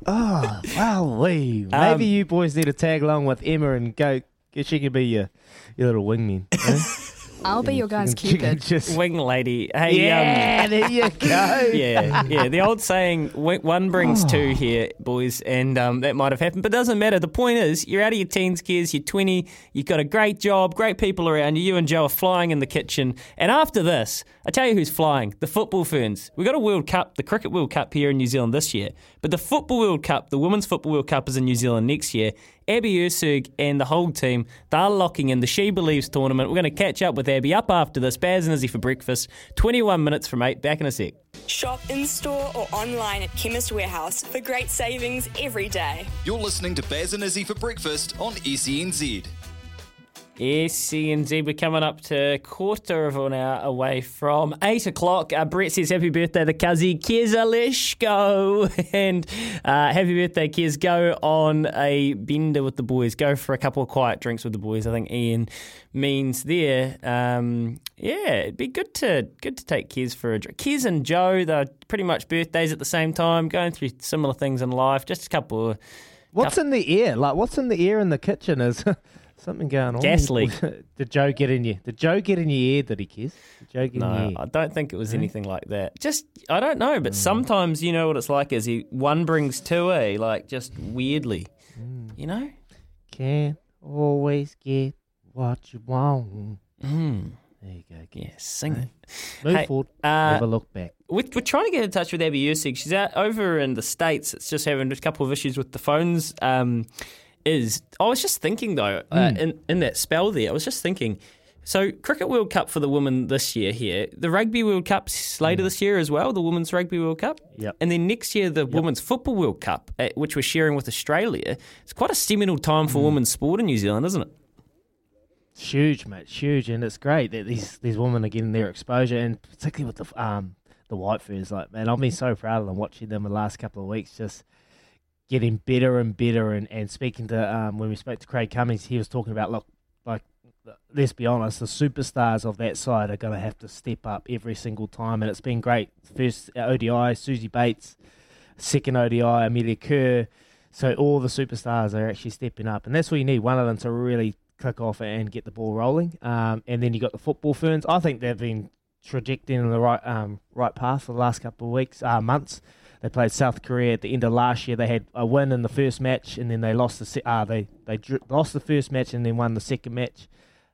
S4: Oh, wow. Maybe
S5: Um,
S4: you boys need to tag along with Emma and go. She could be your, your little wingman. eh?
S14: I'll be your guys' cupid.
S4: just
S5: Wing lady. Hey,
S4: Yeah,
S5: um,
S4: there you go.
S5: yeah, yeah. The old saying, one brings two here, boys, and um, that might have happened, but it doesn't matter. The point is, you're out of your teens kids. you're 20, you've got a great job, great people around you. You and Joe are flying in the kitchen. And after this, I tell you who's flying the football ferns. We've got a World Cup, the Cricket World Cup here in New Zealand this year, but the Football World Cup, the Women's Football World Cup is in New Zealand next year. Abby Erceg and the whole team, they're locking in the She Believes tournament. We're going to catch up with Abby up after this. Baz and Izzy for breakfast. 21 minutes from 8. Back in a sec.
S2: Shop in store or online at Chemist Warehouse for great savings every day.
S15: You're listening to Baz and Izzy for breakfast on SENZ.
S5: Yes, CNZ, we're coming up to a quarter of an hour away from 8 o'clock. Uh, Brett says happy birthday to Kazi Go And uh, happy birthday, Kez. Go on a bender with the boys. Go for a couple of quiet drinks with the boys. I think Ian means there. Um, yeah, it'd be good to good to take Kez for a drink. Kez and Joe, they're pretty much birthdays at the same time, going through similar things in life. Just a couple of
S4: What's in the air? Like, what's in the air in the kitchen? Is something going on?
S5: Gas leak.
S4: Did Joe get in you? Did Joe get in your ear? Did he kiss? Did Joe get in
S5: No? I don't think it was
S4: No?
S5: anything like that. Just I don't know, but sometimes you know what it's like. Is he one brings two, eh? Like just weirdly, you know.
S4: Can't always get what you want.
S5: Mm.
S4: There you go.
S5: Yeah, sing it.
S4: Move
S5: Hey,
S4: forward.
S5: uh,
S4: never look back.
S5: We're, we're trying to get in touch with Abby Erceg. She's out over in the States. It's just having a couple of issues with the phones. Um, is I was just thinking though, uh,
S4: Mm.
S5: in in that spell there, I was just thinking. So, Cricket World Cup for the women this year here. The Rugby World Cup's later this year as well, the Women's Rugby World Cup.
S4: Yep.
S5: And then next year, the Women's Football World Cup, uh, which we're sharing with Australia. It's quite a seminal time for women's sport in New Zealand, isn't it?
S4: It's huge, mate. It's huge, and it's great that these these women are getting their exposure, and particularly with the um the white ferns. Like, man, I've been so proud of them watching them the last couple of weeks, just getting better and better. And, and speaking to um when we spoke to Craig Cummings, he was talking about look like let's be honest, the superstars of that side are going to have to step up every single time, and it's been great. First uh, ODI, Suzie Bates, second ODI, Amelia Kerr. So all the superstars are actually stepping up, and that's what you need. One of them to really kick off and get the ball rolling. Um, and then you got the football ferns. I think they've been trajecting in the right um, right path for the last couple of weeks, uh, months. They played South Korea at the end of last year. They had a win in the first match, and then they lost the se- uh, they they lost the first match and then won the second match.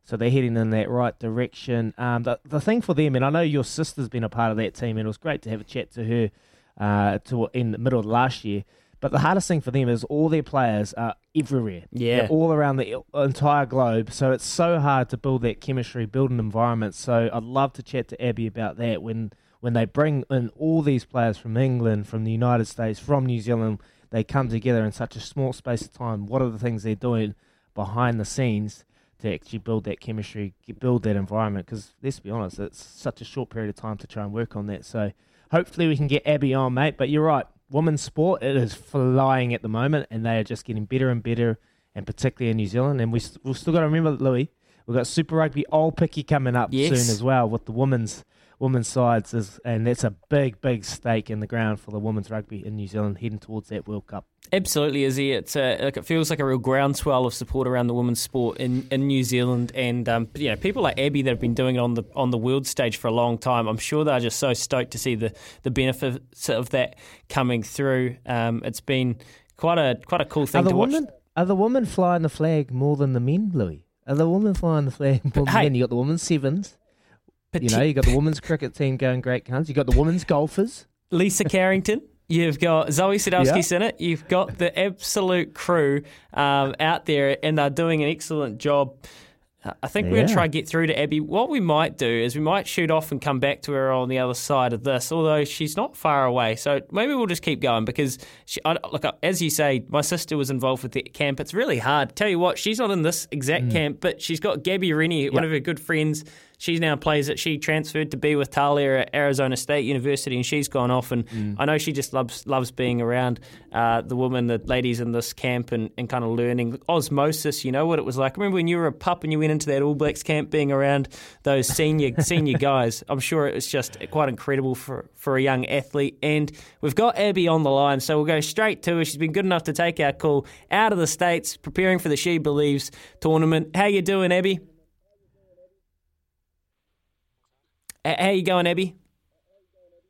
S4: So they're heading in that right direction. Um, the the thing for them, and I know your sister's been a part of that team, and it was great to have a chat to her uh, to in the middle of last year. But the hardest thing for them is all their players are everywhere.
S5: Yeah.
S4: They're all around the entire globe. So it's so hard to build that chemistry, build an environment. So I'd love to chat to Abby about that when when they bring in all these players from England, from the United States, from New Zealand, they come together in such a small space of time. What are the things they're doing behind the scenes to actually build that chemistry, build that environment? Because let's be honest, it's such a short period of time to try and work on that. So hopefully we can get Abby on, mate. But you're right, women's sport it is flying at the moment, and they are just getting better and better, and particularly in New Zealand. And we st- we've still got to remember, Louis, we've got Super Rugby Aupiki coming up
S5: Yes.
S4: soon as well with the women's women's sides, is, and that's a big, big stake in the ground for the women's rugby in New Zealand heading towards that World Cup.
S5: Absolutely, Izzy. It's uh, like it feels like a real groundswell of support around the women's sport in, in New Zealand, and um, you know people like Abby that have been doing it on the on the world stage for a long time. I'm sure they're just so stoked to see the the benefits of that coming through. Um, it's been quite a quite a cool thing
S4: Are the
S5: to watch.
S4: women are the women flying the flag more than the men, Louis? Are the women flying the flag more than
S5: hey-
S4: the men? You got the women's sevens. You know, you got the women's cricket team going great guns. You got the women's golfers.
S5: Lisa Carrington. You've got Zoi Sadowski
S4: Yeah.
S5: in it. You've got the absolute crew um, out there, and they're doing an excellent job. I think we're going to try and get through to Abby. What we might do is we might shoot off and come back to her on the other side of this, although she's not far away. So maybe we'll just keep going because, she, I, look, as you say, my sister was involved with the camp. It's really hard. Tell you what, she's not in this exact camp, but she's got Gabi Rennie, one of her good friends. She now plays it. She transferred to be with Talia at Arizona State University, and she's gone off. And I know she just loves loves being around uh, the women, the ladies in this camp, and, and kind of learning osmosis. You know what it was like. Remember when you were a pup and you went into that All Blacks camp, being around those senior senior guys. I'm sure it was just quite incredible for for a young athlete. And we've got Abby on the line, so we'll go straight to her. She's been good enough to take our call out of the states, preparing for the She Believes tournament. How you doing, Abby? How you going, Abby?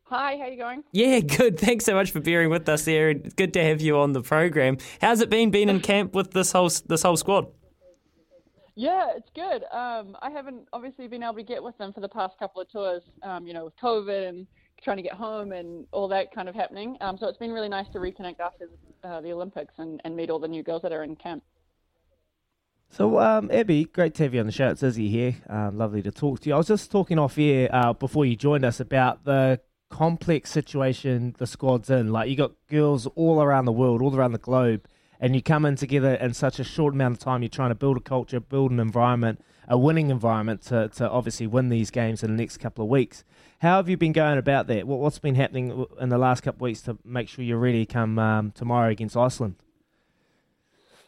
S14: Hi, how you going?
S5: Yeah, good. Thanks so much for bearing with us there. It's good to have you on the program. How's it been being in camp with this whole this whole squad?
S14: Yeah, it's good. Um, I haven't obviously been able to get with them for the past couple of tours, um, you know, with COVID and trying to get home and all that kind of happening. Um, so it's been really nice to reconnect after uh, the Olympics and, and meet all the new girls that are in camp.
S4: So, um, Abby, great to have you on the show. It's Izzy here. Um, lovely to talk to you. I was just talking off air uh, before you joined us about the complex situation the squad's in. Like, you got girls all around the world, all around the globe, and you come in together in such a short amount of time. You're trying to build a culture, build an environment, a winning environment to, to obviously win these games in the next couple of weeks. How have you been going about that? What, what's been happening in the last couple of weeks to make sure you're ready come um, tomorrow against Iceland?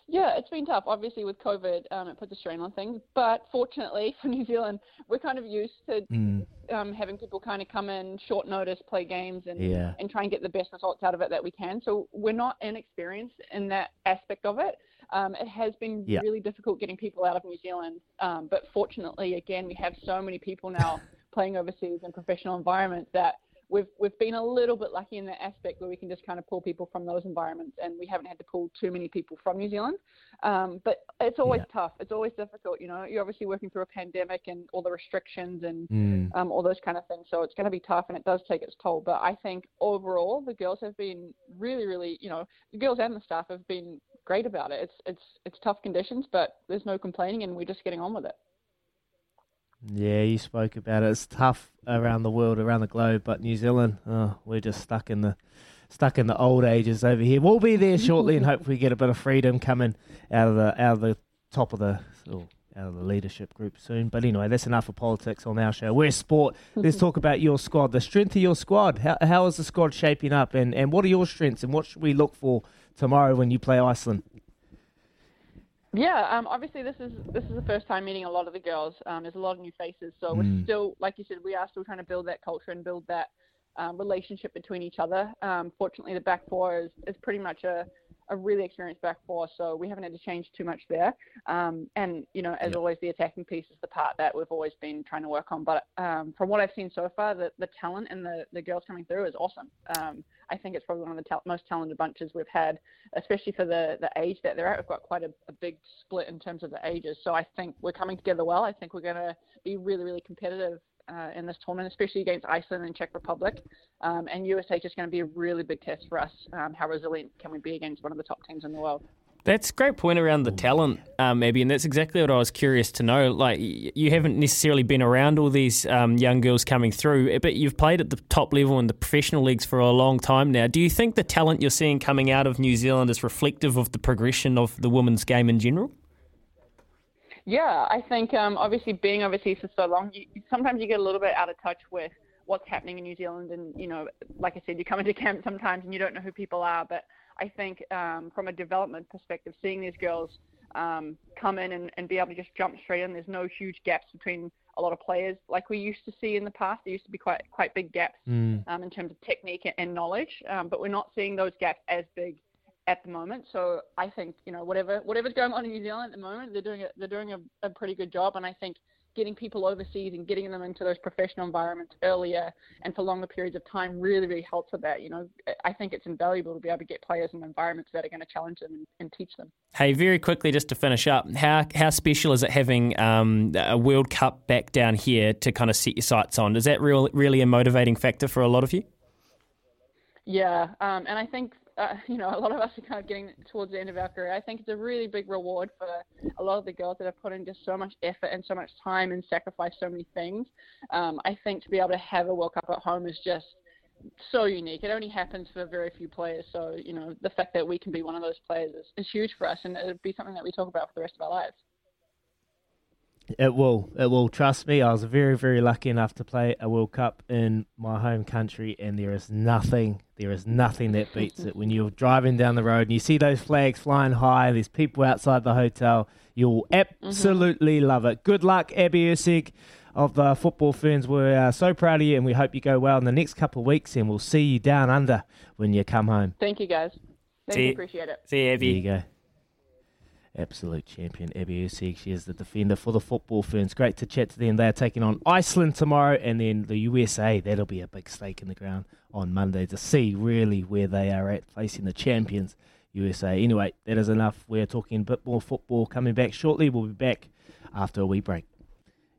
S14: Yeah, it's been tough. Obviously, with COVID, um, it puts a strain on things. But fortunately for New Zealand, we're kind of used to
S4: Mm.
S14: um, having people kind of come in short notice, play games, and
S4: Yeah.
S14: and try and get the best results out of it that we can. So we're not inexperienced in that aspect of it. Um, it has been
S4: Yeah.
S14: really difficult getting people out of New Zealand, um, but fortunately, again, we have so many people now playing overseas in professional environments that we've we've been a little bit lucky in that aspect where we can just kind of pull people from those environments, and we haven't had to pull too many people from New Zealand. Um, but it's always tough. It's always difficult. You know, you're obviously working through a pandemic and all the restrictions and
S4: Mm.
S14: um, all those kind of things. So it's going to be tough, and it does take its toll. But I think overall, the girls have been really, really, you know, the girls and the staff have been great about it. It's it's it's tough conditions, but there's no complaining, and we're just getting on with it.
S4: Yeah, you spoke about it. It's tough around the world, around the globe, but New Zealand, oh, we're just stuck in the stuck in the old ages over here. We'll be there shortly, and hopefully get a bit of freedom coming out of the out of the top of the out of the leadership group soon. But anyway, that's enough of politics on our show. We're sport. Let's talk about your squad, the strength of your squad. How how is the squad shaping up, and and what are your strengths, and what should we look for tomorrow when you play Iceland?
S14: Yeah, um, obviously this is this is the first time meeting a lot of the girls. Um, there's a lot of new faces, so we're
S4: Mm.
S14: still, like you said, we are still trying to build that culture and build that um, relationship between each other. Um, fortunately, the back four is, is pretty much a, a really experienced back four, so we haven't had to change too much there. Um, and you know, as always, the attacking piece is the part that we've always been trying to work on. But um, from what I've seen so far, the, the talent and the, the girls coming through is awesome. Um, I think it's probably one of the ta- most talented bunches we've had, especially for the, the age that they're at. We've got quite a, a big split in terms of the ages, so I think we're coming together well. I think we're going to be really, really competitive uh, in this tournament, especially against Iceland and Czech Republic. Um, and USA is going to be a really big test for us. Um, how resilient can we be against one of the top teams in the world?
S5: That's a great point around the talent, um, Abby, and that's exactly what I was curious to know. Like, you haven't necessarily been around all these um, young girls coming through, but you've played at the top level in the professional leagues for a long time now. Do you think the talent you're seeing coming out of New Zealand is reflective of the progression of the women's game in general?
S14: Yeah, I think um, obviously being overseas for so long, you, sometimes you get a little bit out of touch with what's happening in New Zealand, and you know, like I said, you come into camp sometimes and you don't know who people are. But I think um, from a development perspective, seeing these girls um, come in and, and be able to just jump straight in, there's no huge gaps between a lot of players like we used to see in the past. There used to be quite quite big gaps
S4: Mm.
S14: um, in terms of technique and- and knowledge, um, but we're not seeing those gaps as big at the moment. So I think you know whatever whatever's going on in New Zealand at the moment, they're doing a, they're doing a, a pretty good job, and I think getting people overseas and getting them into those professional environments earlier and for longer periods of time really really helps with that. You know, I think it's invaluable to be able to get players in environments that are going to challenge them and, and teach them.
S5: Hey, very quickly, just to finish up, how how special is it having um, a World Cup back down here to kind of set your sights on? Is that real, really a motivating factor for a lot of you?
S14: Yeah, um, and I think uh, you know, a lot of us are kind of getting towards the end of our career. I think it's a really big reward for a lot of the girls that have put in just so much effort and so much time and sacrificed so many things. Um, I think to be able to have a World Cup at home is just so unique. It only happens for very few players. So, you know, the fact that we can be one of those players is, is huge for us, and it'd be something that we talk about for the rest of our lives.
S4: It will. It will. Trust me. I was very, very lucky enough to play a World Cup in my home country, and there is nothing, there is nothing that beats it. When you're driving down the road and you see those flags flying high, there's people outside the hotel, you'll absolutely love it. Good luck, Abby Erceg of the Football Ferns. We're uh, so proud of you, and we hope you go well in the next couple of weeks, and we'll see you down under when you come home.
S14: Thank you, guys. Thank
S5: See-
S14: you. Appreciate it.
S5: See you, Abby.
S4: There you go. Absolute champion, Abby Erceg. She is the defender for the Football Ferns. Great to chat to them. They are taking on Iceland tomorrow and then the USA. That'll be a big stake in the ground on Monday to see really where they are at facing the champions, USA. Anyway, that is enough. We're talking a bit more football coming back shortly. We'll be back after a wee break.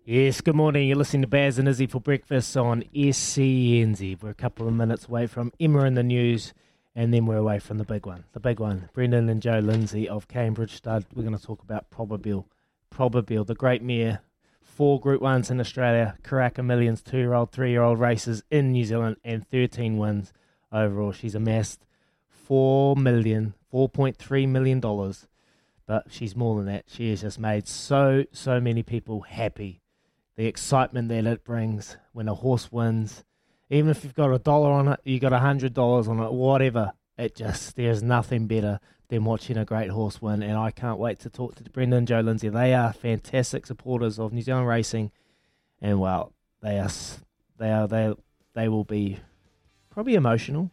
S4: Yes, good morning. You're listening to Baz and Izzy for breakfast on SENZ. We're a couple of minutes away from Emma in the news, and then we're away from the big one. The big one, Brendan and Joe Lindsay of Cambridge Stud. We're going to talk about Probabeel. Probabeel, the great mare, four Group 1s in Australia, Karaka Millions, two year old, three year old races in New Zealand, and 13 wins overall. She's amassed $4 million, $4.3 million but she's more than that. She has just made so, so many people happy. The excitement that it brings when a horse wins, even if you've got a dollar on it, you've got a hundred dollars on it, whatever. It just there's nothing better than watching a great horse win, and I can't wait to talk to Brendan and Joe Lindsay. They are fantastic supporters of New Zealand racing, and well, they are they are they they will be probably emotional.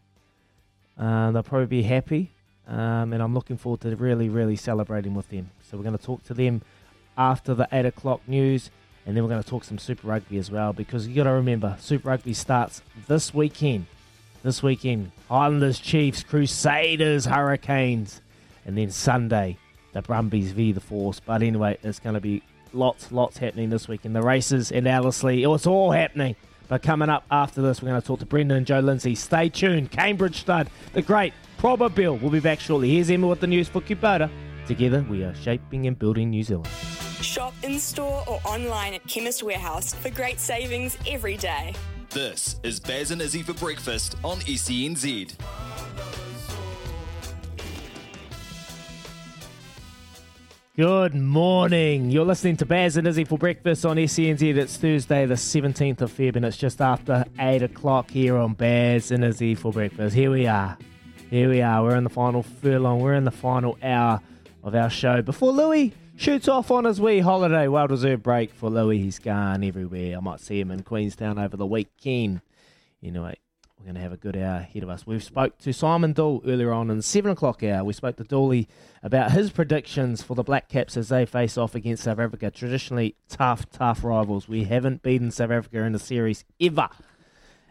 S4: Uh, they'll probably be happy, um, and I'm looking forward to really, really celebrating with them. So we're going to talk to them after the eight o'clock news, and then we're going to talk some Super Rugby as well because you got to remember Super Rugby starts this weekend. This weekend, Highlanders, Chiefs, Crusaders, Hurricanes, and then Sunday the Brumbies v the Force. But anyway, it's going to be lots, lots happening this week in the races in Ellerslie. Oh, it's all happening. But coming up after this, we're going to talk to Brendan and Joe Lindsay. Stay tuned. Cambridge Stud, the great Probabeel. We'll be back shortly. Here's Emma with the news for Kubota. Together, we are shaping and building New Zealand.
S2: Shop in store or online at Chemist Warehouse for great savings every day.
S15: This is Baz and Izzy for breakfast on E SENZ.
S4: Good morning. You're listening to Baz and Izzy for breakfast on SENZ. It's Thursday, the 17th of Feb, and it's just after 8 o'clock here on Baz and Izzy for breakfast. Here we are. Here we are. We're in the final furlong. We're in the final hour of our show before Louis shoots off on his wee holiday. Well deserved break for Louis. He's gone everywhere. I might see him in Queenstown over the weekend. Anyway, we're going to have a good hour ahead of us. We've spoke to Simon Doull earlier on in the 7 o'clock hour. We spoke to Dooley about his predictions for the Black Caps as they face off against South Africa. Traditionally tough, tough rivals. We haven't beaten South Africa in the series ever.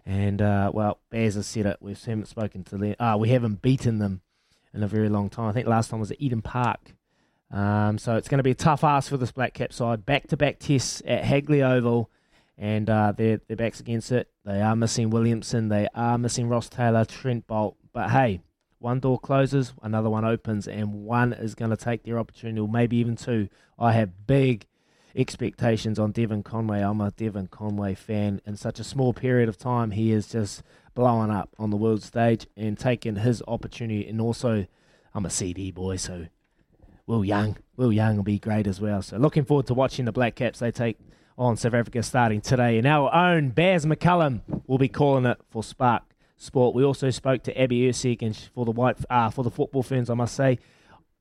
S4: And, uh, well, Baz has said it. We haven't spoken to them. Uh, we haven't beaten them in a very long time. I think last time was at Eden Park. Um, so it's going to be a tough ask for this Black Cap side. Back to back tests at Hagley Oval, and uh, their their backs against it. They are missing Williamson. They are missing Ross Taylor, Trent Boult. But hey, one door closes, another one opens, and one is going to take their opportunity, or maybe even two. I have big expectations on Devon Conway. I'm a Devon Conway fan. In such a small period of time, he is just blowing up on the world stage and taking his opportunity. And also, I'm a CD boy, so Will Young, Will Young will be great as well. So looking forward to watching the Black Caps. They take on South Africa starting today, and our own Baz McCullum will be calling it for Spark Sport. We also spoke to Abby Erceg and for the white uh, for the football ferns. I must say,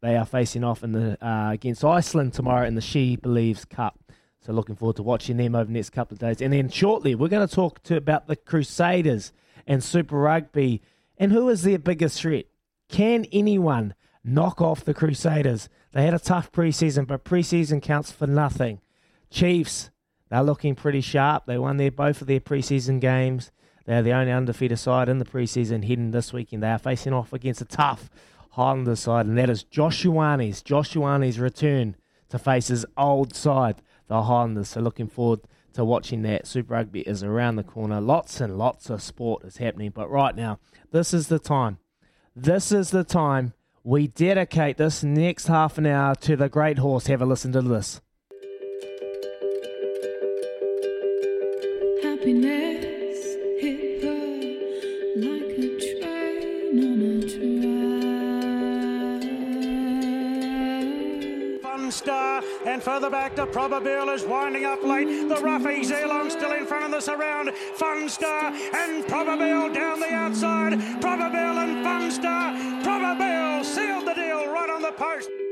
S4: they are facing off in the uh, against Iceland tomorrow in the She Believes Cup. So looking forward to watching them over the next couple of days. And then shortly, we're going to talk to about the Crusaders and Super Rugby and who is their biggest threat. Can anyone knock off the Crusaders? They had a tough preseason, but preseason counts for nothing. Chiefs, they're looking pretty sharp. They won their both of their preseason games. They're the only undefeated side in the preseason heading this weekend. They are facing off against a tough Highlander side, and that is Josh Ioane's. Joshuani's return to face his old side, the Highlanders. So looking forward to watching that. Super Rugby is around the corner. Lots and lots of sport is happening. But right now, this is the time. this is the time we dedicate this next half an hour to the great horse. Have a listen to this.
S16: Happiness
S17: further back to Probabeel is winding up late. The roughies Elon still in front of the surround. Fun Star and Probabeel down the outside. Probabeel and Fun Probabeel sealed the deal right on the post.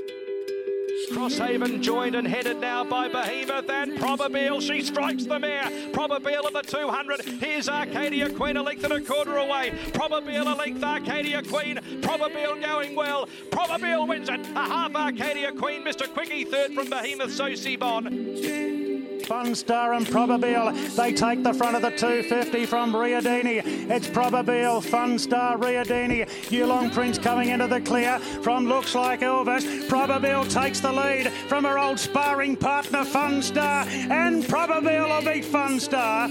S18: Crosshaven joined and headed now by Behemoth and Probabeel. She strikes the mare. Probabeel at the 200. Here's Arcadia Queen a length and a quarter away. Probabeel a length Arcadia Queen. Probabeel going well. Probabeel wins it. A half Arcadia Queen. Mr. Quickie third from Behemoth. So Bon.
S17: Fun Star and Probabeel. They take the front of the 250 from Riadini. It's Probabeel, Fun Star, Riadini. Yulong Prince coming into the clear from looks like Elvis. Probabeel takes the lead from her old sparring partner, Fun Star. And Probabeel will beat Fun Star.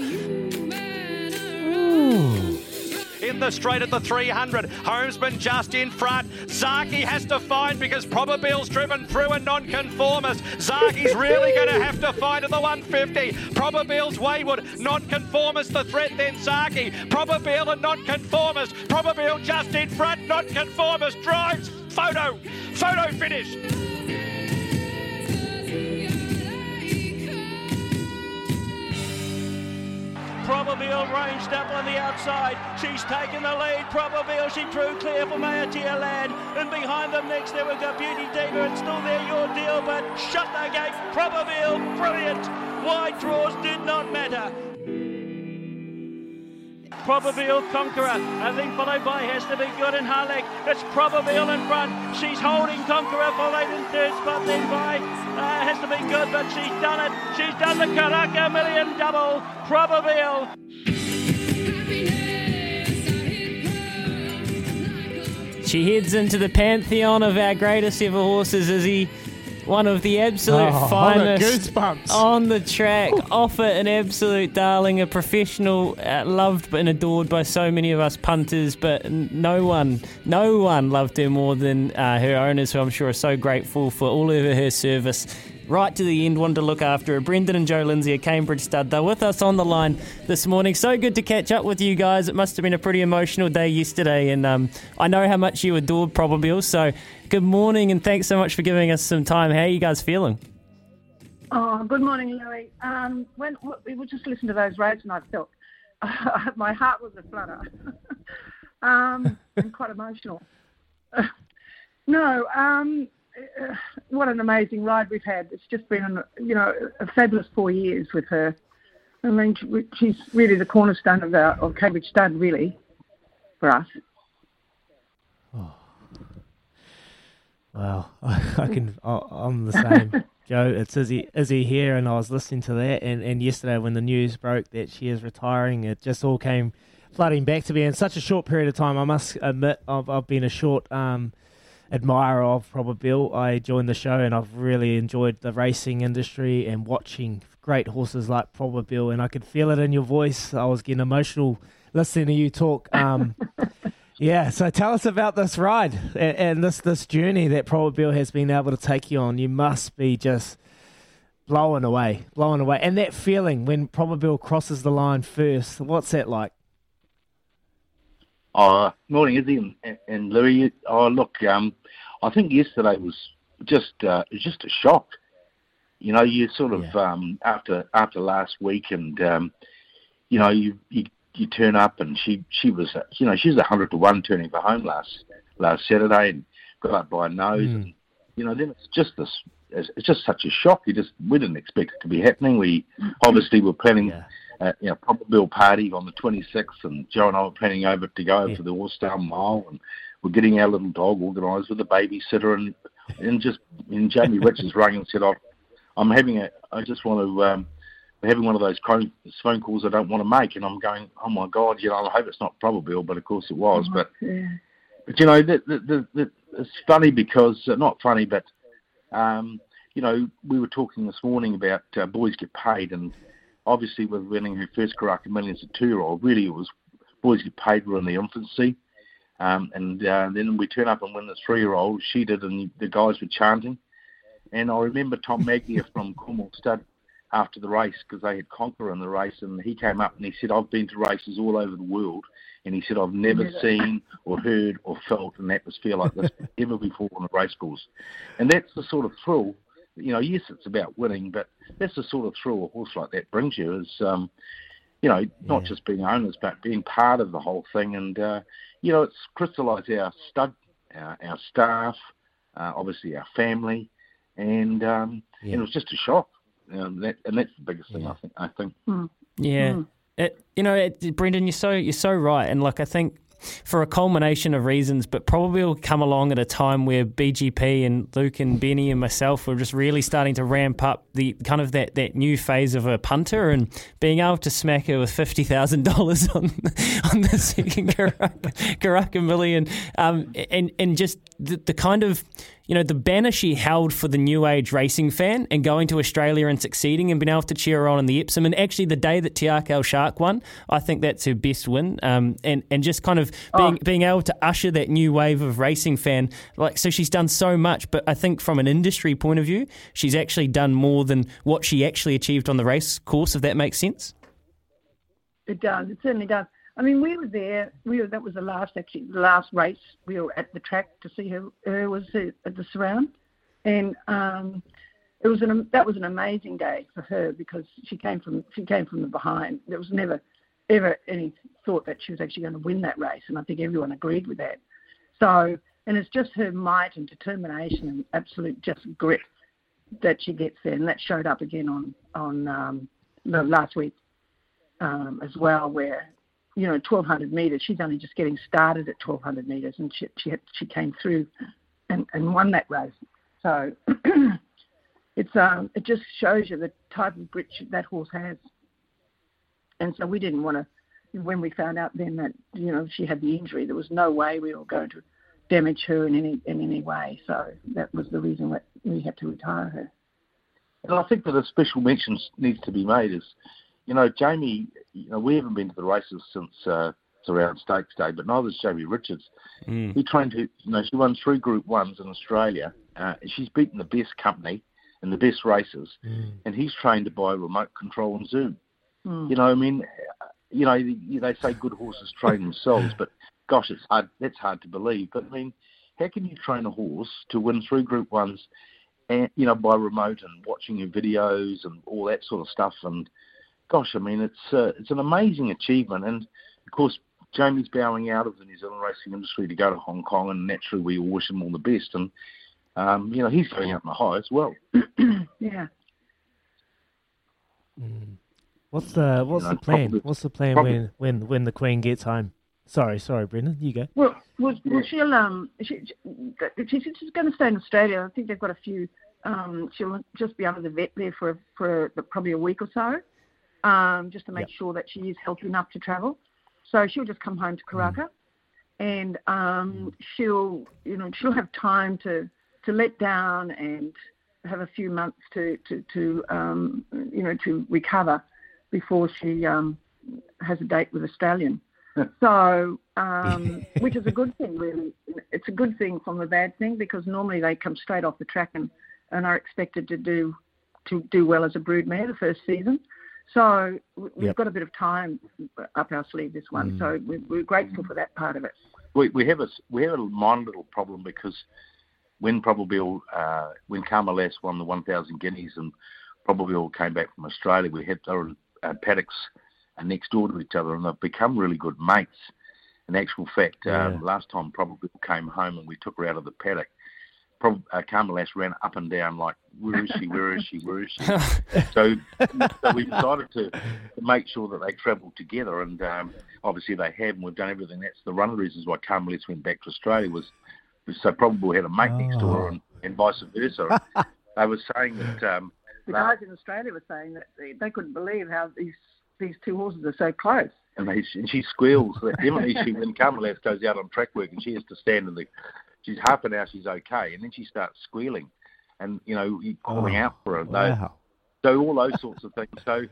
S18: In the straight at the 300. Homesman just in front. Zaaki has to find because Probabeel's driven through a non-conformist. Zaaki's really going to have to find at the 150. Probabeel's wayward. Non-conformist the threat, then Zaaki. Probabeel and non-conformist. Probabeel just in front. Non-conformist drives. Photo. Photo finish.
S17: Probabeel ranged up on the outside. She's taken the lead. Probabeel, she drew clear for Mayatia Land. And behind them next there we got Beauty Diva. It's still there, your deal, but shut the gate. Probabeel, brilliant. Wide draws did not matter. Probabeel Conqueror. I think followed by has to be good in Harlech. It's Probabeel in front. She's holding Conqueror for late in third spot. Then by uh, has to be good, but she's done it. She's done the Karaka Million double. Probabeel.
S5: She heads into the pantheon of our greatest ever horses, Izzy. One of the absolute
S4: Oh,
S5: finest
S4: goosebumps.
S5: on the track. Offer an absolute darling, a professional, uh, loved and adored by so many of us punters, but no one, no one loved her more than uh, her owners, who I'm sure are so grateful for all of her service. Right to the end, wanted to look after her. Brendan and Joe Lindsay, a Cambridge stud, they're with us on the line this morning. So good to catch up with you guys. It must have been a pretty emotional day yesterday, and um, I know how much you adored Probabeel. So good morning, and thanks so much for giving us some time. How are you guys feeling?
S19: Oh, good morning, Louis. Um, when we were just listening to those raves, and I felt my heart was a flutter, um, and quite emotional. no, um, uh, what an amazing ride we've had. It's just been, you know, a fabulous four years with her. I mean, she's really the cornerstone of our of Cambridge Stud, really, for us. Oh.
S4: Wow, I can. I- I'm the same, Joe. It's Izzy, Izzy here, and I was listening to that. And, and yesterday, when the news broke that she is retiring, it just all came flooding back to me in such a short period of time. I must admit, I've, I've been a short um, admirer of Probabeel. I joined the show, and I've really enjoyed the racing industry and watching great horses like Probabeel. And I could feel it in your voice. I was getting emotional listening to you talk. Um, yeah, so tell us about this ride and, and this this journey that Probabeel has been able to take you on. You must be just blowing away, blowing away, and that feeling when Probabeel crosses the line first. What's that like?
S20: Oh, morning, Izzy and, and Louis. Oh, look, um, I think yesterday was just uh, just a shock. You know, you sort of um, after after last week, and um, you know, you, you you turn up, and she she was uh, you know she's a hundred to one turning for home last last Saturday, and got up by a nose, and you know, then it's just this. It's just such a shock. You just we didn't expect it to be happening. We obviously were planning, uh, you know, Probabeel party on the 26th, and Joe and I were planning over to go over to the All Star Mile, and we're getting our little dog organised with a babysitter, and and just and Jamie Richards rang and said, "Oh, I'm having a. I just want to." Um, having one of those phone calls I don't want to make, and I'm going, oh my god, you know, I hope it's not Probabeel, but of course it was. But
S19: Yeah.
S20: but you know, the, the, the, the, it's funny because uh, not funny, but um, you know, we were talking this morning about uh, boys get paid, and obviously with winning her first Karaka Millions at two year old, really it was boys get paid were in the infancy. Um, and uh, then we turn up and win the three-year-old. She did, and the guys were chanting. And I remember Tom Magnier from Cornwall Stud after the race because they had Conqueror in the race, and he came up and he said, "I've been to races all over the world, and he said I've never
S21: Never.
S20: seen or heard or felt an atmosphere like this ever before on a race course." And that's the sort of thrill. You know, yes, it's about winning, but that's the sort of thrill a horse like that brings you. Is um, you know, not just being owners, but being part of the whole thing. And, uh, you know, it's crystallised our stud, our, our staff, uh, obviously our family, and, um, and it was just a shock. Um, that, and that's the biggest thing, I think. I think.
S5: Yeah.
S20: Mm.
S5: It, you know, it, Brendan, you're so you're so right, and like I think for a culmination of reasons, but probably will come along at a time where BGP and Luke and Benny and myself were just really starting to ramp up the kind of that, that new phase of a punter and being able to smack her with fifty thousand dollars on on the second Karaka, Karaka million, um, and and just the, the kind of you know, the banner she held for the new age racing fan and going to Australia and succeeding and being able to cheer her on in the Epsom. And actually, the day that Tiakal Shark won, I think that's her best win. Um, and, and just kind of being, being able to usher that new wave of racing fan. Like, so she's done so much, but I think from an industry point of view, she's actually done more than what she actually achieved on the race course, if that makes sense.
S19: It does. It certainly does. I mean, we were there. We were, that was the last actually the last race. We were at the track to see her. Her was at the surround, and um, it was an that was an amazing day for her because she came from she came from the behind. There was never ever any thought that she was actually going to win that race, and I think everyone agreed with that. So, and it's just her might and determination and absolute just grit that she gets there, and that showed up again on on um, the last week um, as well, where you know 1200 meters. She's only just getting started at 1200 meters, and she she, had, she came through and, and won that race. So it's um it just shows you the type of grit that horse has. And so we didn't want to. When we found out then that you know she had the injury, there was no way we were going to damage her in any in any way. So that was the reason that we had to retire her.
S20: And I think that a special mention needs to be made is, you know, Jamie. You know, we haven't been to the races since uh, it's around Stakes Day, but neither's Jamie Richards. He trained her. You know, she won three Group Ones in Australia. Uh, she's beaten the best company in the best races, and he's trained to by remote control and Zoom. You know, I mean, uh, you know, you- they say good horses train themselves, but gosh, it's hard. That's hard to believe. But I mean, how can you train a horse to win three Group Ones, and you know, by remote and watching your videos and all that sort of stuff? And gosh, I mean, it's uh, it's an amazing achievement. And of course, Jamie's bowing out of the New Zealand racing industry to go to Hong Kong, and naturally, we all wish him all the best. And um, you know, he's going out in the high as well.
S19: Yeah.
S4: What's the what's
S20: know,
S4: the plan?
S20: probably-
S4: What's the plan
S20: probably-
S4: when when when the Queen gets home? Sorry, sorry, Brendan, you go.
S19: Well, well, well she'll um she, she, she's she's going to stay in Australia. I think they've got a few. Um, she'll just be under the vet there for for probably a week or so, um, just to make
S21: Yep.
S19: sure that she is healthy enough to travel. So she'll just come home to Karaka, and um, she'll you know she'll have time to to let down and have a few months to to to um, you know to recover before she um, has a date with Australian. So, um, which is a good thing, really. It's a good thing from a bad thing because normally they come straight off the track and, and are expected to do to do well as a broodmare the first season. So we- we've
S20: Yep.
S19: got a bit of time up our sleeve this one.
S20: Mm.
S19: So we're, we're grateful for that part of it.
S20: we we have a we have a minor little problem because when Probabeel uh, when Carmelas won the 1,000 guineas and Probabeel came back from Australia, we had they were in, uh, paddocks uh, next door to each other, and they've become really good mates. In actual fact,
S21: Yeah.
S20: um, last time Probabeel came home and we took her out of the paddock, Prob- uh, Carmelas ran up and down like, "Where is she? Where is she? Where is she?" so, so we decided to, to make sure that they travelled together, and um, obviously they have, and we've done everything. That's the one of the reasons why Carmelis went back to Australia was, was so Probabeel had a mate next to her, and, and vice versa. they were saying that um,
S19: The
S20: they-
S19: guys in Australia were saying that they, they couldn't believe how these these two horses are so close.
S20: and, they, and she squeals. Definitely, she when Carmelis goes out on track work and she has to stand in the, she's half an hour she's okay, and then she starts squealing, and you know you calling
S4: Oh,
S20: out for her.
S4: Wow.
S20: So all those sorts of things. So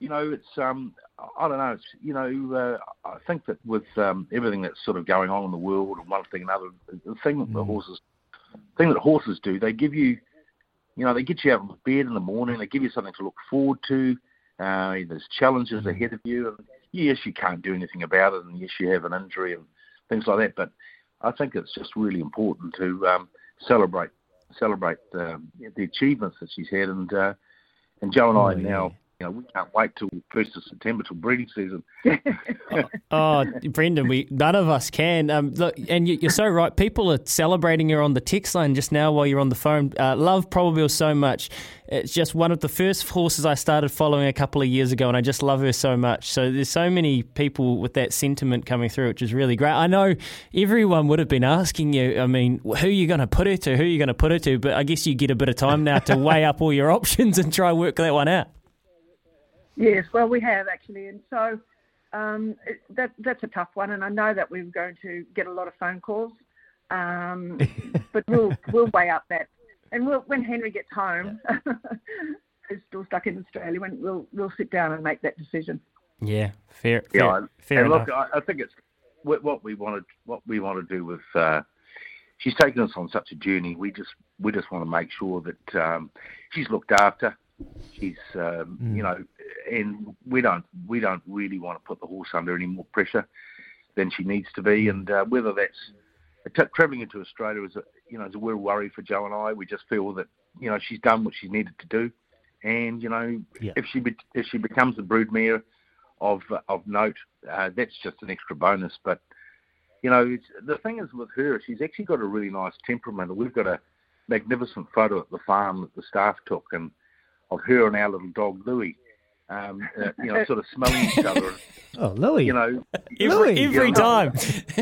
S20: you know, it's um, I don't know. It's you know, uh, I think that with um, everything that's sort of going on in the world and one thing another, the thing that the horses, thing that horses do, they give you, you know, they get you out of bed in the morning. They give you something to look forward to. Uh, there's challenges ahead of you, and yes, you can't do anything about it, and yes, you have an injury and things like that. But I think it's just really important to um, celebrate celebrate um, the achievements that she's had, and uh, and Jo and I
S5: Oh, yeah.
S20: now, you know, we can't wait till first of September till breeding season.
S5: Oh, Brendan, we none of us can. Um, look, and you, you're so right. People are celebrating her on the text line just now while you're on the phone. Uh, love Probabeel so much. It's just one of the first horses I started following a couple of years ago, and I just love her so much. So there's so many people with that sentiment coming through, which is really great. I know everyone would have been asking you. I mean, who are you going to put her to? Who are you going to put her to? But I guess you get a bit of time now to weigh up all your options and try work that one out.
S19: Yes, well, we have actually, and so um, it, that that's a tough one, and I know that we're going to get a lot of phone calls, um, but we'll we'll weigh up that, and we'll, when Henry gets home, who's still stuck in Australia, when we'll we'll sit down and make that decision.
S5: Yeah, fair.
S20: Yeah,
S5: fair,
S20: and-
S5: fair
S20: and
S5: enough.
S20: look, I, I think it's what what we wanted. What we want to do with uh, she's taken us on such a journey. We just we just want to make sure that um, she's looked after. She's um,
S5: Mm.
S20: you know, and we don't we don't really want to put the horse under any more pressure than she needs to be. And uh, whether that's tra- travelling into Australia is a you know is a real worry for Jo and I. We just feel that you know she's done what she needed to do, and you know if she be, if she becomes a broodmare of of note, uh, that's just an extra bonus. But you know, it's, the thing is with her, she's actually got a really nice temperament. We've got a magnificent photo at the farm that the staff took, and of her and our little dog Louis, um, uh, you know, sort of smelling each other.
S4: Oh, Louis.
S20: You know,
S5: Every, every
S20: you know,
S5: time.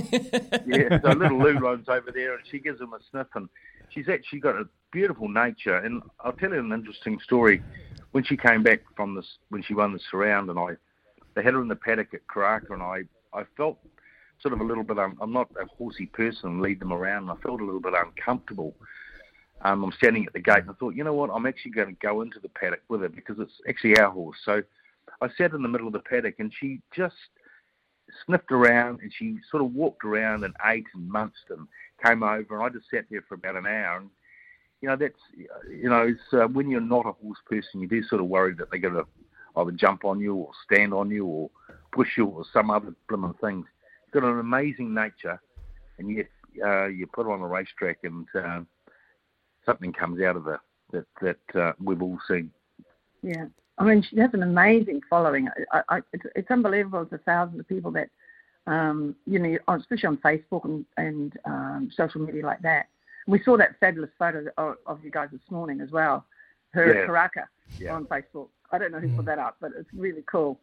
S20: yeah, so little Lou runs over there and she gives him a sniff, and she's actually got a beautiful nature. And I'll tell you an interesting story. When she came back from this, when she won the surround, and I, they had her in the paddock at Karaka, and I, I felt sort of a little bit. Um, I'm not a horsey person and lead them around. And I felt a little bit uncomfortable. Um, I'm standing at the gate, and I thought, you know what? I'm actually going to go into the paddock with her because it's actually our horse. So I sat in the middle of the paddock, and she just sniffed around and she sort of walked around and ate and munched and came over and I just sat there for about an hour and you know that's you know it's uh, when you're not a horse person you do sort of worry that they're going to either jump on you or stand on you or push you or some other blimmin' things. It's got an amazing nature and yet uh, you put her on a racetrack and uh, something comes out of her that that uh, we've all seen.
S19: Yeah. I mean, she has an amazing following. I, I, it's, it's unbelievable. The thousands of people that, um, you know, especially on Facebook and, and um, social media like that. We saw that fabulous photo of, of you guys this morning as well. Her
S20: Yeah.
S19: at Karaka
S20: Yeah.
S19: on Facebook. I don't know who put that up, but it's really cool.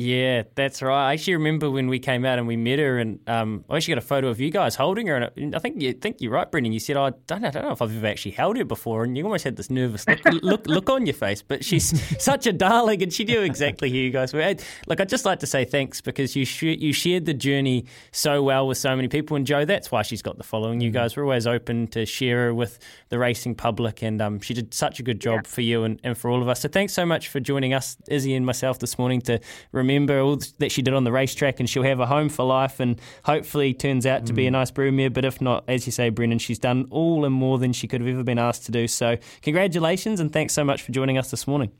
S5: Yeah, that's right. I actually remember when we came out and we met her, and um, I actually got a photo of you guys holding her. And I think you think you're right, Brendan. You said I don't, I don't know if I've ever actually held her before, and you almost had this nervous look look, look on your face. But she's such a darling, and she knew exactly who you guys were. Look, I'd just like to say thanks because you sh- you shared the journey so well with so many people, and Jo, that's why she's got the following. You guys were always open to share her with the racing public, and um, she did such a good job for you and, and for all of us. So thanks so much for joining us, Izzy and myself, this morning to remember all that she did on the racetrack, and she'll have a home for life, and hopefully turns out to be a mm. nice broodmare. But if not, as you say, Brendan, she's done all and more than she could have ever been asked to do. So congratulations, and thanks so much for joining us this morning.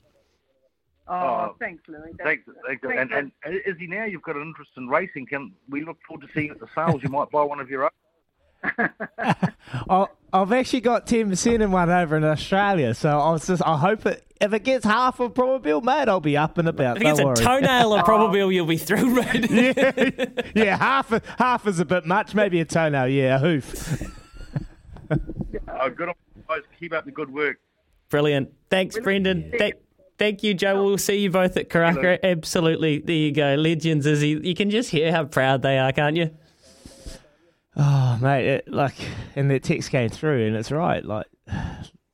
S19: Oh, oh thanks, Louis. That's-
S20: Thanks, thanks. And, and, and Izzy, now you've got an interest in racing. Can we look forward to seeing you at the sales? You might buy one of your own.
S4: I, I've actually got ten percent in one over in Australia, so I was just I hope it if it gets half of Probabeel, mate, I'll be up and about.
S5: I think it's
S4: don't
S5: a
S4: worry.
S5: toenail of Probabeel you'll be through, right?
S4: yeah, yeah, half half is a bit much. Maybe a toenail, yeah, a hoof.
S20: Oh, good on you guys. Keep up the good work.
S5: Brilliant. Thanks, Brendan. Thank, thank you, Jo. We'll see you both at Karaka. Absolutely. There you go. Legends, Izzy. You can just hear how proud they are, can't you?
S4: Oh, mate, it, like, and the text came through, and it's right. Like,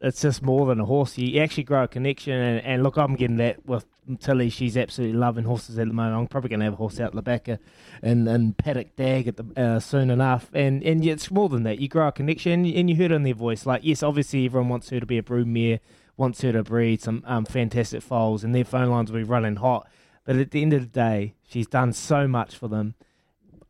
S4: it's just more than a horse. You actually grow a connection, and, and look, I'm getting that with Tilly. She's absolutely loving horses at the moment. I'm probably going to have a horse out Labacca and, and Paddock Dag at the, uh, soon enough. And and it's more than that. You grow a connection, and you heard it in their voice. Like, yes, obviously everyone wants her to be a broodmare wants her to breed some um, fantastic foals, and their phone lines will be running hot. But at the end of the day, she's done so much for them.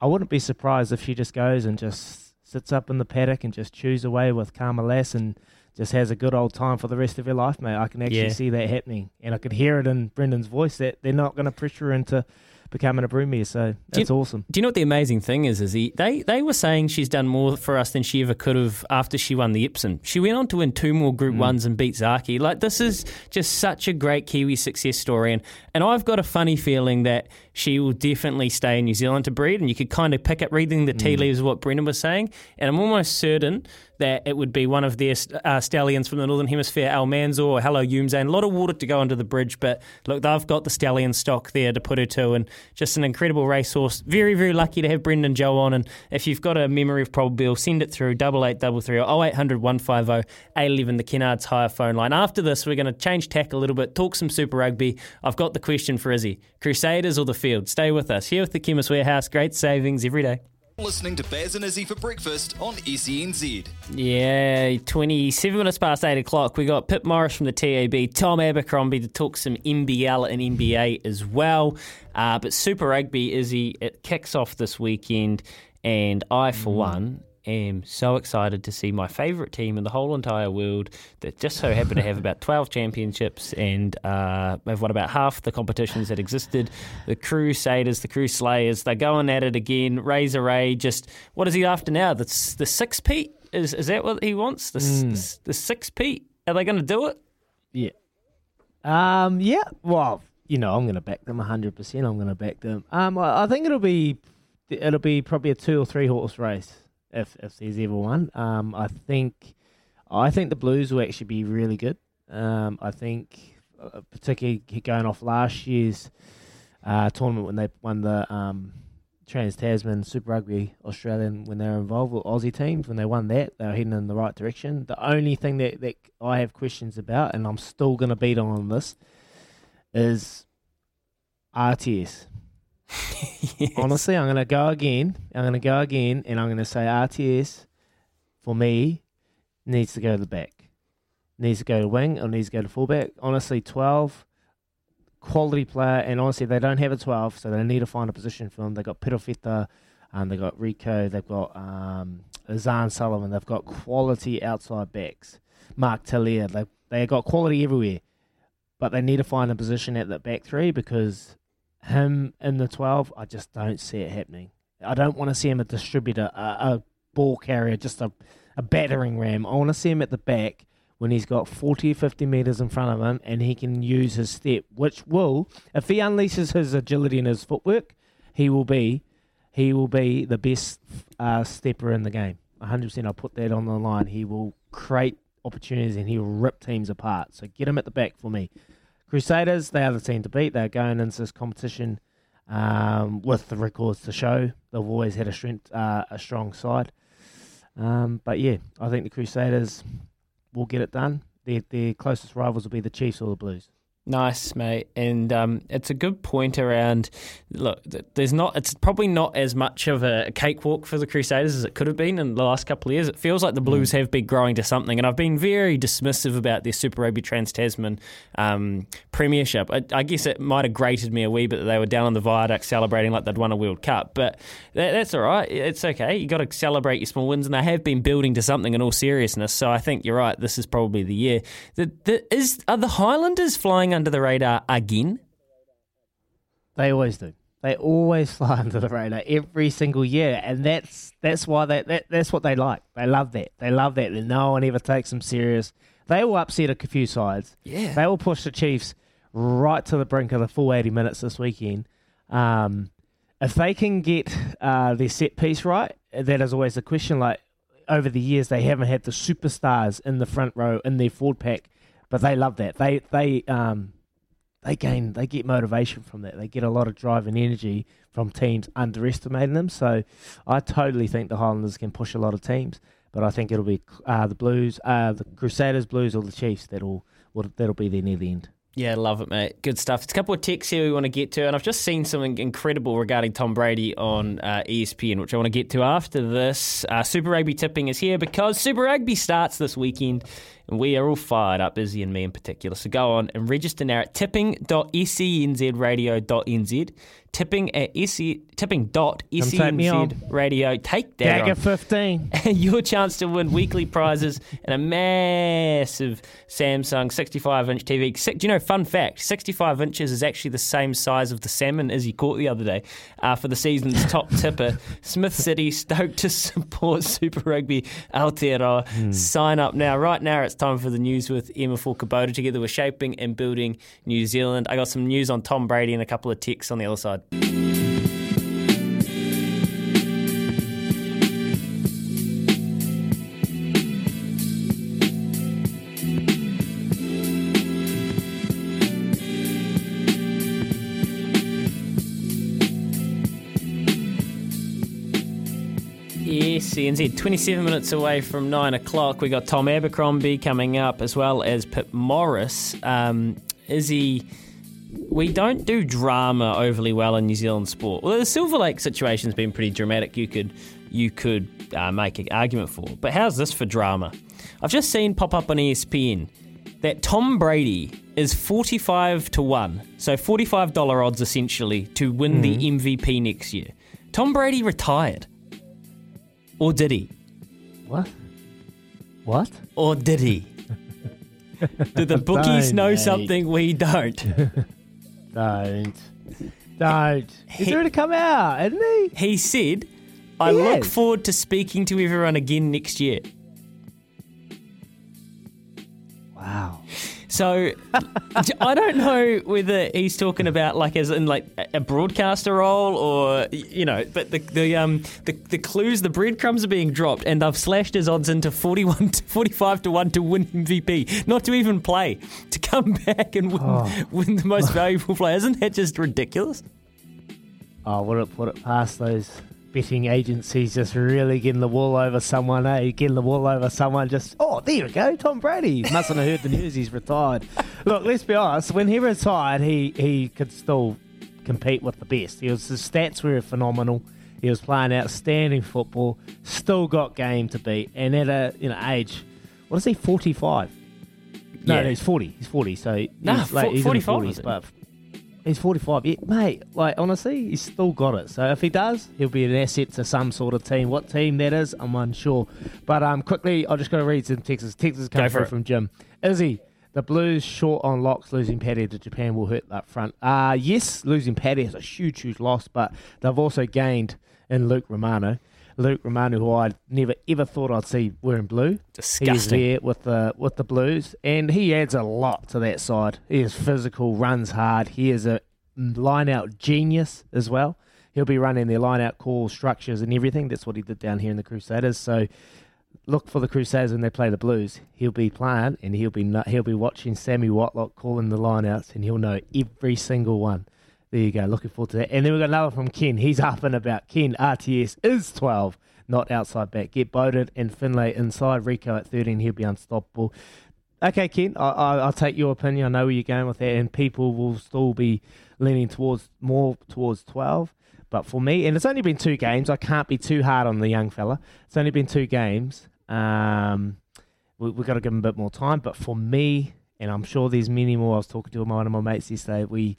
S4: I wouldn't be surprised if she just goes and just sits up in the paddock and just chews away with Karma Lass and just has a good old time for the rest of her life, mate. I can actually
S5: Yeah.
S4: see that happening, and I could hear it in Brendan's voice that they're not going to pressure her into becoming a broodmare. So
S5: Do
S4: that's
S5: you-
S4: awesome.
S5: Do you know what the amazing thing is? Is he, they they were saying she's done more for us than she ever could have after she won the Epsom. She went on to win two more
S4: Mm.
S5: Group Ones and beat Zaaki. Like this is just such a great Kiwi success story, and and I've got a funny feeling that she will definitely stay in New Zealand to breed. And you could kind of pick up reading the tea
S4: Mm.
S5: leaves of what Brendan was saying, and I'm almost certain that it would be one of their uh, stallions from the Northern Hemisphere, Almanzor or Hello Youmzain. A lot of water to go under the bridge, but look, they've got the stallion stock there to put her to, and just an incredible racehorse. Very, very lucky to have Brendan Joe on. And if you've got a memory of Probabeel, send it through double eight double three or 0800 150 811, the Kennards Hire phone line. After this, we're going to change tack a little bit, talk some Super Rugby. I've got the question for Izzy Crusaders or the field? Stay with us. Here with the Chemist Warehouse, great savings every day.
S15: Listening to Baz and Izzy for breakfast on SENZ.
S5: Yeah, 27 minutes past 8 o'clock. We got Pip Morris from the TAB, Tom Abercrombie to talk some NBL and NBA as well. Uh, but Super Rugby, Izzy, it kicks off this weekend, and I, for one, am so excited to see my favourite team in the whole entire world that just so happen to have about 12 championships and uh, have won about half the competitions that existed. The Crusaders, the Crusaders, they're going at it again. Razor Ray, just what is he after now? The, the six-peat? Is, is that what he wants? The,
S4: Mm.
S5: the, the six-peat? Are they going to do it?
S4: Yeah. Um. Yeah. Well, you know, I'm going to back them 100. percent I'm going to back them. Um. I, I think it'll be it'll be probably a two or three horse race if if there's ever one. Um. I think I think the Blues will actually be really good. Um. I think uh, particularly going off last year's uh, tournament when they won the um. Trans Tasman Super Rugby Australian when they were involved with Aussie teams when they won that they were heading in the right direction. The only thing that, that I have questions about and I'm still going to beat on this is RTS. Honestly, I'm going to go again. I'm going to go again and I'm going to say RTS for me needs to go to the back. Needs to go to wing or needs to go to fullback. Honestly, 12 quality player, and honestly, they don't have a 12, so they need to find a position for them. They've got Perofeta, um, they've got Rieko, they've got um, Sullivan, they've got quality outside backs. Mark Telea, they they got quality everywhere, but they need to find a position at the back three because him in the 12, I just don't see it happening. I don't want to see him a distributor, a, a ball carrier, just a, a battering ram. I want to see him at the back when he's got 40 or 50 metres in front of him and he can use his step, which will, if he unleashes his agility and his footwork, he will be he will be the best uh, stepper in the game. 100% I'll put that on the line. He will create opportunities and he will rip teams apart. So get him at the back for me. Crusaders, they are the team to beat. They're going into this competition um, with the records to show. They've always had a strength, uh, a strong side. Um, but yeah, I think the Crusaders will get it done. Their, their closest rivals will be the Chiefs or the Blues.
S5: Nice, mate, and um, it's a good point around. Look, there's not. It's probably not as much of a cakewalk for the Crusaders as it could have been in the last couple of years. It feels like the Blues have been growing to something, and I've been very dismissive about their Super Rugby Trans Tasman um, Premiership. I, I guess it might have grated me a wee bit that they were down on the viaduct celebrating like they'd won a World Cup, but that, that's all right. It's okay. You got to celebrate your small wins, and they have been building to something in all seriousness. So I think you're right. This is probably the year. The, the, is are the Highlanders flying under the radar again?
S4: They always do. They always fly under the radar every single year, and that's that's why they that, that's what they like. They love that. They love that. And no one ever takes them serious. They will upset a few sides.
S5: Yeah.
S4: They will push the Chiefs right to the brink of the full eighty minutes this weekend. Um, if they can get uh, their set piece right, that is always the question. Like over the years, they haven't had the superstars in the front row in their forward pack, but they love that. They they um, they gain they get motivation from that. They get a lot of drive and energy from teams underestimating them. So I totally think the Highlanders can push a lot of teams, but I think it'll be uh, the Blues, uh, the Crusaders, Blues, or the Chiefs that'll will- that'll be there near the end.
S5: Yeah, love it, mate. Good stuff. It's a couple of texts here we want to get to, and I've just seen something incredible regarding Tom Brady on uh, ESPN, which I want to get to after this. Uh, Super Rugby tipping is here because Super Rugby starts this weekend, And we are all fired up, Izzy and me in particular. So go on and register now at tipping.scnzradio.nz. Tipping at SE, tipping dot
S4: Come take me on.
S5: Radio. Take that
S4: Dagger
S5: on.
S4: 15.
S5: your chance to win weekly prizes and a massive Samsung 65 inch TV. Do you know, fun fact 65 inches is actually the same size of the salmon as he caught the other day uh, for the season's top tipper. Smith City stoked to support Super Rugby Aotearoa. Sign up now. Right now, it's time for the news with Emma Fulkabota. Together, we're shaping and building New Zealand. I got some news on Tom Brady and a couple of ticks on the other side. SENZ. 27 minutes away from 9 o'clock. We got Tom Abercrombie coming up as well as Pip Morris. Um, Izzy, we don't do drama overly well in New Zealand sport. Well, the Silver Lake situation's been pretty dramatic. You could you could uh, make an argument for. But how's this for drama? I've just seen pop up on ESPN that Tom Brady is 45 to 1. So $45 odds essentially to win the MVP next year. Tom Brady retired. Or did he?
S4: What? What?
S5: Or did he? Do the bookies know
S4: mate.
S5: something we don't?
S4: Don't. Don't. He's already come out, hasn't he?
S5: He said, I
S4: He
S5: look
S4: has.
S5: forward to speaking to everyone again next year.
S4: Wow.
S5: So I don't know whether he's talking about like as in like a- broadcaster role or you know, but the the um the, the clues, the breadcrumbs are being dropped, and they've slashed his odds into 41 to 45 to one to win MVP, not to even play, to come back and win,
S4: Oh.
S5: win the most valuable player. Isn't that just ridiculous?
S4: Oh, would it put it past those betting agencies just really getting the wool over someone, eh? Getting the wool over someone just, oh, there we go, Tom Brady. Mustn't have heard the news, he's retired. Look, let's be honest, when he retired, he, he could still compete with the best. He was, his stats were phenomenal. He was playing outstanding football, still got game to beat, and at a you know age, what is he, 45? No,
S5: Yeah.
S4: no, he's 40. He's 40, so he's,
S5: Nah,
S4: like,
S5: fo-
S4: he's
S5: 45
S4: in the
S5: was
S4: 40s, but He's 45. Yeah, mate, like, honestly, he's still got it. So if he does, he'll be an asset to some sort of team. What team that is, I'm unsure. But um, quickly, I'll just got to read some Texas. Texas
S5: Go
S4: coming through
S5: it.
S4: from Jim. Izzy, the Blues short on locks, losing Paddy to Japan will hurt up front. Uh, yes, losing Paddy is a huge, huge loss, but they've also gained in Luke Romano. Luke Romano, who I never ever thought I'd see wearing blue. He's
S5: Disgusting.
S4: there with the with the Blues, and he adds a lot to that side. He is physical, runs hard. He is a line out genius as well. He'll be running their line out call structures and everything. That's what he did down here in the Crusaders. So look for the Crusaders when they play the Blues. He'll be playing and he'll be he'll be watching Sammy Whitelock calling the line outs and he'll know every single one. There you go. Looking forward to that. And then we've got another from Ken. He's up and about. Ken, RTS is 12, not outside back. Get Beauden and Finlay inside. Rieko at 13. He'll be unstoppable. Okay, Ken, I, I, I'll take your opinion. I know where you're going with that, and people will still be leaning towards more towards 12. But for me, and it's only been two games, I can't be too hard on the young fella. It's only been two games. Um, we, we've got to give him a bit more time. But for me, and I'm sure there's many more. I was talking to one of my mates yesterday. We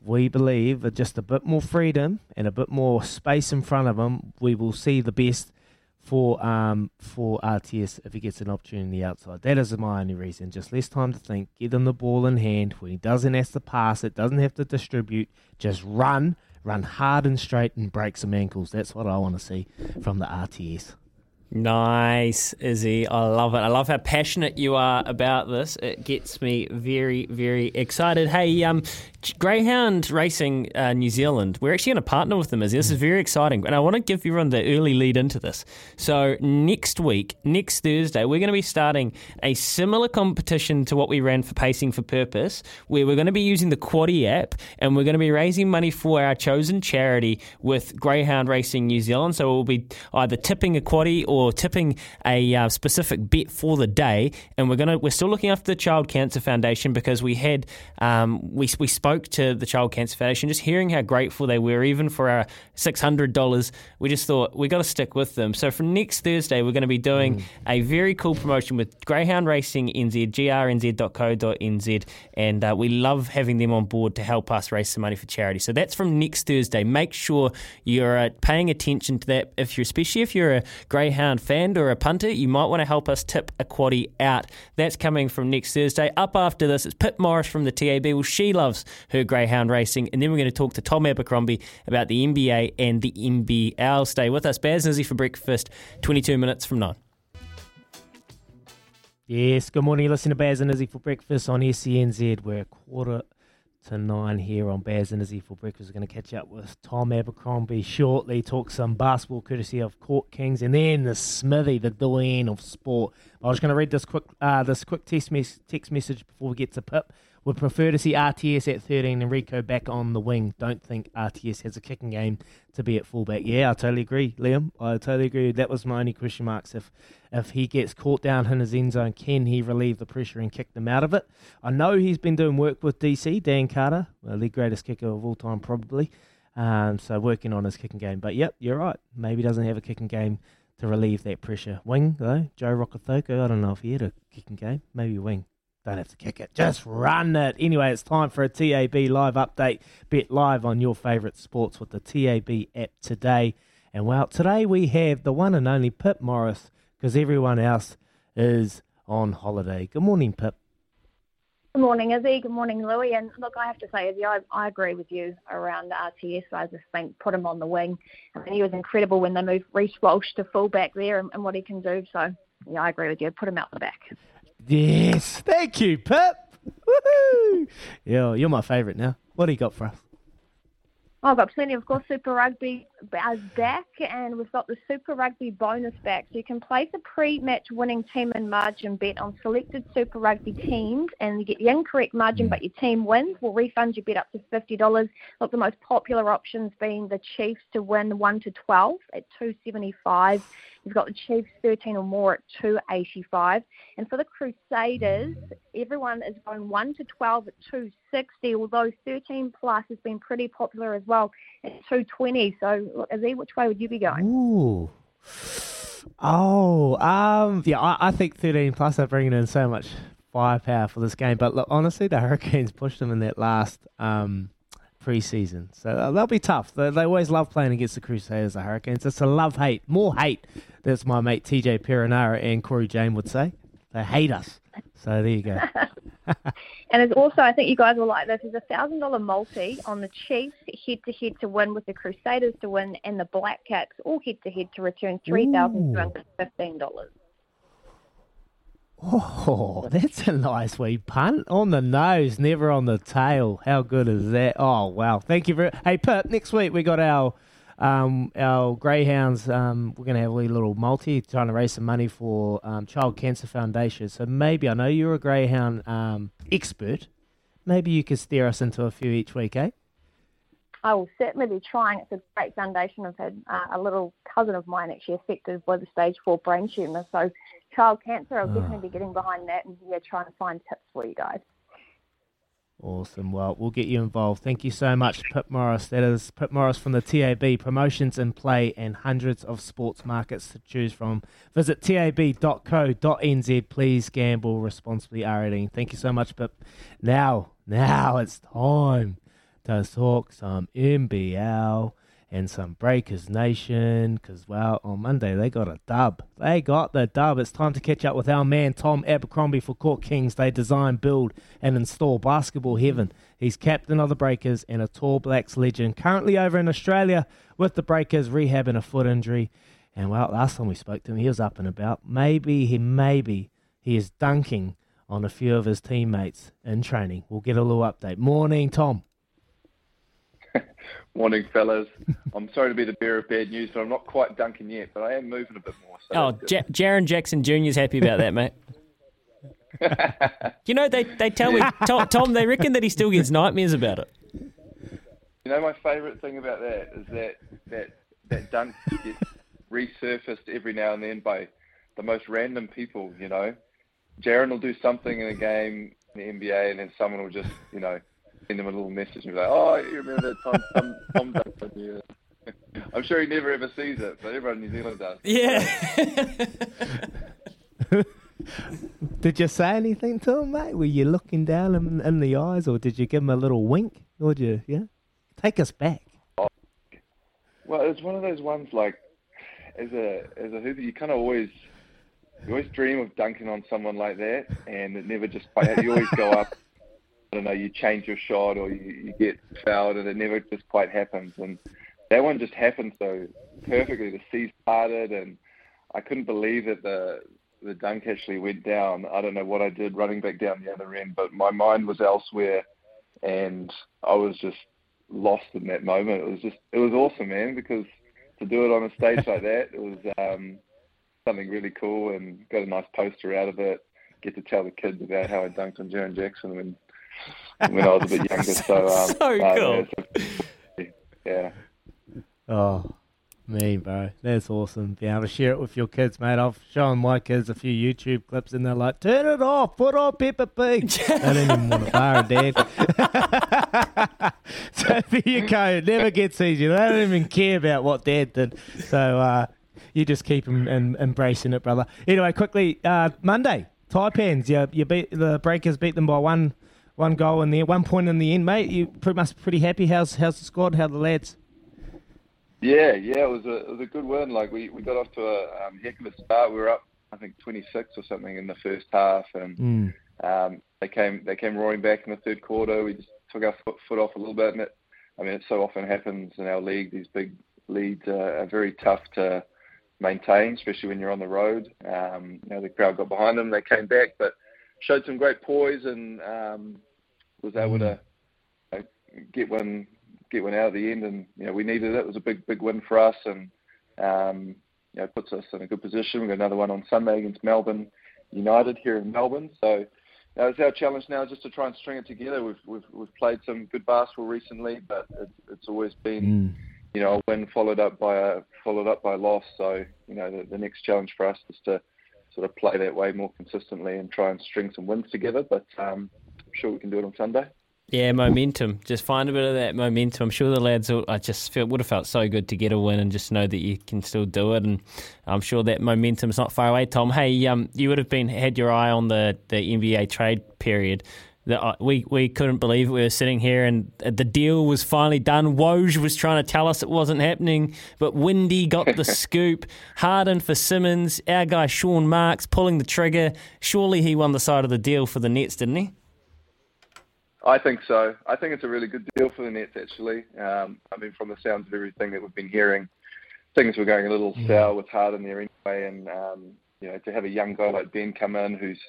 S4: we believe that just a bit more freedom and a bit more space in front of him, we will see the best for um for RTS if he gets an opportunity outside. That is my only reason. Just less time to think. Get him the ball in hand when he doesn't have to pass it, doesn't have to distribute. Just run, run hard and straight, and break some ankles. That's what I want to see from the RTS.
S5: Nice, Izzy. I love it. I love how passionate you are about this. It gets me very, very excited. Hey, um, Greyhound Racing uh, New Zealand, we're actually going to partner with them, Izzy. This is very exciting. And I want to give everyone the early lead into this. So, next week, next Thursday, we're going to be starting a similar competition to what we ran for Pacing for Purpose, where we're going to be using the Quaddy app and we're going to be raising money for our chosen charity with Greyhound Racing New Zealand. So, we'll be either tipping a Quaddy or or tipping a uh, specific bet for the day, and we're gonna we're still looking after the Child Cancer Foundation because we had um, we we spoke to the Child Cancer Foundation, just hearing how grateful they were, even for our six hundred dollars. We just thought we got to stick with them. So from next Thursday, we're going to be doing a very cool promotion with Greyhound Racing NZ, grnz.co.nz, and uh, we love having them on board to help us raise some money for charity. So that's from next Thursday. Make sure you're uh, paying attention to that. If you're, especially if you're a Greyhound fan or a punter, you might want to help us tip a quaddy out. That's coming from next Thursday. Up after this, it's Pip Morris from the TAB. Well, she loves her Greyhound racing, and then we're going to talk to Tom Abercrombie about the NBA and the NBL. Stay with us, Baz Nizzy for breakfast. 22 minutes from nine.
S4: Yes, good morning. Listen to Baz and Izzy for breakfast on SENZ. We're a quarter to nine here on Baz and Izzy for breakfast. We're going to catch up with Tom Abercrombie shortly, talk some basketball courtesy of Court Kings, and then the Smithy, the Doyen of sport. I was going to read this quick uh, this quick text, mes- text message before we get to Pip. Would prefer to see RTS at 13 and Rieko back on the wing. Don't think RTS has a kicking game to be at fullback. Yeah, I totally agree, Liam. I totally agree. That was my only question marks. If if he gets caught down in his end zone, can he relieve the pressure and kick them out of it? I know he's been doing work with DC, Dan Carter, the greatest kicker of all time, probably. Um, so working on his kicking game. But yep, you're right. Maybe doesn't have a kicking game to relieve that pressure. Wing, though, Joe Rokocoko, I don't know if he had a kicking game. Maybe wing. Don't have to kick it. Just run it. Anyway, it's time for a TAB live update. Bet live on your favourite sports with the TAB app today. And well, today we have the one and only Pip Morris because everyone else is on holiday. Good morning, Pip.
S21: Good morning, Izzy. Good morning, Louis. And look, I have to say, Izzy, I, I agree with you around RTS. I just think put him on the wing. I mean, he was incredible when they moved Reece Walsh to fullback there and, and what he can do. So, yeah, I agree with you. Put him out the back.
S4: Yes. Thank you, Pip. Woohoo! Yeah, you're my favourite now. What do you got for us?
S21: Oh, I've got plenty, of course. Super Rugby is back, and we've got the Super Rugby bonus back. So you can place a pre-match winning team and margin bet on selected Super Rugby teams, and you get the incorrect margin, mm. but your team wins. We'll refund your bet up to fifty dollars. Look, the most popular options being the Chiefs to win one to twelve at two seventy-five. You've got the Chiefs 13 or more at 285. And for the Crusaders, everyone is going 1 to 12 at 260, although 13 plus has been pretty popular as well at 220. So, look, Izzy, which way would you be going?
S4: Ooh. Oh, um, yeah, I, I think 13 plus are bringing in so much firepower for this game. But look, honestly, the Hurricanes pushed them in that last um, preseason. So uh, they'll be tough. They, they always love playing against the Crusaders, the Hurricanes. It's a love hate, more hate. That's my mate TJ Perenara and Cory Jane would say. They hate us. So there you go.
S21: And it's also, I think you guys will like this, is a thousand dollar multi on the Chiefs head to head to win with the Crusaders to win and the Black Caps all head to head to return three thousand two hundred fifteen dollars.
S4: Oh, that's a nice wee punt. On the nose, never on the tail. How good is that? Oh, wow. Thank you very Hey, Pip, next week we got our um, our Greyhounds. Um, we're going to have a wee little multi trying to raise some money for um, Child Cancer Foundation. So maybe, I know you're a Greyhound um, expert. Maybe you could steer us into a few each week, eh?
S21: I will certainly be trying. It's a great foundation. I've had uh, a little cousin of mine actually affected with a stage four brain tumour. So, child cancer, I'll definitely be getting behind that and yeah, trying to find tips for you guys.
S4: Awesome. Well, we'll get you involved. Thank you so much, Pip Morris. That is Pip Morris from the TAB. Promotions in play and hundreds of sports markets to choose from. Visit tab.co.nz. Please gamble responsibly. R18. Thank you so much, Pip. Now, now it's time to talk some NBL and some Breakers Nation because, well, on Monday they got a dub. They got the dub. It's time to catch up with our man Tom Abercrombie for Court Kings. They design, build, and install basketball heaven. He's captain of the Breakers and a Tall Blacks legend. Currently over in Australia with the Breakers, rehabbing a foot injury. And, well, last time we spoke to him, he was up and about. Maybe he, maybe he is dunking on a few of his teammates in training. We'll get a little update. Morning, Tom.
S9: Morning, fellas. I'm sorry to be the bearer of bad news, but I'm not quite dunking yet, but I am moving a bit more. So
S5: Oh, ja- Jaren Jackson Jr. is happy about that, mate. you know, they, they tell me, Tom, Tom, they reckon that he still gets nightmares about it.
S9: You know, my favourite thing about that is that that that dunk gets resurfaced every now and then by the most random people. You know, Jaren will do something in a game in the NBA, and then someone will just, you know, send him a little message and be like, "Oh, you remember that time Tom, Tom dunked on you?" I'm sure he never ever sees it, but everyone in New Zealand does.
S5: Yeah.
S4: Did you say anything to him, mate? Were you looking down in, in the eyes, or did you give him a little wink? Or did you, yeah? Take us back.
S9: Well, it's one of those ones like as a as a hooper, you kind of always you always dream of dunking on someone like that, and it never just quite. You always go up. I don't know. You change your shot, or you, you get fouled, and it never just quite happens. And that one just happened so perfectly. The sea parted, and I couldn't believe that the the dunk actually went down. I don't know what I did running back down the other end, but my mind was elsewhere, and I was just lost in that moment. It was just it was awesome, man, because to do it on a stage like that, it was um, something really cool, and got a nice poster out of it. Get to tell the kids about how I dunked on Jaren Jackson when when I was a bit younger. So, um,
S5: So
S9: uh,
S5: cool.
S9: yeah, so- yeah.
S4: Oh, me, bro. That's awesome. Be able to share it with your kids, mate. I've shown my kids a few YouTube clips and they're like, turn it off, put on Peppa Pig. they don't even want to borrow dad. so there you go. It never gets easier. They don't even care about what dad did. So uh, you just keep em- em- embracing it, brother. Anyway, quickly, uh, Monday, Taipans. You, you beat the Breakers beat them by one one goal in there, one point in the end, mate. You pretty must be pretty happy. How's how's the squad? How the lads?
S9: Yeah, yeah, it was a it was a good win. Like we, we got off to a um, heck of a start. We were up, I think, 26 or something in the first half, and
S4: Mm.
S9: um, they came they came roaring back in the third quarter. We just took our foot, foot off a little bit, and it, I mean, it so often happens in our league. These big leads are, are very tough to maintain, especially when you're on the road. Um, you know, the crowd got behind them. They came back, but showed some great poise and um, was able to uh, get one get one out at the end, and you know we needed it. It was a big big win for us, and um, you know puts us in a good position. We've got another one on Sunday against Melbourne United here in Melbourne. So uh, it's our challenge now just to try and string it together. We've we've we've played some good basketball recently, but it's it's always been you know a win followed up by a followed up by a loss. So you know the, the next challenge for us is to sort of play that way more consistently and try and string some wins together. But um, I'm sure we can do it on Sunday.
S5: Yeah, momentum. Just find a bit of that momentum. I'm sure the lads will, I just feel would have felt so good to get a win and just know that you can still do it. And I'm sure that momentum's not far away. Tom, hey, um, you would have been had your eye on the, the NBA trade period. Uh, we we couldn't believe it. we were sitting here and the deal was finally done. Woj was trying to tell us it wasn't happening, but Windy got the scoop. Harden for Simmons. Our guy Sean Marks pulling the trigger. Surely he won the side of the deal for the Nets, didn't he?
S9: I think so. I think it's a really good deal for the Nets, actually. Um, I mean, from the sounds of everything that we've been hearing, things were going a little sour with Harden there anyway, and um, you know, to have a young guy like Ben come in, who's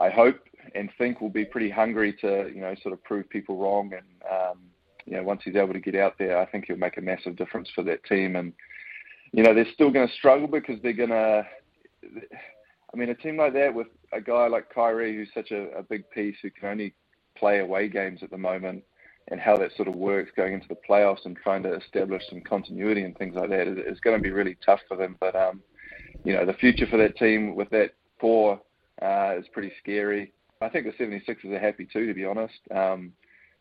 S9: I hope and think will be pretty hungry to you know sort of prove people wrong, and um, you know, once he's able to get out there, I think he'll make a massive difference for that team. And you know, they're still going to struggle because they're going to. I mean, a team like that with a guy like Kyrie, who's such a, a big piece, who can only play away games at the moment, and how that sort of works going into the playoffs and trying to establish some continuity and things like that is, is going to be really tough for them. But um, you know, the future for that team with that core uh, is pretty scary. I think the 76ers are happy too, to be honest. Um,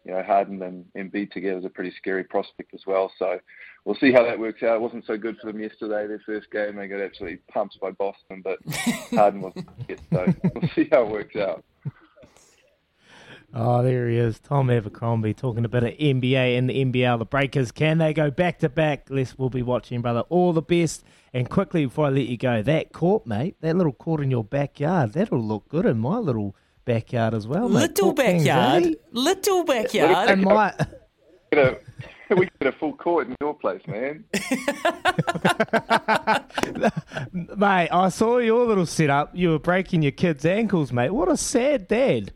S9: you know, Harden and Embiid together is a pretty scary prospect as well. So we'll see how that works out. It wasn't so good for them yesterday. Their first game, they got absolutely pumped by Boston, but Harden wasn't it. So we'll see how it works out.
S4: Oh, there he is, Tom Abercrombie, talking a bit of NBA and the NBL. The Breakers, can they go back to back? Les will be watching, brother. All the best. And quickly before I let you go, that court, mate, that little court in your backyard, that'll look good in my little backyard as well, mate.
S5: Little
S4: Court kings,
S5: backyard.
S4: eh?
S5: Little backyard.
S4: And my,
S9: Get a, we get a full court in your place, man.
S4: mate, I saw your little setup. You were breaking your kids' ankles, mate. What a sad dad.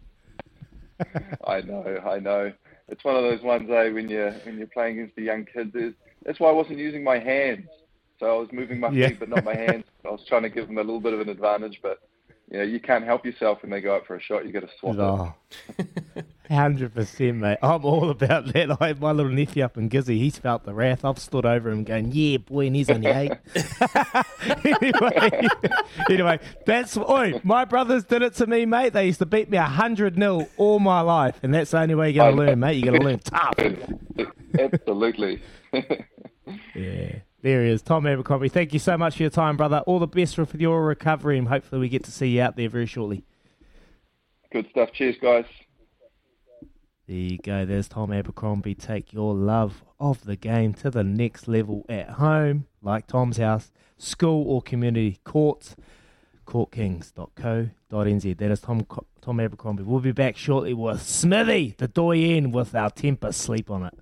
S9: I know, I know. It's one of those ones, eh, when you're when you're playing against the young kids. Is that's why I wasn't using my hands. So I was moving my
S4: Yeah.
S9: feet, but not my hands. I was trying to give them a little bit of an advantage, but you know, you can't help yourself when they go up for a shot. You've got to swap
S4: Oh.
S9: it.
S4: Hundred percent, mate. I'm all about that. I had my little nephew up in Gizzy. He's felt the wrath. I've stood over him going, "Yeah, boy," and he's only eight. anyway, anyway, that's oi. My brothers did it to me, mate. They used to beat me hundred 0 all my life, and that's the only way you're gonna learn, mate. You're gonna learn tough.
S9: Absolutely.
S4: Yeah. There he is, Tom Abercrombie. Thank you so much for your time, brother. All the best for your recovery, and hopefully we get to see you out there very shortly.
S9: Good stuff. Cheers, guys.
S4: There you go. There's Tom Abercrombie. Take your love of the game to the next level at home, like Tom's house, school or community courts, courtkings.co.nz. That is Tom Tom Abercrombie. We'll be back shortly with Smithy, the doyen, with our temper sleep on it.